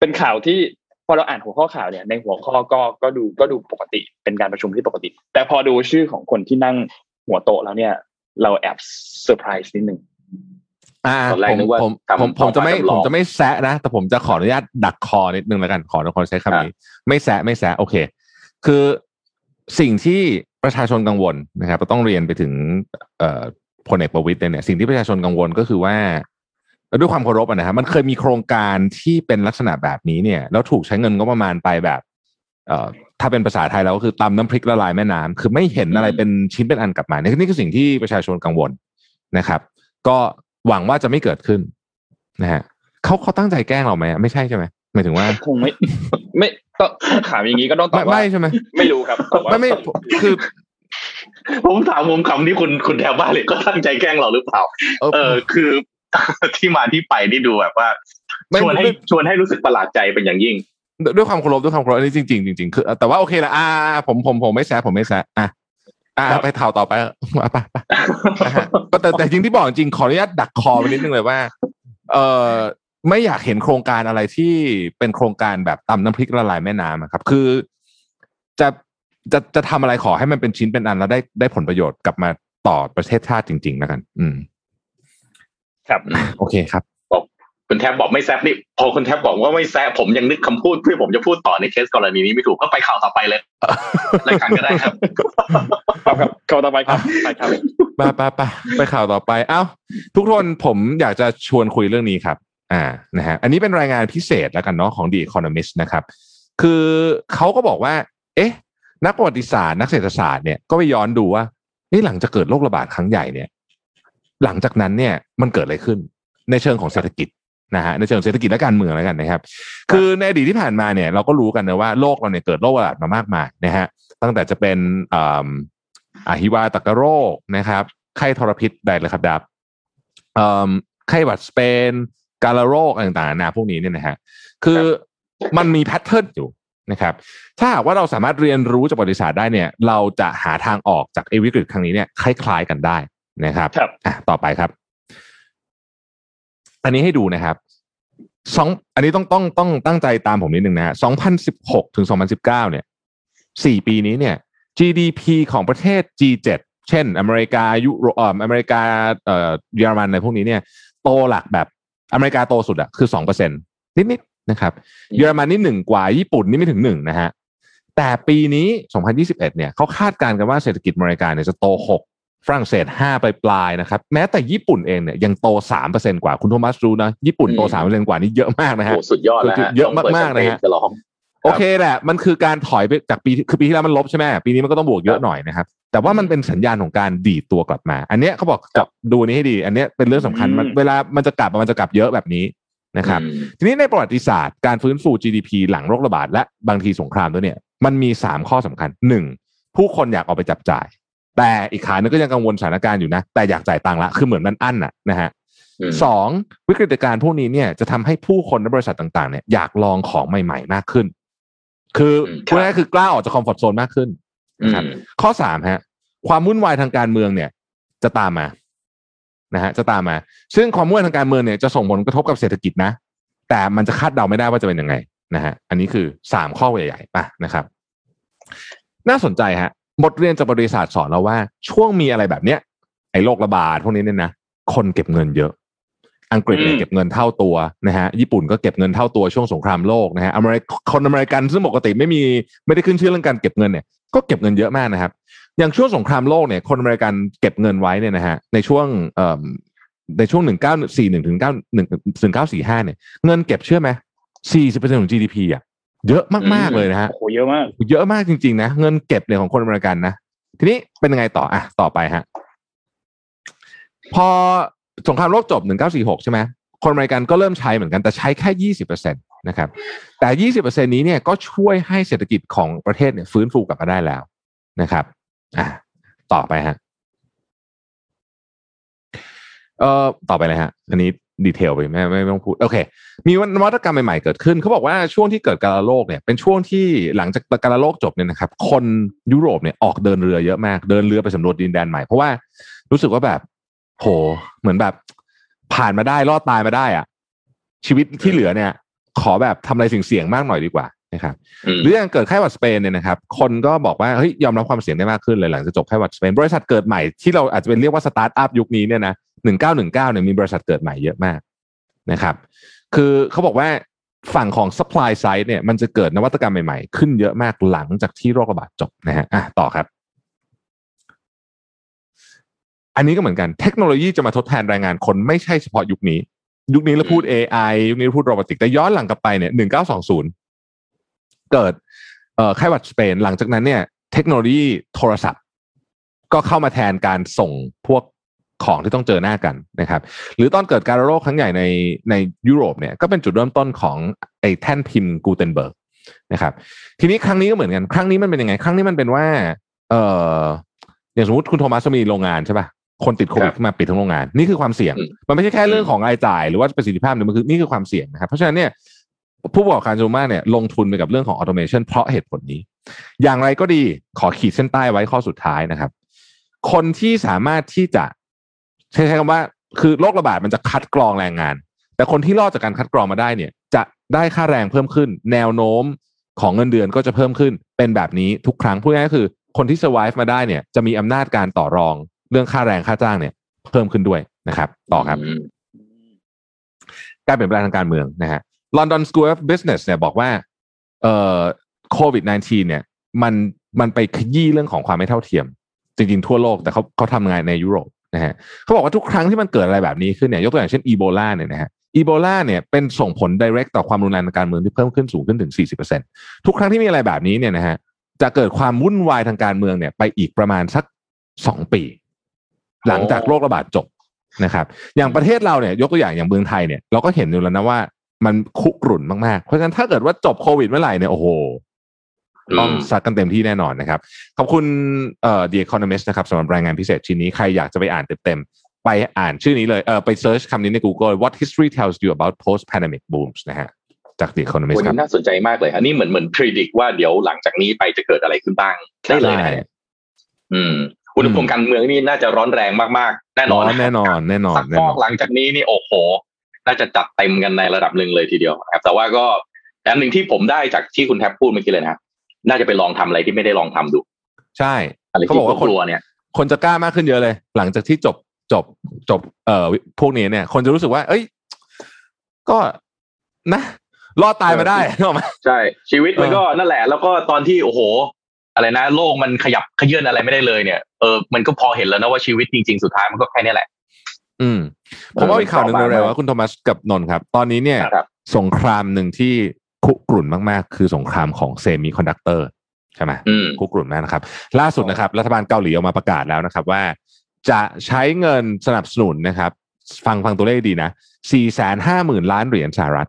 เป็นข่าวที่พอเราอ่านหัวข้อข่าวเนี่ยในหัวข้อก็ก็ดูก็ดูปกติ เป็นการประชุมที่ปกติ แต่พอดูชื่อของคนที่นั่งหัวโต๊ะแล้วเนี่ย เราแอบเซอร์ไพรส์นิดนึงอ่าตอนแรกผมนึกว่าผมทำผมผมจะไม่ออกมาจำลองผมจะไม่แซะนะ แต่ผมจะขออนุญาตดักคอนิดนึงแล้วกันขอขอใช้คำนี้ ไม่แซะไม่แซะโอเค คือสิ่งที่ประชาชนกังวลนะครับต้องเรียนไปถึงเอ่อพลเอกประวิตยเนี่ยสิ่งที่ประชาชนกังวลก็คือว่า ด้วยความเคารพอะนะครับมันเคยมีโครงการที่เป็นลักษณะแบบนี้เนี่ย แล้วถูกใช้เงินก็ประมาณไปแบบ เอ่อถ้าเป็นภาษาไทยแล้วก็คือตำน้ำพริกละลายแม่น้ำคือไม่เห็นอะไรเป็นชิ้นเป็นอันกลับมานี่นี่คือสิ่งที่ประชาชนกังวลนะครับ ก็หวังว่าจะไม่เกิดขึ้นนะฮะเขาเขาตั้งใจแกล้งเราไหมไม่ใช่ใช่ไหมหมายถึงว่าคงไม่ ไม่ต้องต้องถามอย่างนี้ก็ต้องตอไม่บว่าไม่ใช่ไหมไม่รู้ครับแต่ว่าไม่ไม่คือผมถามมุมคำนี้คุณคุณแถวบ้านเลยก็ตั้งใจแกล้งเราหรือเปล่า เออเออคือ ที่มาที่ไปนี่ดูแบบว่าไม่ชวนให้ไม่ชวนให้รู้สึกประหลาดใจเป็นอย่างยิ่ง ด้วยด้วยความเคารพด้วยความเคารพอันนี้จริงๆจริงๆคือแต่ว่าโอเคละอ่า ผมผมผมไม่แซะผมไม่แซะอะอ่าครับไปข่าวต่อไปอะไปไปนะฮะก็แต่แต่จริงที่บอกจริงขออนุญาตดักคอไปนิดนึงเลยว่า เออไม่อยากเห็นโครงการอะไรที่เป็นโครงการแบบตำน้ำพริกละลายแม่น้ำอะครับ คือจะจะจะทำอะไรขอให้มันเป็นชิ้นเป็นอันแล้วได้ได้ผลประโยชน์กลับมาต่อประเทศชาติจริง ๆ แล้วกัน อืม ครับโอเคครับคุณแทบบอกไม่แซบนี่พอคุณแทบบอกว่าไม่แซบผมยังนึกคำพูดเพื่อผมจะพูดต่อในเคสกรณีนี้ไม่ถูกก็ไปข่าวต่อไปเลยรายการก็ได้ครับครับครับเข้าต่อไปครับไปครับไปไปไปไปข่าวต่อไปเอ้าทุกคนผมอยากจะชวนคุยเรื่องนี้ครับ อ่านะฮะอันนี้เป็นรายงานพิเศษแล้วกันเนาะของ The Economist นะครับ คือเขาก็บอกว่า เอ๊ะ นักประวัติศาสตร์ นักเศรษฐศาสตร์เนี่ยก็ไปย้อนดูว่านี่หลังจากเกิดโรคระบาดครั้งใหญ่เนี่ย หลังจากนั้นเนี่ยมันเกิดอะไรขึ้นในเชิงของเศรษฐกิจนะฮะในเชิงเศรษฐกิจและการเมืองแล้วกันนะครับ คือในอดีตที่ผ่านมาเนี่ยเราก็รู้กันนะว่าโลกเราเนี่ยเกิดโรคระบาดมามากมายนะฮะตั้งแต่จะเป็นอ่าอาฮิวาตกโรคนะครับไข้ทรพิษได้เลยครับดับเอ่อไข้หวัดสเปน กาลาโรคอะไรต่างๆนานาพวกนี้เนี่ยนะฮะคือมันมีแพทเทิร์นอยู่นะครับ ถ้าหากว่าเราสามารถเรียนรู้จากประวัติศาสตร์ได้เนี่ย เราจะหาทางออกจากไอ้วิกฤตครั้งนี้เนี่ยคล้าย ๆกันได้ นะครับครับอะต่อไปครับ อันนี้ให้ดูนะครับสองอันนี้ต้องต้องต้องตั้งใจตามผมนิดนึงนะฮะสองพันสิบหกถึงสองพันสิบเก้าเนี่ยสี่ปีนี้เนี่ย GDP ของประเทศ G7 เช่น อเมริกายุโรปเอ่ออเมริกาเอ่อเยอรมันในพวกนี้เนี่ย โตหลักแบบอเมริกาโตสุดอะคือสองเปอร์เซ็นนิดๆนะครับ เยอรมันนี่หนึ่งกว่าญี่ปุ่นนี่ไม่ถึงหนึ่งนะฮะแต่ปีนี้ 2021 เนี่ยเขาคาดการณ์กันว่าเศรษฐกิจอเมริกาเนี่ยจะโต6 ฝรั่งเศส5ปลายปลายๆนะครับ แม้แต่ญี่ปุ่นเองเนี่ยยังโต 3%กว่าคุณโทมัสรู้นะญี่ปุ่นโต3%กว่านี่เยอะมากนะฮะโอ้สุดยอดแล้วฮะเยอะมากๆเลยฮะต้องปิดแคมปญจะร้องโอเคแหละมันคือการถอยไปจากปีคือปีที่แล้วมันลบใช่ไหมปีนี้มันก็ต้องบวกเยอะหน่อยนะครับ แต่ว่ามันเป็นสัญญาณของการดีดตัวกลับมา อันเนี้ยเขาบอกจับดูนี้ให้ดี อันเนี้ยเป็นเรื่องสำคัญมันอืมเวลามันจะกลับมันจะกลับเยอะแบบนี้นะครับอืมทีนี้ในประวัติศาสตร์การฟื้นฟู GDP หลังโรคระบาดและบางทีสงครามด้วยเนี่ยมันมีสามข้อสำคัญหนึ่งผู้คนอยากออกไปจับจ่าย แต่อีกขานึงก็ยังกังวลสถานการณ์อยู่นะ แต่อยากจ่ายตังค์ละคือเหมือนมันอั้นอะนะฮะอืมสองวิกฤตการณ์พวกนี้เนี่ยจะทำให้ผู้คนและบริษัทต่างๆเนี่ยอยากลองของใหม่ ๆ มากขึ้น คืออืมครับพูดง่ายๆคือกล้าออกจากคอมฟอร์ทโซนมากขึ้นนะครับอืมข้อสามฮะ ความวุ่นวายทางการเมืองเนี่ย จะตามมานะฮะจะตามมา ซึ่งความวุ่นวายทางการเมืองเนี่ยจะส่งผลกระทบกับเศรษฐกิจนะ แต่มันจะคาดเดาไม่ได้ว่าจะเป็นยังไงนะฮะอันนี้คือสามข้อใหญ่ๆป่ะนะครับ น่าสนใจฮะ บทเรียนจากบริษัทสอนเราว่า ช่วงมีอะไรแบบเนี้ยไอ้โรคระบาดพวกนี้เนี่ยนะคนเก็บเงินเยอะ อังกฤษเนี่ยอืมเก็บเงินเท่าตัวนะฮะญี่ปุ่นก็เก็บเงินเท่าตัวช่วงสงครามโลกนะฮะอเมริกคนอเมริกันซึ่งปกติไม่มีไม่ได้ขึ้นชื่อเรื่องการเก็บเงินเนี่ยก็เก็บเงินเยอะมากนะครับ อย่างช่วงสงครามโลกเนี่ย คนอเมริกันเก็บเงินไว้เนี่ยนะฮะในช่วงเอ่อในช่วงหนึ่งเก้าสี่หนึ่งถึงเก้าหนึ่งถึงเก้าสี่ห้าเนี่ย เงินเก็บเชื่อไหมสี่สิบเปอร์เซ็นของ GDP อะ เยอะมากๆเลยนะฮะโอ้โหเยอะมากเยอะมากจริงๆนะเงินเก็บเนี่ยของคนอเมริกันนะทีนี้เป็นยังไงต่ออะต่อไปฮะพอสงครามโลกจบ 1946 ใช่ไหมคนอเมริกันก็เริ่มใช้เหมือนกันแต่ใช้แค่ 20%นะครับ แต่ 20%นี้เนี่ยก็ช่วยให้เศรษฐกิจของประเทศเนี่ยฟื้นฟูกลับมาได้แล้วนะครับอะต่อไปฮะเอ่อต่อไปเลยฮะอันนี้ ดีเทลไปไม่ไม่ไม่ต้องพูดโอเค มีนวัตกรรมใหม่ๆเกิดขึ้นเขาบอกว่าช่วงที่เกิดการระโรคเนี่ยเป็นช่วงที่หลังจากการระโรคจบเนี่ยนะครับ คนยุโรปเนี่ยออกเดินเรือเยอะมาก เดินเรือไปสำรวจดินแดนใหม่เพราะว่ารู้สึกว่าแบบโหเหมือนแบบ ผ่านมาได้รอดตายมาได้อะชีวิตที่เหลือเนี่ย ขอแบบทำอะไรเสี่ยงๆมากหน่อยดีกว่านะครับมหรืออย่างเกิดไข้หวัดสเปนเนี่ยนะครับ คนก็บอกว่าเฮ้ยยอมรับความเสี่ยงได้มากขึ้นเลยหลังจากจบไข้หวัดสเปน บริษัทเกิดใหม่ที่เราอาจจะเป็นเรียกว่าสตาร์ทอัพยุคนี้เนี่ยนะ หนึ่งเก้าหนึ่งเก้าเนี่ยมีบริษัทเกิดใหม่เยอะมากนะครับ คือเขาบอกว่าฝั่งของ supply side เนี่ยมันจะเกิดนวัตกรรมใหม่ๆ ขึ้นเยอะมากหลังจากที่โรคระบาดจบนะฮะอะต่อครับ อันนี้ก็เหมือนกันเทคโนโลยีจะมาทดแทนแรงงานคนไม่ใช่เฉพาะยุคนี้ ยุคนี้เราพูด AI ยุคนี้เราพูดโรบอติกแต่ย้อนหลังกลับไปเนี่ยหนึ่งเก้าสองศูนย์เกิดเอ่อไข้หวัดสเปน หลังจากนั้นเนี่ย เทคโนโลยีโทรศัพท์ ก็เข้ามาแทนการส่งพวก ของที่ต้องเจอหน้ากันนะครับ หรือตอนเกิดการระบาดโรคครั้งใหญ่ในในยุโรปเนี่ยก็เป็นจุดเริ่มต้นของไอ้แท่นพิมพ์กูเทนเบิร์กนะครับ ทีนี้ครั้งนี้ก็เหมือนกัน ครั้งนี้มันเป็นยังไง ครั้งนี้มันเป็นว่า เอ่ออย่างสมมติคุณโทมัสมีโรงงานใช่ป่ะคนติดโควิดครับขึ้นมาปิดทั้งโรงงาน นี่คือความเสี่ยงอืมมันไม่ใช่แค่เรื่องของรายจ่าย หรือว่าประสิทธิภาพเนี่ยมันคือนี่คือความเสี่ยงนะครับ เพราะฉะนั้นเนี่ยผู้ประกอบการจำนวนมากเนี่ยลงทุนไปกับเรื่องของ automation เพราะเหตุผลนี้ อย่างไรก็ดีขอขีดเส้นใต้ไว้ข้อสุดท้ายนะครับ คนที่สามารถที่จะ ใช้ใช้คำว่าคือโรคระบาดมันจะคัดกรองแรงงาน แต่คนที่รอดจากการคัดกรองมาได้เนี่ย จะได้ค่าแรงเพิ่มขึ้น แนวโน้มของเงินเดือนก็จะเพิ่มขึ้นเป็นแบบนี้ทุกครั้งพูดง่ายๆก็คือ คนที่ survive มาได้เนี่ยจะมีอำนาจการต่อรอง เรื่องค่าแรงค่าจ้างเนี่ย เพิ่มขึ้นด้วยนะครับ ต่อครับมการเปลี่ยนแปลงทางการเมืองนะฮะ London School of Business เนี่ยบอกว่าเอ่อโควิด -19 เนี่ย มันมันไปขยี้เรื่องของความไม่เท่าเทียม จริงๆ ทั่วโลกแต่เขาเขาทำงานในยุโรป นะฮะเขาบอกว่าทุกครั้งที่มันเกิดอะไรแบบนี้ขึ้นเนี่ยยกตัวอย่างเช่นอีโบลาเนี่ยนะฮะอีโบลาเนี่ยเป็นส่งผล direct ต่อความรุนแรงทางการเมืองที่เพิ่มขึ้นสูงขึ้นถึง 40%ทุกครั้งที่มีอะไรแบบนี้เนี่ยนะฮะจะเกิดความวุ่นวายทางการเมืองเนี่ยไปอีกประมาณสักสองปี หลังจากโรคระบาดจบนะครับ อย่างประเทศเราเนี่ยยกตัวอย่างอย่างเมืองไทยเนี่ยเราก็เห็นอยู่แล้วนะว่ามันคุกรุ่นมากๆ เพราะฉะนั้นถ้าเกิดว่าจบโควิดเมื่อไหร่เนี่ยโอ้โห ต้องซัดกันเต็มที่แน่นอนนะครับ ขอบคุณเอ่อ The Economist นะครับสำหรับรายงานพิเศษชิ้นนี้ใครอยากจะไปอ่านเต็มๆไปอ่านชื่อนี้เลยเออไปเซิร์ชคำนี้ใน Google What history tells you about post pandemic booms นะฮะจาก The วั Economist นครันี้บน่าสนใจมากเลย อันนี้เหมือนเหมือนพิจิตว่าเดี๋ยวหลังจากนี้ไปจะเกิดอะไรขึ้นบ้างได้เลยนะใช่อืมอุณหภูมิการเมืองนี่น่าจะร้อนแรงมากๆ แน่นร้ออนนแน่นอนแน่นอนสักแน่ฟนออกนหลังจากนี้นี่โอ้โห น่าจะจัดเต็มกันในระดับหนึ่งเลยทีเดียวนะครับแต่ว่าก็อันหนึ่งที่ผมได้จากที่คุณแทบพูดเมื่อกี้เลยนะครับ น่าจะไปลองทำอะไรที่ไม่ได้ลองทำดู ใช่อะไรเขาที่บอกว่ากคนลัวเนี่ย คนจะกล้ามากขึ้นเยอะเลย หลังจากที่จบจบจบ เอ่อพวกนี้เนี่ย คนจะรู้สึกว่า เอ้ย ก็นะรอดตายมาได้เออนึกออกไหมใช่ ชีวิตมันเออก็นั่นแหละ แล้วก็ตอนที่โอ้โห อะไรนะโลกมันขยับเขยื้อนอะไรไม่ได้เลยเนี่ยเออมันก็พอเห็นแล้วนะว่าชีวิตจริง ๆ สุดท้ายมันก็แค่นี้แหละ อืมผมว่าเอออีกข่าวหนึ่งเปราะบางเร็วๆมากว่าคุณโทมัสกับนนท์ครับ ตอนนี้เนี่ยครับสงครามหนึ่งที่ คุกรุ่นมากๆ คือสงครามของเซมิคอนดักเตอร์ใช่ไหมอืมคุกรุ่นมากนะครับ ล่าสุดนะครับ รัฐบาลเกาหลีออกมาประกาศแล้วนะครับ ว่า จะใช้เงินสนับสนุนนะครับ ฟังฟังตัวเลขดีนะสี่แสนห้าหมื่นล้านเหรียญสหรัฐ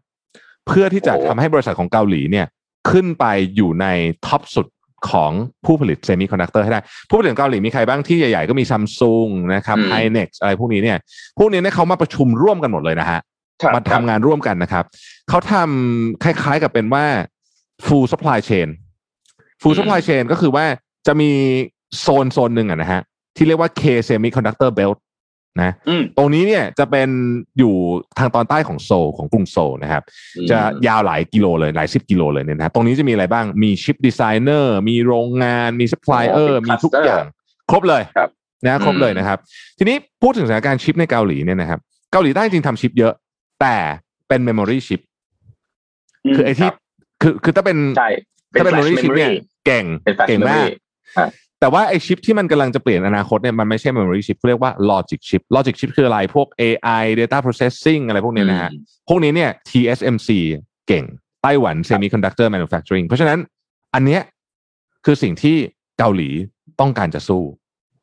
เพื่อที่จะโอ้ทำให้บริษัทของเกาหลีเนี่ย ขึ้นไปอยู่ใน top สุดของผู้ผลิตเซมิคอนดักเตอร์ให้ได้ ผู้ผลิตของเกาหลีมีใครบ้างที่ใหญ่ๆ ก็มีซัมซุงนะครับอืม Hynix อะไรพวกนี้เนี่ย พวกนี้เนี่ยเขามาประชุมร่วมกันหมดเลยนะฮะครับ มาทำงานร่วมกันนะครับ เขาทำคล้ายๆกับเป็นว่า full supply chain full อืม supply chain ก็คือว่าจะมีโซนโซนหนึ่งอะนะฮะ ที่เรียกว่า K semiconductor belt นะอืมตรงนี้เนี่ยจะเป็นอยู่ทางตอนใต้ของโซลของกรุงโซลนะครับ จะยาวหลายกิโลเลย หลายสิบกิโลเลยเนี่ยนะฮะตรงนี้จะมีอะไรบ้างมี chip designer มีโรงงานมีซัพพลายเออร์เป็นมีทุก cluster อย่าง ครบเลยครับนะครบอืมเลยนะครับ ทีนี้พูดถึงสถานการณ์ชิปในเกาหลีเนี่ยนะครับ เกาหลีใต้จริงๆทำชิปเยอะ แต่เป็น memory chip คือไอ้ที่คือคือถ้าเป็นใช่ถ้าเป็นเมมโม flash รีชิปเนี่ย memory เก่งเป็น flash เก่งมาก memory แต่ว่าไอชิปที่มันกำลังจะเปลี่ยนอนาคตเนี่ยมันไม่ใช่ memory chip เขาเรียกว่า logic chip logic chip คืออะไร พวก AI data processing อะไรพวกเนี้ยนะฮะอืมพวกนี้เนี่ย TSMC เก่ง ไต้หวัน semiconductor manufacturing เพราะฉะนั้นอันเนี้ยคือสิ่งที่เกาหลีต้องการจะสู้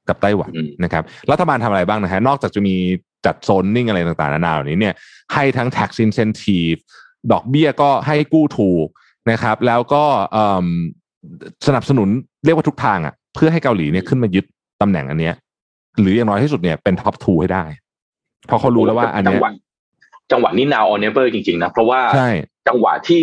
กับไต้หวันอืมนะครับ รัฐบาลทำอะไรบ้างนะฮะ นอกจากจะมี จัดโซนนิ่งอะไรต่างๆนานาเหล่านี้เนี่ยให้ทั้ง tax incentive ดอกเบี้ยก็ให้กู้ถูกนะครับ แล้วก็เอิ่มสนับสนุนเรียกว่าทุกทางอะ เพื่อให้เกาหลีเนี่ยขึ้นมายึดตำแหน่งอันเนี้ย หรืออย่างน้อยที่สุดเนี่ยเป็นท็อปทูให้ได้เพราะเขารู้แล้วว่าอันเนี้ยจังหวะจังหวะนี้ now or never จริงๆนะ เพราะว่าใช่จังหวะที่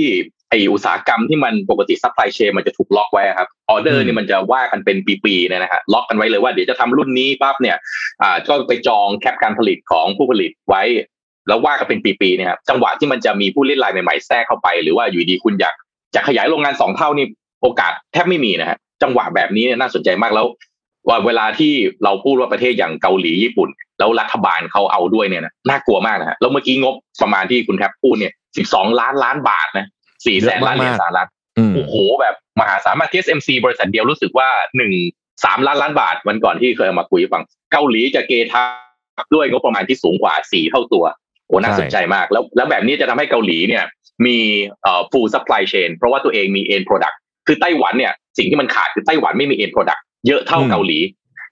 ไออุตสาหกรรมที่มันปกติ supply chain มันจะถูกล็อกไว้ครับออเดออืมนี่มันจะว่ากันเป็นปีๆเนี่ยนะฮะล็อกกันไว้เลยว่าเดี๋ยวจะทำรุ่นนี้ปั๊บเนี่ยอ่าก็ไปจอง cap การผลิตของผู้ผลิตไว้ แล้วว่ากันเป็นปีๆเนี่ยครับจังหวะที่มันจะมีผู้เล่นรายใหม่ๆแทรกเข้าไป หรือว่าอยู่ดีคุณอยากจะขยายโรงงานสองเท่านี่โอกาสแทบไม่มีนะฮะจังหวะแบบนี้เนี่ยน่าสนใจมากแล้ว ว่าเวลาที่เราพูดว่าประเทศอย่างเกาหลีญี่ปุ่น แล้วรัฐบาลเขาเอาด้วยเนี่ยนะน่ากลัวมากนะฮะแล้วเมื่อกี้งบประมาณที่คุณแทบพูดเนี่ยสิบสองล้านล้านบาทนะ สี่แสนล้านเหรียญสหรัฐอืมโอ้โหแบบมหาศาลมาก TSMC บริษัทเดียวรู้สึกว่าหนึ่งสามล้านล้านบาทวันก่อนที่เคยเอามาคุยให้ฟังเกาหลีจะเกทับด้วยงบประมาณที่สูงกว่าสี่เท่าตัวโอ้น่าสนใจมาก แล้วแล้วแบบนี้จะทำให้เกาหลีเนี่ย มีเอ่อ full supply chain เพราะว่าตัวเองมี end product คือไต้หวันเนี่ย สิ่งที่มันขาดคือไต้หวันไม่มี end product เยอะเท่าอืมเกาหลี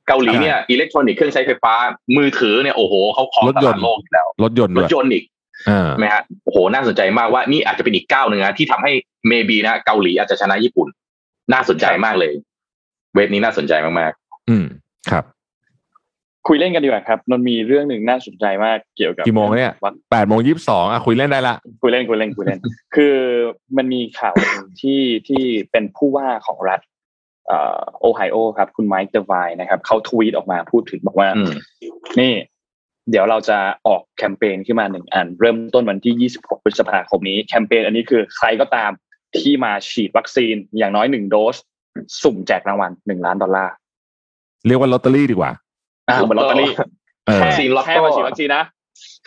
เกาหลีเนี่ยอิเล็กทรอนิกส์เครื่องใช้ไฟฟ้ามือถือเนี่ยโอ้โหเขาครองรถตยลานดต์โลกอยู่แล้วรถยนต์รด้วถยยนต์อีกอ่า ใช่ไหมฮะโอ้โหน่าสนใจมากว่านี่อาจจะเป็นอีกก้าวหนึ่งนะที่ทำให้เมบีนะเกาหลีอาจจะชนะญี่ปุ่น น่าสนใจมากเลย เว็บนี้น่าสนใจมากอืมครับ คุยเล่นกันดีกว่าครับนนท์มีเรื่องหนึ่งน่าสนใจมากเกี่ยวกับกี่โมงเนี่ยวัดแปดโมงยี่สิบสองอะคุยเล่นได้ละคุยเล่นคุยเล่นคุยเล่น คือมันมีข่าวหนึ่งที่ที่เป็นผู้ว่าของรัฐเอ่อโอไฮโอครับ คุณไมค์เดวายนะครับเขาทวีตออกมาพูดถึงบอกว่าๆอืมนี่ เดี๋ยวเราจะออกแคมเปญขึ้นมาหนึ่งอัน เริ่มต้นวันที่ 26 พฤษภาคมนี้แคมเปญอันนี้คือใครก็ตามที่มาฉีดวัคซีนอย่างน้อยหนึ่งโดส สุ่มแจกรางวัลหนึ่งล้านดอลลาร์เรียกว่าลอตเตอรี่ดีกว่าอ่าเหมือนลอตเตอรี่เออแค่วัคซีนล็อตโต้แค่มาฉีดวัคซีนนะ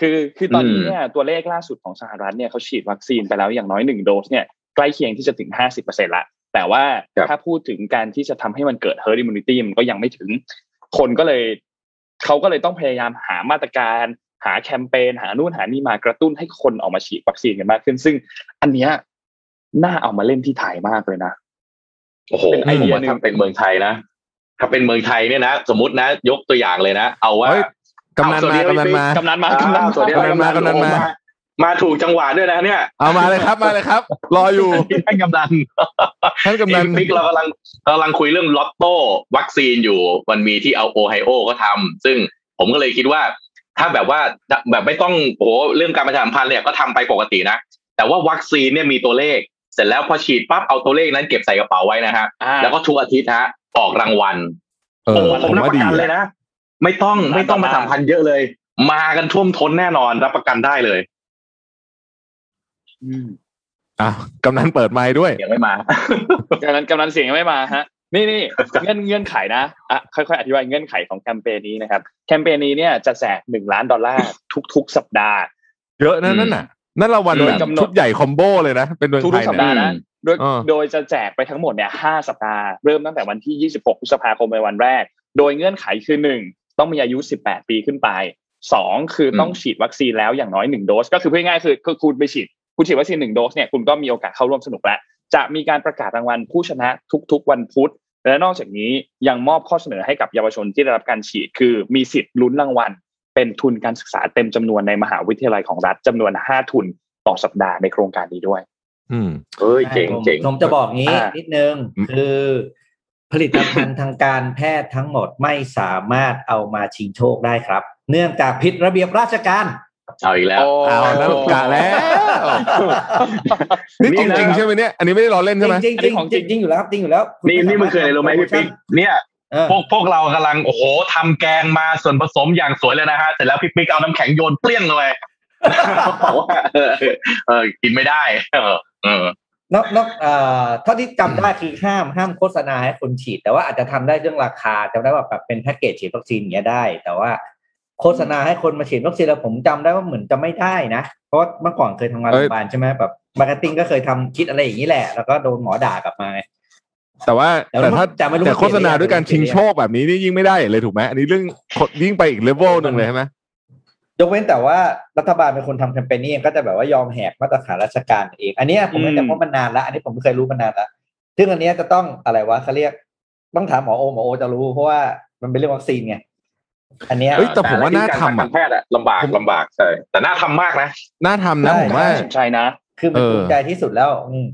คือคือตอนนี้อืมเนี่ยตัวเลขล่าสุดของสหรัฐเนี่ยเขาฉีดวัคซีนไปแล้วอย่างน้อยหนึ่งโดสเนี่ยใกล้เคียงที่จะถึงห้าสิบเปอร์เซ็นละแต่ว่าถ้าพูดถึงการที่จะทำให้มันเกิด herd immunity มันก็ยังไม่ถึง คนก็เลย เขาก็เลยต้องพยายามหามาตรการหาแคมเปญหานู่นหานี่มากระตุ้นให้คนออกมาฉีดวัคซีนกันมากขึ้น ซึ่งอันเนี้ยน่าเอามาเล่นที่ไทยมากเลยนะโอ้โหเป็นไอเดียหนึ่งถ้าเป็นเมืองไทยนะถ้าเป็นเมืองไทยเนี่ยนะสมมตินะ ยกตัวอย่างเลยนะ เอาว่าเฮ้ยกำนันอ้าวสวัสมาดีกำนันมากำนันมากำนันอ้าวสวัสดีกำนันมากำนันมา มาถูกจังหวะด้วยนะเนี่ย เอามาเลยครับมาเลยครับ รออยู่ท่านกำนันท่านกำนันมิกเรากำลังเรากำลังคุยเรื่องล็อตโต้วัคซีนอยู่มันมีที่เอาโอไฮโอก็ทำซึ่งผมก็เลยคิดว่า ถ้าแบบว่าแบบไม่ต้องโอ้โหเรื่องการประชาสัมพันธ์เนี่ยก็ทำไปปกตินะ แต่ว่าวัคซีนเนี่ยมีตัวเลข เสร็จแล้วพอฉีดปั๊บเอาตัวเลขนั้นเก็บใส่กระเป๋าไว้นะฮะอ่าแล้วก็ทุกอาทิตย์ฮะออกรางวัลเออโอ้ผผมมรับว่าประดีกันเลยนะ ไม่ต้องไม่ต้องมาร้านต่อมาสำคัญเยอะเลย มากันท่วมท้นแน่นอนรับประกันได้เลย อืมอะกำนันเปิดไมค์ด้วยยังไม่มากำนันกำนันเสียงยังไม่มาฮะนี่นี่เงื่อนเงื่อนไขนะอะค่อยๆอธิบายเงื่อนไขของแคมเปญนี้นะครับ แคมเปญนี้เนี่ยจะแจกหนึ่งล้านดอลลาร์ทุก ๆ สัปดาห์ เยอะนะนั่นน่ะ นั่นรางวัลโดยแบบกำหนดชุดใหญ่คอมโบเลยนะ เป็นเมืองทุกไทยๆสัปเนี่ดายห์นะโดยเออโดยจะแจกไปทั้งหมดเนี่ยห้าสัปดาห์เริ่มตั้งแต่วันที่ 26พฤษภาคมเป็นวันแรก โดยเงื่อนไขคือหนึ่งต้องมีอายุ 18 ปีขึ้นไปสองคือต้องฉีดวัคซีนแล้วอย่างน้อยหนึ่งโดส ก็คือพูดง่ายๆคือคือคุณไปฉีด คุณฉีดวัคซีนหนึ่งโดสเนี่ยคุณก็มีโอกาสเข้าร่วมสนุกแล้วจะมีการประกาศรางวัลผู้ชนะทุกๆ วันพุธและนอกจากนี้ยังมอบข้อเสนอให้กับเยาวชนที่ได้รับการฉีด คือมีสิทธิ์ลุ้นรางวัล เป็นทุนการศึกษาเต็มจำนวนในมหาวิทยาลัยของรัฐจำนวน5ทุนต่อสัปดาห์ในโครงการนี้ด้วย อืมเฮ้ยเจ๋งผมเจ๋งผมจะบอกงี้อ่านินิดนึงอืมคือผลิตภัณฑ์ทางการแพทย์ทั้งหมดไม่สามารถเอามาชิงโชคได้ครับ เนื่องจากผิดระเบียบราชการ เอาอีกแล้วเอาแล้วกะแล้ว นี่จริงๆใช่ไหมเนี่ย อันนี้ไม่ได้ล้อเล่นใช่ไหมจริงอันจนี้ริงของจริงจริงอยู่แล้วครับจริงอยู่แล้ว นี่นี่มันคืออะไรรู้ไหมพี่ปิ๊กเนี่ยเออพวกพวกเรากำลังโอ้โหทำแกงมาส่วนผสมอย่างสวยเลยนะฮะเสร็จแล้วพี่ปิ๊กเอาน้ำแข็งโยนเปรี้ยงเลยบอกว่าเออเออกินไม่ได้เออเออนอกนอกเอ่อเท่าที่จำได้คือห้ามห้ามโฆษณาให้คนฉีด แต่ว่าอาจจะทำได้เรื่องราคาจำได้ว่าแบบเป็นแพ็กเกจฉีดวัคซีนอย่างเงี้ยได้ แต่ว่า โฆษณาให้คนมาฉีดวัคซีนแล้วผมจำได้ว่าเหมือนจะไม่ได้นะ เพราะว่าเมื่อก่อนเคยทำงานเอ้ยโรยงพยาบาลใช่ไหมแบบ marketing ก็เคยทำคิดอะไรอย่างนี้แหละ แล้วก็โดนหมอด่ากลับมาไงแต่ว่าแต่แต่ถ้าแต่ไม่รู้แต่ว่าโฆษณาด้วยการเปลี่ชิยงนหรือยังโชคแบบนี้นี่ยิ่งไม่ได้เลยถูกไหมอันนี้เรื่องยิ่งไปอีกเลเวลหนึ่งเลยใช่ไหมยกเว้นแต่ว่ารัฐบาลเป็นคนทำแคมเปญนี้เองก็จะแบบว่ายอมแหกมาตรฐานราชการเอง อันเนี้ยผมไม่อืมแต่เพราะมันนานแล้วอันนี้ผมเคยรู้มานานแล้วซึ่งอันเนี้ยจะต้องอะไรวะเขาเรียกต้องถามหมอโอหมอโอจะรู้เพราะว่ามันเป็นเรื่องวัคซีนไง อันเนี้ยเฮ้ยแต่ผมว่าน่าทำกาอะรแพทย์อะลำบากลำบากใช่แต่น่าทำมากนะน่าทำนะใช่ผมว่าน่าสนใจนะ คือมันเออภูมิใจที่สุดแล้วอืม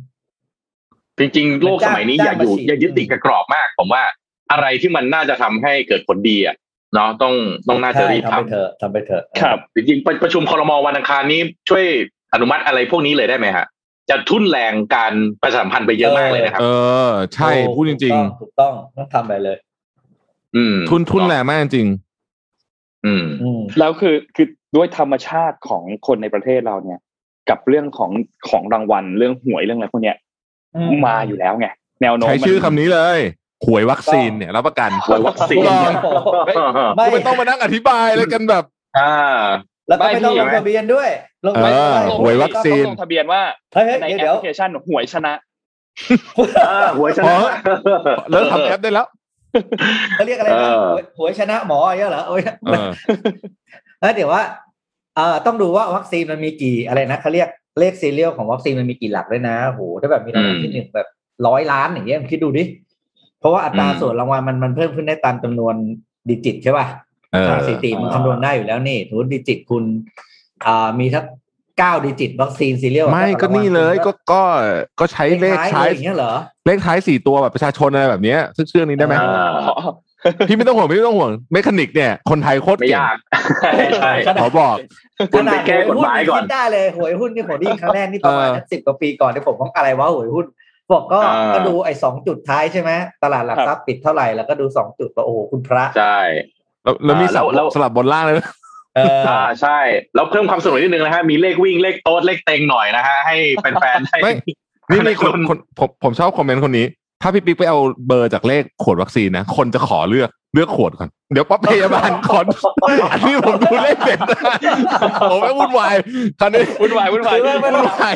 จริงๆโลกสมัยนี้อย่าอยู่จ้างมาฉีดอย่ายึดติดกับกรอบมาก ผมว่าอะไรที่มันน่าจะทำให้เกิดผลดีอะเนาะต้องต้องน่าจะใช่รีบทำไปทำเถอะทำไปเถอะครับ จริงๆประประชุมคอรมอวันอังคารนี้ช่วยอนุมัติอะไรพวกนี้เลยได้ไหมฮะจะทุ่นแรงการประชาสัมพันธ์ไปเยอะมากเลยนะครับเออ ใช่โอ้พูดจริงถูกต้องถูกต้องต้องทำไปเลย อืมๆทุนทุนแรงมากจริง อืมอืมแล้วคือคือด้วยธรรมชาติของคนในประเทศเราเนี่ย กับเรื่องของของรางวัลเรื่องหวยเรื่องอะไรพวกเนี้ยอืมมาอยู่แล้วไงแนวโน้มใช้มันชื่อคำนี้เลยหวยวัคซีนเนี่ยรับประกันหวยวัคซีนลองไม่ไม่ต้องมานั่งอธิบายอะไรกันแบบ อ่า แล้วก็ไม่ต้องไม่ลพี่งทะเบียนด้วยลงเออไม่ได้ลงหวยวัคซีนต้องลงทะเบียนว่าเฮ้ยเฮ้ยในแอเดี๋ยวปพลิเคชันหวยชนะอ่าหวยชอ๋นะอเลิกทำแอปได้แล้ว เขาเรียกอะไรนะเออหวยหวยชนะหมออย่างเงี้ยเหรอโอ้ยเออแล้วเดี๋ยวว่าเอ่อต้องดูว่าวัคซีนมันมีกี่อะไรนะเขาเรียกเลข serial ของวัคซีนมันมีกี่หลักด้วยนะโหถ้าแบบมีรางวัลที่หนึ่งแบบร้อยล้านอย่างเงี้ยคิดดูดิ เพราะว่าอัตราส่วนรางวัลมันมันเพิ่มขึ้นได้ตามจำนวน digit ใช่ป่ะเออทางสถิติมันคำนวณได้อยู่แล้วนี่สมมติ digit คุณอ่ามีทัก เก้า digit วัคซีน serial ไม่ก็นี่เลยก็ก็ก็ใช้เลขท้าท้ายยอย่างเงี้ยเหรอเลขท้ายสี่ตัวแบบประชาชนอะไรแบบเนี้ยซึ่งเชื่องนี้ได้ไหมอ่าพี่ไม่ต้องห่วงพี่ไม่ต้องห่วงเมคานิกเนี่ยคนไทยโคตรไม่เก่งยากใช่ขอบอกคุณไปแก้กฎหมายก่อนคิดได้เลยหวยหุ้นนี่ผมได้ยินครั้งแรกนี่ประมาณเออสิบกว่าปีก่อนที่ผมว่าอะไรวะหวยหุ้นบอกก็อ่าก็ดูไอ้สองจุดท้ายใช่ไหมตลาดหลักทรัพย์ปิดเท่าไหร่แล้วก็ดูสองจุดก็โอ้โหคุณพระใช่แล้วแล้วมีอ่าสลับแล้วสลับบนล่างเลยนะเอออ่าใช่ แล้วเพิ่มความสนุกนิดนึงนะฮะ มีเลขวิ่งเลขโต๊ดเลขเต็งหน่อยนะฮะ ให้แฟนๆได้ไม่นี่มีคนคนคนผมผมชอบคอมเมนต์คนนี้ ถ้าพี่ปิ๊กไปเอาเบอร์จากเลขขวดวัคซีนนะ คนจะขอเลือกเลือกขวดก่อน เดี๋ยวปั๊บพยาบาลขออันนี้ผมดูเลขเด็ดนะผมไม่วุ่นวายคราวนี้วุ่นวายวุ่นวายคือไม่วุ่นวาย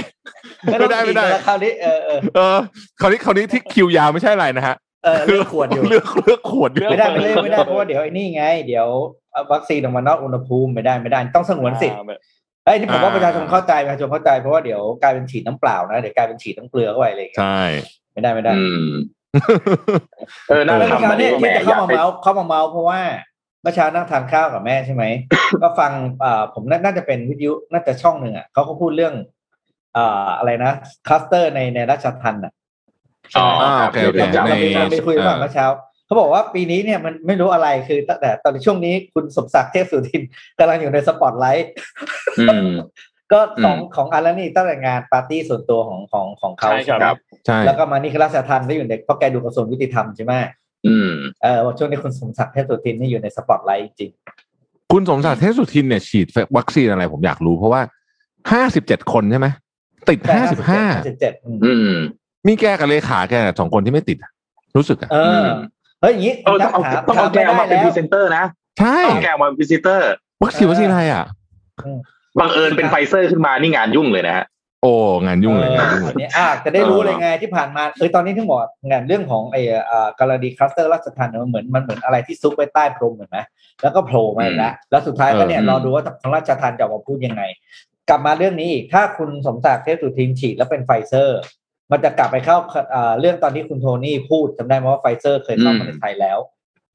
ไม่ได้ไม่ได้แล้วคราวนี้เออเออเออคราวนี้คราวนี้ที่คิวยาวไม่ใช่อะไรนะฮะ เออเลือกขวดอยู่เลือกเลือกขวดอยู่ไม่ได้ไม่ได้ไม่ได้เพราะว่าเดี๋ยวไอ้นี่ไง เดี๋ยววัคซีนออกมานอกอุณหภูมิไม่ได้ไม่ได้ต้องสงวนสิทธิ์ไอ้ยนี่ผมว่าประชาชนเข้าใจประชาชนเข้าใจเพราะว่าเดี๋ยวกลายเป็นฉีดน้ำเปล่านะเดี๋ยวกลายเป็นฉีดน้ำเกลือเข้าไปอะไรอย่างเงี้ยใช่ไม่ได้ไม่ได้อืมเออน่าเมื่อทำเช้าอันเนี่นี้ยก็แหมที่จะอยาเข้ากมาให้เมาส์เข้ามาเมาส์เพราะว่าเมื่อเช้านั่งทานข้าวกับแม่ใช่ไหมก็ฟังอ่าผมน่าน่าจะเป็นวิทยุน่าจะช่องหนึ่งอะเขาก็พูดเรื่องอ่าอะไรนะคลัสเตอร์ในในราชทันอะ อ๋ออ่าครับโอเคโอเคดี๋ยวในจำไปคุยกันเมื่อเช้าเขาบอกว่าปีนี้เนี่ยมันไม่รู้อะไรคือตั้งแต่ตอนช่วงนี้คุณสมศักดิ์เทพสุทินกำลังอยู่ในสปอตไลท์อืมก็ก็สองของอันแล้วนี่ตั้งแต่งานปาร์ตี้ส่วนตัวของของของเขาใช่ครับไหมใช่แล้วก็มานี่คือราชทัณฑ์ได้อยู่ในเพราะแกดูกระทรวงยุติธรรมใช่ไหมอืมเออว่าช่วงนี้คุณสมศักดิ์เทพสุทินนี่อยู่ในสปอตไลท์จริงคุณสมศักดิ์เทพสุทินเนี่ยฉีดวัคซีนอะไรผมอยากรู้เพราะว่าห้าสิบเจ็ดคนใช่ไหมติดๆห้าสิบห้าสิบเจ็ดอืม มีแกกับเลขาแกสองคนที่ไม่ติดอะรู้สึกอะเออเฮ้ยอย่างนี้เออต้องเอาถามต้องเอาแกเอามาเป็นพรีเซนเตอร์นะใช่ต้องเอาแกเอามาเป็นพรีเซนเตอร์วัคซีนวัคซีนอะไรอะบังเอิญเป็นไฟเซอร์ขึ้นมานี่งานยุ่งเลยนะฮะโอ้งานยุ่งเลยเอองานยุ่งเลอัยนนี้อะจะได้รู้เลยไงที่ผ่านมาเออตอนนี้ถึงบอกงานเรื่องของไอ้อ่ากรณีคลัสเตอร์ราชทัณฑ์เนี่ยมันเหมือนมันเหมือนอะไรที่ซุกไว้ใต้พรมเหมือนไหมแล้วก็โผล่มาอีกแล้วแล้วสุดท้ายก็เนี่ยเออรอดูว่าทางราชทัณฑ์จะออกมาพูดยังไง กลับมาเรื่องนี้อีกถ้าคุณสมศักดิ์เทพสุทินฉีดแล้วเป็นไฟเซอร์ มันจะกลับไปเข้าอ่าเรื่องตอนที่คุณโทนี่พูดจำได้ไหมว่าไฟเซอร์เคยเข้ามาในไทยแล้ว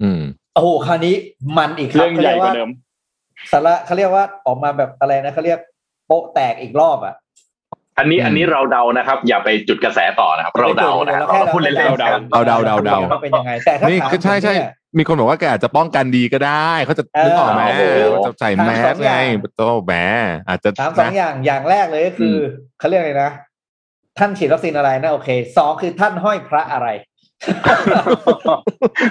อืมโอ้โหคราวนี้มันอีกครัเรื่บองใหญ่กว่าเดิมสาระเขาเรียกว่าออกมาแบบอะไรนะเขาเรียกโป๊ะแตกอีกรอบอะอันนี้อืมอันนี้เราเดานะครับ อย่าไปจุดกระแสต่อนะครับ เราเดานะครับเราพูดเล่นๆเราเดากันเอาเดาเดาเดาว่าเป็นยังไงแต่ถ้านี่ถามก็ใช่ใช่ผมเนี่ยมีคนบอกว่าแกอาจจะป้องกันดีก็ได้เขาจะเออนึกออกไหมโอ้โหว่าจะใส่ถามแมสสองอไงย่างโตแหมอาจจะถามสองนะอย่างอย่างแรกเลยก็คืออเขาเรียกอะไรนะ ท่านฉีดวัคซีนอะไรนะโอเคสองคือท่านห้อยพระอะไร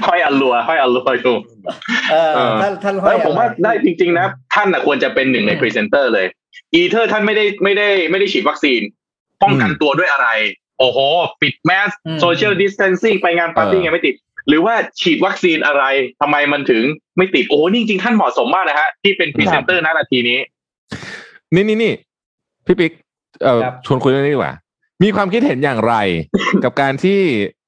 ห้อยอัลลัวห้อยอัลลัวอยู่เออเออท่านท่านห้แล้อยวผมว่าอะไรได้จริง ๆ นะ ท่านน่ะควรจะเป็นหนึ่งในพรีเซนเตอร์เลย อีเทอร์ท่านไม่ได้ไม่ได้ไม่ได้ฉีดวัคซีน ป้องกันตัวด้วยอะไร โอ้โห ปิดแมสโซเชียลดิสเทนซิ่งไปงานปาร์ตี้ไงไม่ติด หรือว่าฉีดวัคซีนอะไรทำไมมันถึงไม่ติด โอ้โหนี่จริง ๆ ท่านเหมาะสมมากนะฮะที่เป็นพรีเซนเตอร์ณนาทีนี้ นี่นี่นี่พี่ปิ๊กเอ่อครับชวนคุยเรื่องนี้ดีกว่า มีความคิดเห็นอย่างไร กับการที่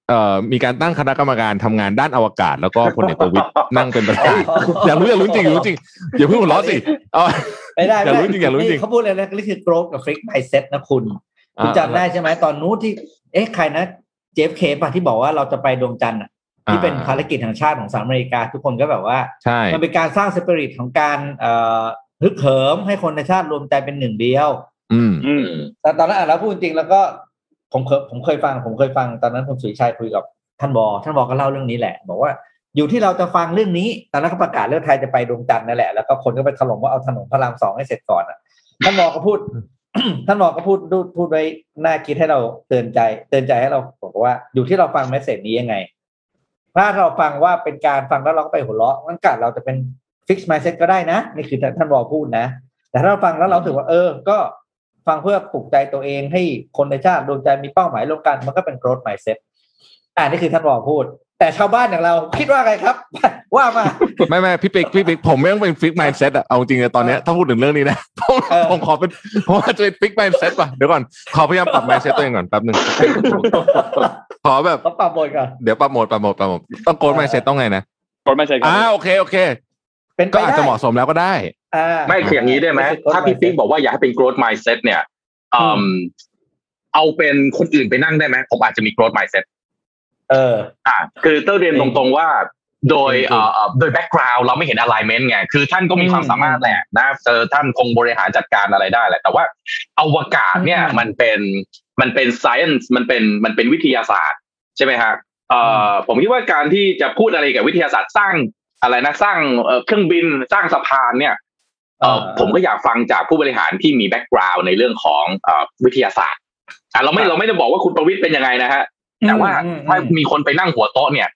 เอ่อมีการตั้งคณะกรรมการทำงานด้านอวกาศ แล้วก็พลเอกประวิตรนั่งเป็นประธานอยากรู้อยากรู้จริงอยากรู้จริงอย่าเพิ่งหัวเราะสิเอาไม่ได้อยากรู้จริงอยากรู้จริงนี่เขาพูดเลยนะนี่คือ growth กับ fix mindset นะคุณ คุณจำได้ใช่ไหมตอนนู้นที่ เอ๊ะใครนะ JFK ป่ะที่บอกว่าเราจะไปดวงจันทร์อะที่เป็นภารกิจแห่งชาติของสหรัฐอเมริกา ทุกคนก็แบบว่าใช่มันเป็นการสร้างสปิริตของการเอ่อฮึกเหิมให้คนในชาติรวมใจเป็นหนึ่งเดียว อืมอืมแต่ตอนนั้นอ่านแล้วพูดจริงแล้วก็ผมเคยผมเคยฟัง ผมเคยฟังตอนนั้นคุณสุริชัยคุยกับท่านบอท่านบอก็เล่าเรื่องนี้แหละ บอกว่าอยู่ที่เราจะฟังเรื่องนี้ ตอนนั้นเขาประกาศเรื่องไทยจะไปดวงจันทร์นั่นแหละ แล้วก็คนก็ไปถล่มว่าเอาถนนพระรามสองให้เสร็จก่อนอะ ท่านบอก็พูด ท่านบอก็พูดพูดพูดไว้น่าคิดให้เราเตือนใจ เตือนใจให้เราบอกว่าอยู่ที่เราฟัง message นี้ยังไง ถ้าเราฟังว่าเป็นการฟังแล้วเราก็ไปหัวเราะงั้นกัดเราจะเป็นฟิกซ์ม n d เซ็ตก็ได้นะ นี่คือท่านบอพูดนะ แต่ถ้าเราฟังแล้วเราถือว่า เออ ก็ ฟังเพื่อปลุกใจตัวเองให้คนในชาติดวงใจมีเป้าหมายร่วมกันมันก็เป็น growth mindset อ่านี่คือท่านบอพูด แต่ชาวบ้านอย่างเราคิดว่าไงครับ ว่ามา ไม่ไม่พี่ปิ๊กพี่ปิ๊กผมไม่ต้องเป็น fix mindset อะเอาจริงเลยตอนเนี้ยถ้าพูดถึงเรื่องนี้นะผมเออผมขอเป็นผมอาจจะเป็นฟิกมายเซ็ตป่ะเดี๋ยวก่อนขอพยายามปรับมายเซ็ตตัวเองก่อนแป๊บหนึ่งขอแบบเขาปรับบทก่อนเดี๋ยวปรับโหมดปรับโหมดปรับโหมดต้องโกดมายเซ็ตต้องไงนะกดไม่ใช่ครัอ่าโอเคโอเค เป็นไปก็อาจได้จะเหมาะสมแล้วก็ได้อ่า ไม่คืออย่างนี้ได้ไหมนี่คือ growth ถ้าพี่ mindset ปิ๊กบอกว่าอยากให้เป็น growth mindset เนี่ยอืมเอาเป็นคนอื่นไปนั่งได้ไหมผมอาจจะมี growth mindset เออ อ่า คือเต้าเรียนจริตงรงๆว่า โดยจริงๆเอ่อเอ่อโดย background เราไม่เห็น alignment ไงคือท่านก็มีความอืมสามารถแหละนะเจอท่านคงบริหารจัดการอะไรได้แหละ แต่ว่าอวกาศเนี่ยอืมมันเป็นมันเป็น science มันเป็นมันเป็นวิทยาศาสตร์ ใช่ไหมฮะเอ่อผมคิดว่าการที่จะพูดอะไรกับวิทยาศาสตร์สร้างอะไรนะสร้างเอ่อเครื่องบินสร้างสะพานเนี่ยเอ่อ ผมก็อยากฟังจากผู้บริหารที่มี background ในเรื่องของเอ่อวิทยาศาสตร์อะเราไม่เราไม่ได้บอกว่าคุณประวิทย์เป็นยังไงนะฮะแต่ว่าอืมอืมถ้ามีคนไปนั่งหัวโต๊ะเนี่ย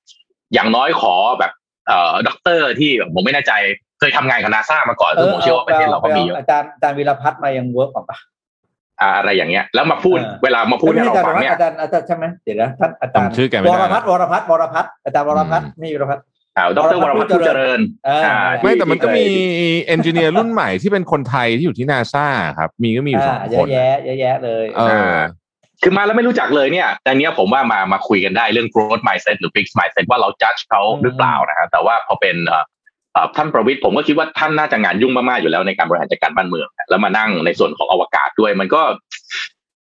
อย่างน้อยขอแบบเอ่อด็อกเตอร์ที่ผมไม่แน่ใจเคยทำงานกับนาซามาก่อนซึ่งผมเชื่อว่าประเทศเราก็มีเยอะอาจารย์อาจารย์วีรพัฒน์มายังเวิร์กก่อนปะอ่าอะไรอย่างเงี้ย แล้วมาพูดเออเวลามาพูดให้เราอาจารฟังย์เนี่ยอาจารย์อาจารย์ใช่ไหมเดี๋ยวนะท่านอาจารย์จำชื่อแกไม่ได้วรพัฒน์วรพัฒน์วรพัฒน์อาจารย์วรพัฒน์นี่วรพัฒน์อ่า ดรวรพัฒน์ผู้เจริญเอออ่าไม่แต่มันก็มีที่ engineer รุ่นใหม่ที่เป็นคนไทยที่อยู่ที่นาซาครับ มีก็มีอยู่สองอ่าคเยอะนแยะเยอะแยะเลยเออคือมาแล้วไม่รู้จักเลยเนี่ยแต่เนี้ยผมว่ามามาคุยกันได้เรื่อง growth mindset หรือ fixed mindset ว่าเรา judge เขาหรือเปล่านะฮะแต่ว่าพอเป็นเอ่อเอ่อท่านประวิทย์ผมก็คิดว่าท่านน่าจะงานยุ่งมากๆอยู่แล้วในการบริหารจัดการบ้านเมือง แล้วมานั่งในส่วนของอวกาศด้วยมันก็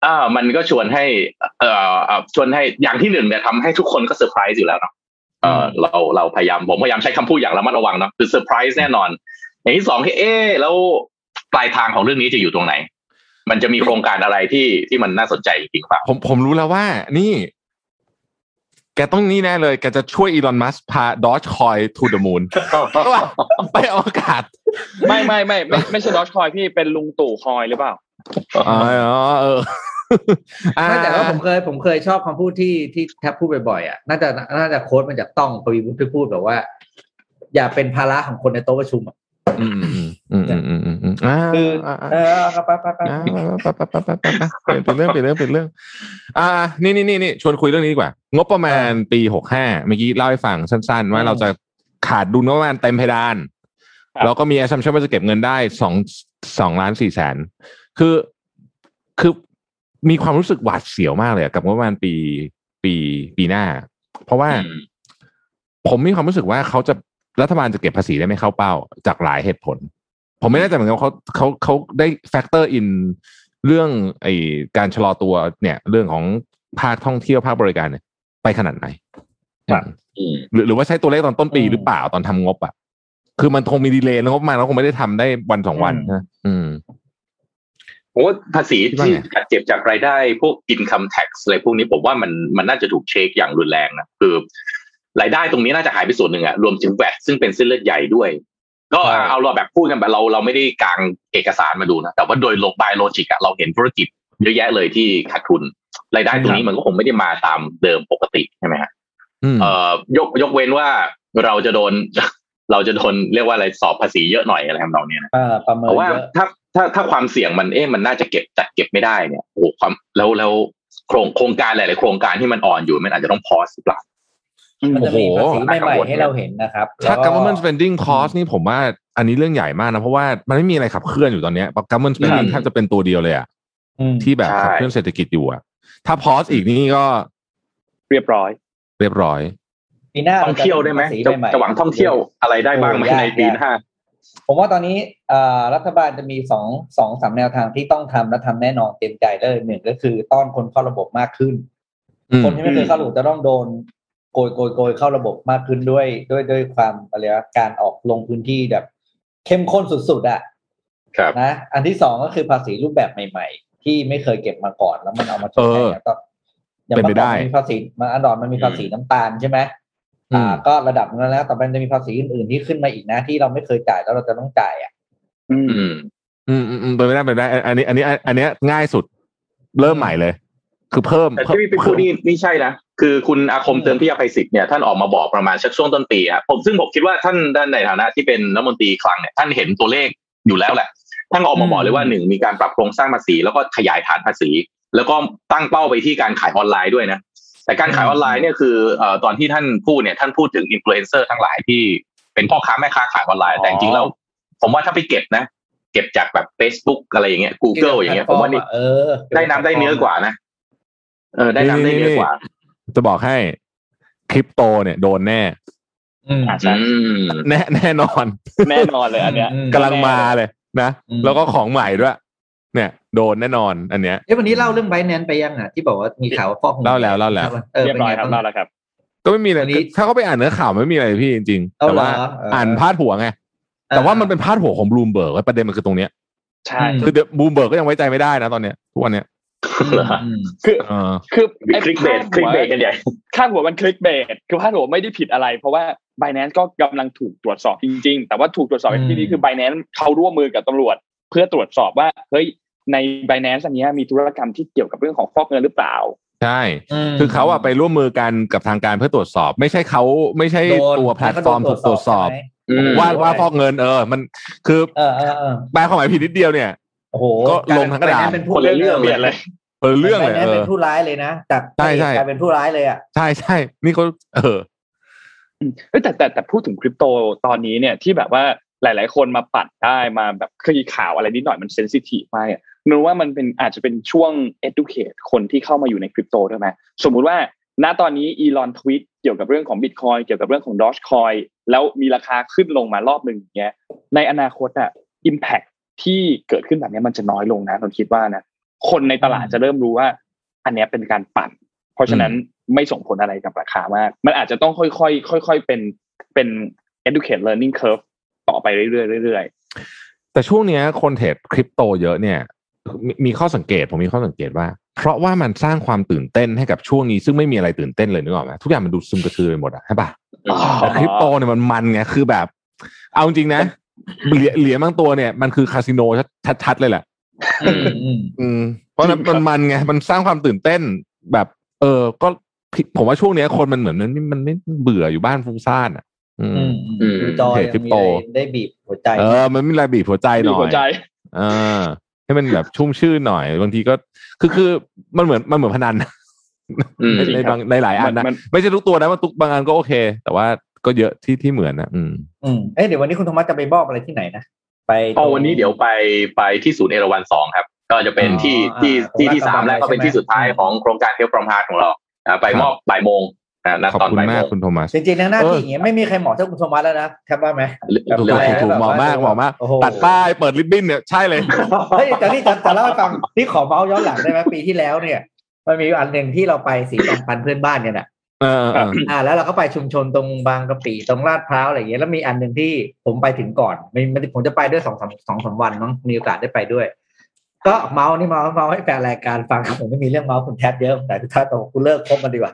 อ่ามันก็ชวนให้ เอ่อเอ่อชวนให้อย่างที่หนึ่งเนี่ยทำให้ทุกคนก็เซอร์ไพรส์อยู่แล้วเนาะ เออเราเราพยายามผมพยายามใช้คำพูดอย่างระมัดระวังเนาะคือเซอร์ไพรส์แน่นอน อย่างที่สองคือเอ๊ะแล้วปลายทางของเรื่องนี้จะอยู่ตรงไหน มันจะมีโครงการอะไรที่ที่มันน่าสนใจจริงๆเปล่าผมผมรู้แล้วว่า นี่ แกต้องนี่แน่เลยแกจะช่วยอีลอนมัสพาดอ g คอยทูเดอะมูนไปอวกาศ ไม่ไม่ไม่ไม่ไม่ใช่ดอชคอยพี่เป็นลุงตู่คอยหรือเปล่าอ๋อเออไม่ แต่ว่าผมเคยผมเคยชอบคำพูดที่ที่แทบพูดบ่อยๆอะน่าจะน่าจะโค้ดมาจากต้องกวีวุฒิที่พูดแบบว่า อย่าเป็นภาระของคนในโต๊ะประชุมอะอืมอืมอืมอืมอืมอืมอืมอ่าคืออ่าเออครับไปไปไปอ่าไปไปไปไปไปเปลี่ยนเป็นเรื่องเปลี่ยนเรื่องเปลี่ยนเรื่อง อ่า นี่นี่นี่นี่ชวนคุยเรื่องนี้ดีกว่า งบประมาณปีหกห้าเมื่อกี้เล่าให้ฟังสั้น ๆ ว่าเราจะขาดดุลงบประมาณเต็มเพดานครับแล้วก็มี assumption ว่าจะเก็บเงินได้สองสองล้านสี่แสนคือคือ มีความรู้สึกหวาดเสียวมากเลยอะกับงบประมาณปีปีปีหน้า เพราะว่าอืมผมมีความรู้สึกว่าเขาจะรัฐบาลจะเก็บภาษีได้ไม่เข้าเป้า จากหลายเหตุผล ผมไม่แน่ใจเหมือนกันว่าเขาเขาเขาได้ factor in เรื่องไอการชะลอตัวเนี่ย เรื่องของภาคท่องเที่ยวภาคบริการเนี่ยไปขนาดไหนครับอืมหรือหรือว่าใช้ตัวเลขตอนต้นปีหรือเปล่าตอนทำงบอะ คือมันคงมี delay แล้วงบประมาณเราคงไม่ได้ทำได้วันสองวันนะอืม ผมว่าภาษีคิดว่าที่ไงกัดเจ็บจากรายได้พวก income tax อะไรพวกนี้ผมว่ามันมันน่าจะถูก shake อย่างรุนแรงนะคือ รายได้ตรงนี้น่าจะหายไปส่วนหนึ่งอะรวมถึง VAT ซึ่งเป็นเส้นเลือดใหญ่ด้วย ก็เอาเราแบบพูดกันแบบเราเราไม่ได้กางเอกสารมาดูนะแต่ว่าโดยโลกบายโลจิกอะเราเห็นธุรกิจเยอะแยะเลยที่ขาดทุน รายได้ตรงนี้มันก็คงไม่ได้มาตามเดิมปกติใช่ไหมฮะอืมเอ่อยกยกเว้นว่าเราจะโดนเราจะโดนเรียกว่าอะไรสอบภาษีเยอะหน่อยอะไรทำนองเนี้ยนะเออประเมิเพนราะว่าเยอะถ้า ถ้าถ้าความเสี่ยงมันเอ๊ะมันน่าจะเก็บจัดเก็บไม่ได้เนี่ยโอ้โหความแล้วแล้วโครงโครงการหลายๆโครงการที่มันอ่อนอยู่มันอาจจะต้องพอสหรือเปล่ามันจะมีภาษีโอ้โหใหม่ๆให้เราเห็นนะครับ ถ้าแล้วก็ government spending cost นี่ผมว่าอันนี้เรื่องใหญ่มากนะ เพราะว่ามันไม่มีอะไรขับเคลื่อนอยู่ตอนเนี้ย government spending อืมแทบจะเป็นตัวเดียวเลยอะอืมที่แบบใช่ขับเคลื่อนเศรษฐกิจอยู่อะถ้า pause อีกนี่ก็ เรียบร้อย เรียบร้อยปีหน้าท่องเที่ยวได้ไหมภาษีจะใม่ๆจะหวังท่องเที่ยวอะไรได้บ้างไหมโอ้ยากในปียากหน้า ผมว่าตอนนี้เอ่อรัฐบาลจะมีสองสองสามแนวทางที่ต้องทำและทำแน่นอนเต็มใจเลยหนึ่งก็คือต้อนคนเข้าระบบมากขึ้นอืมคนที่ไม่เคยเข้าระบบจะต้องโดนโกยโกยโกยเข้าระบบมากขึ้นด้วยด้วยด้วยความอะไรวะการออกลงพื้นที่แบบ เข้มข้นสุดๆอะครับนะอันที่สองก็คือภาษีรูปแบบใหม่ ๆ ที่ไม่เคยเก็บมาก่อนแล้วมันเอามาชดใช้เออเนี่ยก็อย่างเป็นไปได้มื่อก่อนมันมีภาษีมาอันดอนมันมีภาษีน้ำตาลใช่ไหม อืมอ่า ก็ระดับนั้นแล้ว ต่อไปจะมีภาษีอื่นๆที่ขึ้นมาอีกนะ ที่เราไม่เคยจ่ายแล้วเราจะต้องจ่ายอะ อืม อืมอืมอืมอืมเป็นไปได้เป็นไปได้อันนี้ อันนี้ อันนี้ง่ายสุด เริ่มใหม่เลย คือเพิ่มแต่ที่พี่ไปพูดนี่นี่ใช่นะคือคุณอาคมเติมพิยาภัยศิษย์เนี่ยท่านออกมาบอกประมาณสักช่วงต้นปีครับผมซึ่งผมคิดว่าท่านด้านในฐานะที่เป็นรัฐมนตรีคลังเนี่ยท่านเห็นตัวเลขอยู่แล้วแหละท่านก็ออกมาบอกเลยว่าหนึ่งมีการปรับโครงสร้างภาษีแล้วก็ขยายฐานภาษี แล้วก็ตั้งเป้าไปที่การขายออนไลน์ด้วยนะ แต่การขายออนไลน์เนี่ยคือเอ่อตอนที่ท่านพูดเนี่ยท่านพูดถึงอินฟลูเอนเซอร์ทั้งหลายที่เป็นพ่อค้าแม่ค้าขายออนไลน์แต่จริงๆแล้วผมว่าถ้าไปเก็บนะ เก็บจากแบบ Facebook อะไรอย่างเงี้ย Google อย่างเงี้ยผมว่านี่เออได้น้ำได้เนื้อกว่านะเออได้น้ำได้เนื้อกว่า จะบอกให้คริปโตเนี่ยโดนแน่อืมอ่าใช่อืมแน่แน่นอน แน่นอนเลยอันเนี้ยอืมกำลังมาเลยนะอืมแล้วก็ของใหม่ด้วย เนี่ย โดนแน่นอนอันเนี้ยเอ้วันนี้เล่าเรื่องไบแนนไปยังอะที่บอกว่ามีข่าวว่าฟอกเงินเล่าแล้วเล่าแล้วเออเรียบเป็นร้อยไงครับบ้างเล่าแล้วครับ ก็ไม่มีอะไรวันนี้ถ้าเขาไปอ่านเนื้อข่าวไม่มีอะไรพี่จริงๆเอาแต่ว่าเหรอเอออ่อ่านพาดหัวไงแต่ว่ามันเป็นพาดหัวของบลูมเบิร์กประเด็นมันคือตรงเนี้ยใช่คือบลูมเบิร์กก็ยังไว้ใจไม่ได้นะตอนเนี้ยทุกวันเนี้ยเหรอฮะอืมคือเออคือมี clickbait clickbait กันใหญ่พาดหัวมัน clickbait คือพาดหัวไม่ได้ผิดอะไร เพราะว่า b บ n a n c e ก็กำลังถูกตรวจสอบจริง ๆ แต่ว่าถูกตรวจสอบในที่นี้คือ b บ n a n c e เขาร่วมมือกับตำรวจ เพื่อตรวจสอบว่าเฮ้ย ใน b บ n a n c e อันเนี้ยมีธุรกรรมที่เกี่ยวกับเรื่องของฟอกเงินหรือเปล่าใช่มคือเขาอะไปร่วมมือกันกับทางการเพื่อตรวจสอบ ไม่ใช่เขาไม่ใช่โดนตัวแพลตฟอร์มถูกตรวจสอบใช่ไหมอืมว่าว่าฟอกเงินเออ มันคือเออเออเออแปลความหมายผิดนิดเดียวเนี่ยโอ้โหก็ลงทั้งกระดาน Binance เป็นผู้คนละเรื่องเปลี่ยนเลยเออเรื่องเลย Binance เอเป็นผู้ร้ายเลยนะจากใช่ใช่กลายเป็นผู้ร้ายเลยอะใช่ใช่นี่เขาเอออืมเอ้ยแต่แต่แต่พูดถึงคริปโตตอนนี้เนี่ยที่แบบว่าหลาย ๆ คนมาปัดได้มาแบบเคยข่าวอะไรนิดหน่อยมัน sensitive มากอะ นึกว่ามันเป็นอาจจะเป็นช่วง educate คนที่เข้ามาอยู่ในคริปโตด้วยไหมสมมุติว่าณตอนนี้อีลอนทวิตเกี่ยวกับเรื่องของบิตคอยเกี่ยวกับเรื่องของดอ g คอยแล้วมีราคาขึ้นลงมารอบหนึ่งอย่างเงี้ยในอนาคตอะอิมแพคที่เกิดขึ้นแบบนี้มันจะน้อยลงนะผมคิดว่านะคนในตลาดจะเริ่มรู้ว่า อันเนี้ยเป็นการปั่น เพราะฉะนั้นไม่ส่งผลอะไรกับราคามาก มันอาจจะต้องค่อยๆค่อยๆเป็นเป็น educate learning curve ต่อไปเรื่อยๆเรื่อยแต่ช่วงเนี้ยคนเทรดคริปโตเยอะเนี่ย มีมีข้อสังเกต ผมมีข้อสังเกตว่า เพราะว่ามันสร้างความตื่นเต้นให้กับช่วงนี้ ซึ่งไม่มีอะไรตื่นเต้นเลยนึกออกไหมทุกอย่างมันดูซึมกระชือไปหมดอะใช่ปะๆแต่คริปโตเนี่ยมันมันไงคือแบบ เอาจริงๆนะเหรียญเหรียญบางตัวเนี่ยมันคือคาสิโนชัดๆเลยแหละอืมอืมอืมเพราะนั้นจริงครัมับนมันไงมันสร้างความตื่นเต้นแบบ เออ ก็ผิดผมว่าช่วงเนี้ยคนมันเหมือนมันมันไม่เบื่ออยู่บ้านฟุ้งซ่านอะ อืมอืมอือืมมดูจอยเพจคริปโตมีอะไรได้บีบหัวใจ เออ มันมีอะไรบีบหัวใจหมีน่อหัวยใจ เออ ให้มันแบบชุ่มชื่นหน่อย บางทีก็คือคือมันเหมือนมันเหมือนพนันอืมในในบางในหลายอันนะมันไม่ใช่ทุกตัวนะมันทุกบางอันก็โอเค แต่ว่าก็เยอะที่ที่เหมือนนะอืมอืมเอ้ยเดี๋ยววันนี้คุณธรรมะจะไปบอกอะไรที่ไหนนะไปพอวันนี้เดี๋ยวไปไปที่ศูนย์เอราวันสองครับ ก็จะเป็นที่อ๋อที่อ่าที่ที่สามตรงแล้วนั้นก็เป็นใช่ไหมที่สุดท้ายของโครงการเทลฟรอมฮาร์ของเราอ่าไปครับมอบบ่ายโมงอ่านัด ขอบตอนคุณบ่ายโมมากงคุณโทมัส จริงๆนะหน้าเออที่อย่างเงี้ยไม่มีใครเหมาะเท่าคุณธรรมะแล้วนะแทบว่าไหมแบบถูกอะไรถูกแบบเหมาะมากว่าเหมาะมากโอ้โหตัดป้ายเปิดริบบิ้นเนี่ยใช่เลยเฮ้ยแต่นี่จะจะเล่าให้ฟังที่ขอเมาส์ย้อนหลังได้ไหมปีที่แล้วเนี่ย มันมีอันหนึ่งที่เราไปสีแดงปันเพื่อนบ้านกันอะเออเออเอออ่าแล้วเราก็ไปชุมชนตรงบางกะปิตรงลาดพร้าวอะไรอย่างเงี้ยแล้วมีอันหนึ่งที่ผมไปถึงก่อนไม่ไม่ผมจะไปด้วยสองสามสองสามวันมั้งมีโอกาสได้ไปด้วย ก็เมาส์นี่เมาส์เมาส์ให้แฟนรายการฟังผมไม่มีเรื่องเมาส์คุณแทบเยอะแต่ถ้าตกกูเลิกคบมันดีกว่า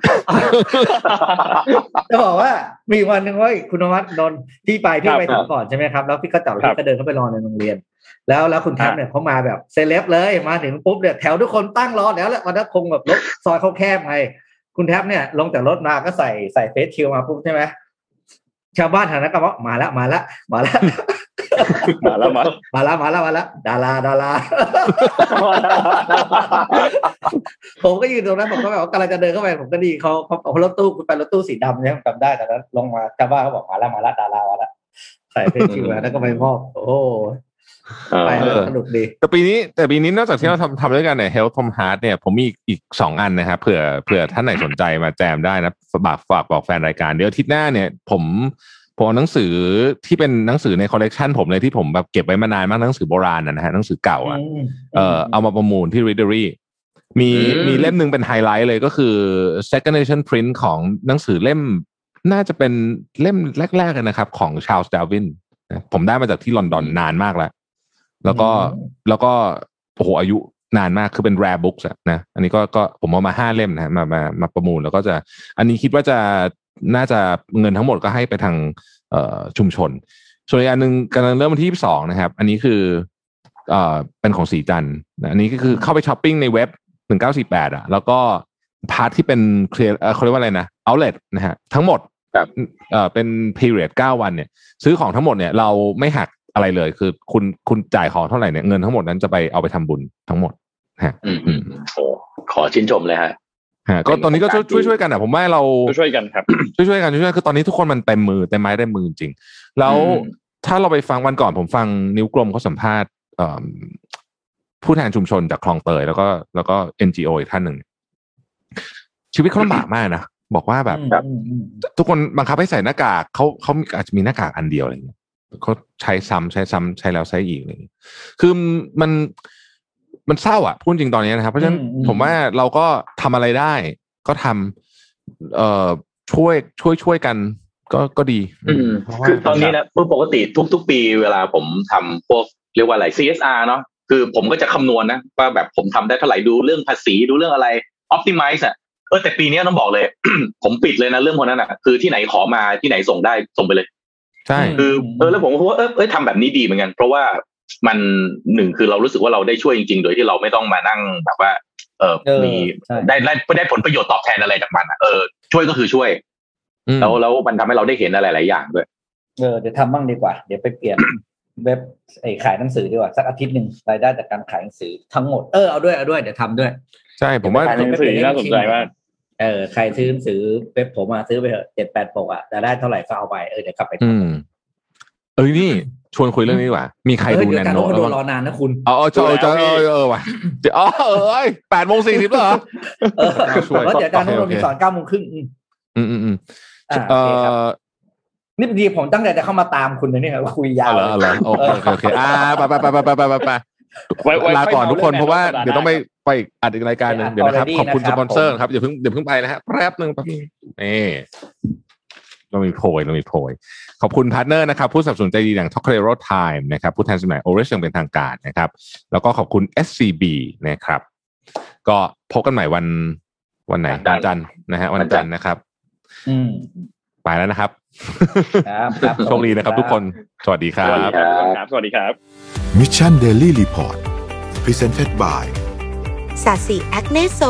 จะบอกว่ามีวันหนึ่งเว่าคุณนวัดนนท์ที่ไปพี่ครับไปถึงก่อนใช่ไหมครับแล้วพี่ก็จอดรถครับพี่ก็เดินเข้าไปรอในโรงเรียน แล้วแล้วคุณแทบอ่าเนี่ยเขามาแบบเซเลบเลยมาถึงปุ๊บเนี่ยแถวทุกคนตั้งรอแล้วแหละวันนั้นคงแบบรถซอยเขาแคบไงคุณแทบเนี่ยลงจากรถมาก็ใส่ใส่เฟสชิลมาปุ๊บใช่ไหมชาวบ้านแถวนั้นก็บอกมาแล้วมาแล้วมาแล้ว มาแล้วมามาแล้วมาแล้วมาแล้วดาราดาราผมก็ยืนตรงนั้นผมก็แบบว่ากำลังจะเดินเข้าไปผมก็ดีเขาเขาเอารถตู้คุณไปรถตู้สีดำเนี่ยผมจำได้แต่นั้นลงมาชาวบ้านเขาบอกมาแล้วมาแล้วดารามาแล้วใส่เพชรชิวมาแล้วก็ไปมอบโอ้โหเออไปเออสนุกดีแต่ปีนี้แต่ปีนี้นอกจากที่เราทำทำด้วยกันเนี่ย Health Tom Heart เนี่ยผมมีอีกสองอันนะครับเผื่อเผื่อท่านไหนสนใจมาแจมได้นะฝากฝากบอกแฟนรายการเดี๋ยวอาทิตย์หน้าเนี่ย ผม ผมเอาหนังสือที่เป็นหนังสือในคอลเลกชันผมเลยที่ผมแบบเก็บไว้มานานมากหนังสือโบราณนะนะฮะหนังสือเก่าอะเอ่อเอามาประมูลที่ Readery มีอืมมีเล่มหนึ่งเป็นไฮไลท์เลยก็คือ second edition print ของหนังสือเล่ม น่าจะเป็นเล่มแรกๆเลยนะครับ ของชา l ลส์ดาวินผมได้มาจากที่ลอนดอนนานมากแล้ว แล้วก็แล้วก็โอ้โหอายุนานมากคือเป็น rare books อะนะ อันนี้ก็ก็ผมเอามาห้าเล่มนะมามามาประมูลแล้วก็จะ อันนี้คิดว่าจะ น่าจะเงินทั้งหมดก็ให้ไปทางเอ่อชุมชน ส่วนอีกอันหนึ่งกำลังเริ่มวันที่สองนะครับ อันนี้คือเอ่อเป็นของสีจันทร์นะอันนี้ก็คือเข้าไปช้อปปิ้งในเว็บหนึ่งเก้าสี่แปดอะ แล้วก็พาร์ทที่เป็นเคลียร์เขาเรียกว่าอะไรนะ outlet นะฮะทั้งหมดครับเอ่อเป็น period เก้าวันเนี่ย ซื้อของทั้งหมดเนี่ยเราไม่หักอะไรเลย คือคุณคุณจ่ายของเท่าไหร่เนี่ยเงินทั้งหมดนั้นจะไปเอาไปทำบุญทั้งหมดฮะอืมอืมโอ้ขอชื่นชมเลยฮะฮะ ก็ตอนนี้ก็ช่วยเป็นโครงการที่ช่วยช่วยกันอะผมว่าเราช่วยกันครับช่วยช่วยกันช่วยช่วยคือตอนนี้ทุกคนมันเต็มมือเต็มไม้เต็มมือจริงๆแล้วอืมถ้าเราไปฟังวันก่อนผมฟังนิ้วกลมเขาสัมภาษณ์เอิ่มผู้แทนชุมชนจากคลองเตยแล้วก็แล้วก็ NGO อีกท่านหนึ่ง ชีวิตเขาลำบากมากนะบอกว่าแบบอืมอืมทุกคนบังคับให้ใส่หน้ากากเขาเขาอาจจะมีหน้ากากอันเดียวอะไรเงี้ยเขาใช้ซ้ำใช้ซ้ำใช้แล้วใช้อีกอะไรเงี้ยคือมัน มันเศร้าอะพูดจริงตอนนี้นะครับ เพราะฉะนั้นผมว่าเราก็ทำอะไรได้ ก็ทำเอ่อช่วยช่วยช่วยกันก็ก็ดีอืมเพราะว่าคือตอนนี้นะปกติทุก ๆ ปีเวลาผมทำพวกเรียกว่าอะไร CSR เนาะคือผมก็จะคำนวณนะว่าแบบผมทำได้เท่าไหร่ดูเรื่องภาษีดูเรื่องอะไร optimize อะเออแต่ปีนี้ต้องบอกเลย ผมปิดเลยนะเรื่องพวกนั้นอะคือที่ไหนขอมาที่ไหนส่งได้ส่งไปเลย ใช่ คือเออแล้วผมก็พูดว่าเออเอยทำแบบนี้ดีเหมือนกัน เพราะว่า มันหนึ่งคือเรารู้สึกว่าเราได้ช่วยจริง ๆ โดยที่เราไม่ต้องมานั่งแบบว่า เออเออมีใช่ได้ได้ได้ผลประโยชน์ตอบแทนอะไรจากมันอะเออช่วยก็คือช่วยอืมแล้วแล้วมันทำให้เราได้เห็นอะไรหลายอย่างด้วยเออเดี๋ยวทำบ้างดีกว่า เดี๋ยวไปเปลี่ยนเว็บไอ้ขายหนังสือดีกว่าสักอาทิตย์หนึ่งรายได้จากการขายหนังสือทั้งหมดเออเอาด้วยเอาด้วยเดี๋ยวทำด้วย ใช่ผมว่าขายหนังสือน่าสนใจมากเออใครซื้อหนังสือเว็บผมมาซื้อไปเถอะเจ็ดแปดปกอะจะได้เท่าไหร่ก็เอาไปเออเดี๋ยวกลับไปอืมเอ้ยนี่ ชวนคุยเรื่องนี้ว่า มีใครดูแนนโนแล้วบ้างรอนานนะคุณอ๋อจอจอเออเออว่ะอ๋อเออแปดโมงสี่สิบเหรอแล้วเดี๋ยวการโนโนมีสอนเก้าโมงครึ่งอืมอืมอืมอ่านี่ดีผมตั้งแต่จะเข้ามาตามคุณนะเนี่ยคุยยาวเลยโอเคโอเคอ่าไปไปไปไปไปไปไปลาก่อนทุกคนเพราะว่าเดี๋ยวต้องไปไปอัดอีกรายการหนึ่งเดี๋ยวนะครับขอบคุณสปอนเซอร์ครับอย่าเพิ่งอย่าเพิ่งไปนะฮะแป๊บหนึ่งแป๊บนี่ เรามีโพยเรามีโพย ขอบคุณ partner นะครับ ผู้สนับสนุนใจดีอย่าง t o k a r o Time นะครับ ผู้แทนจำหน่าย o r i s อย่างเป็นทางการนะครับ แล้วก็ขอบคุณ SCB นะครับ ก็พบกันใหม่วันวันไหนวัวันนจัจันนททร์ร์นะฮะวันจันทร์นะครับ อืมไปแล้วนะครับ ครับครับโชคดีนะครับทุกคน สวัสดีครับสวัสดีครับครับสวัสดีครับ Mission Daily Report Presented by สัตสีแอคเนโซ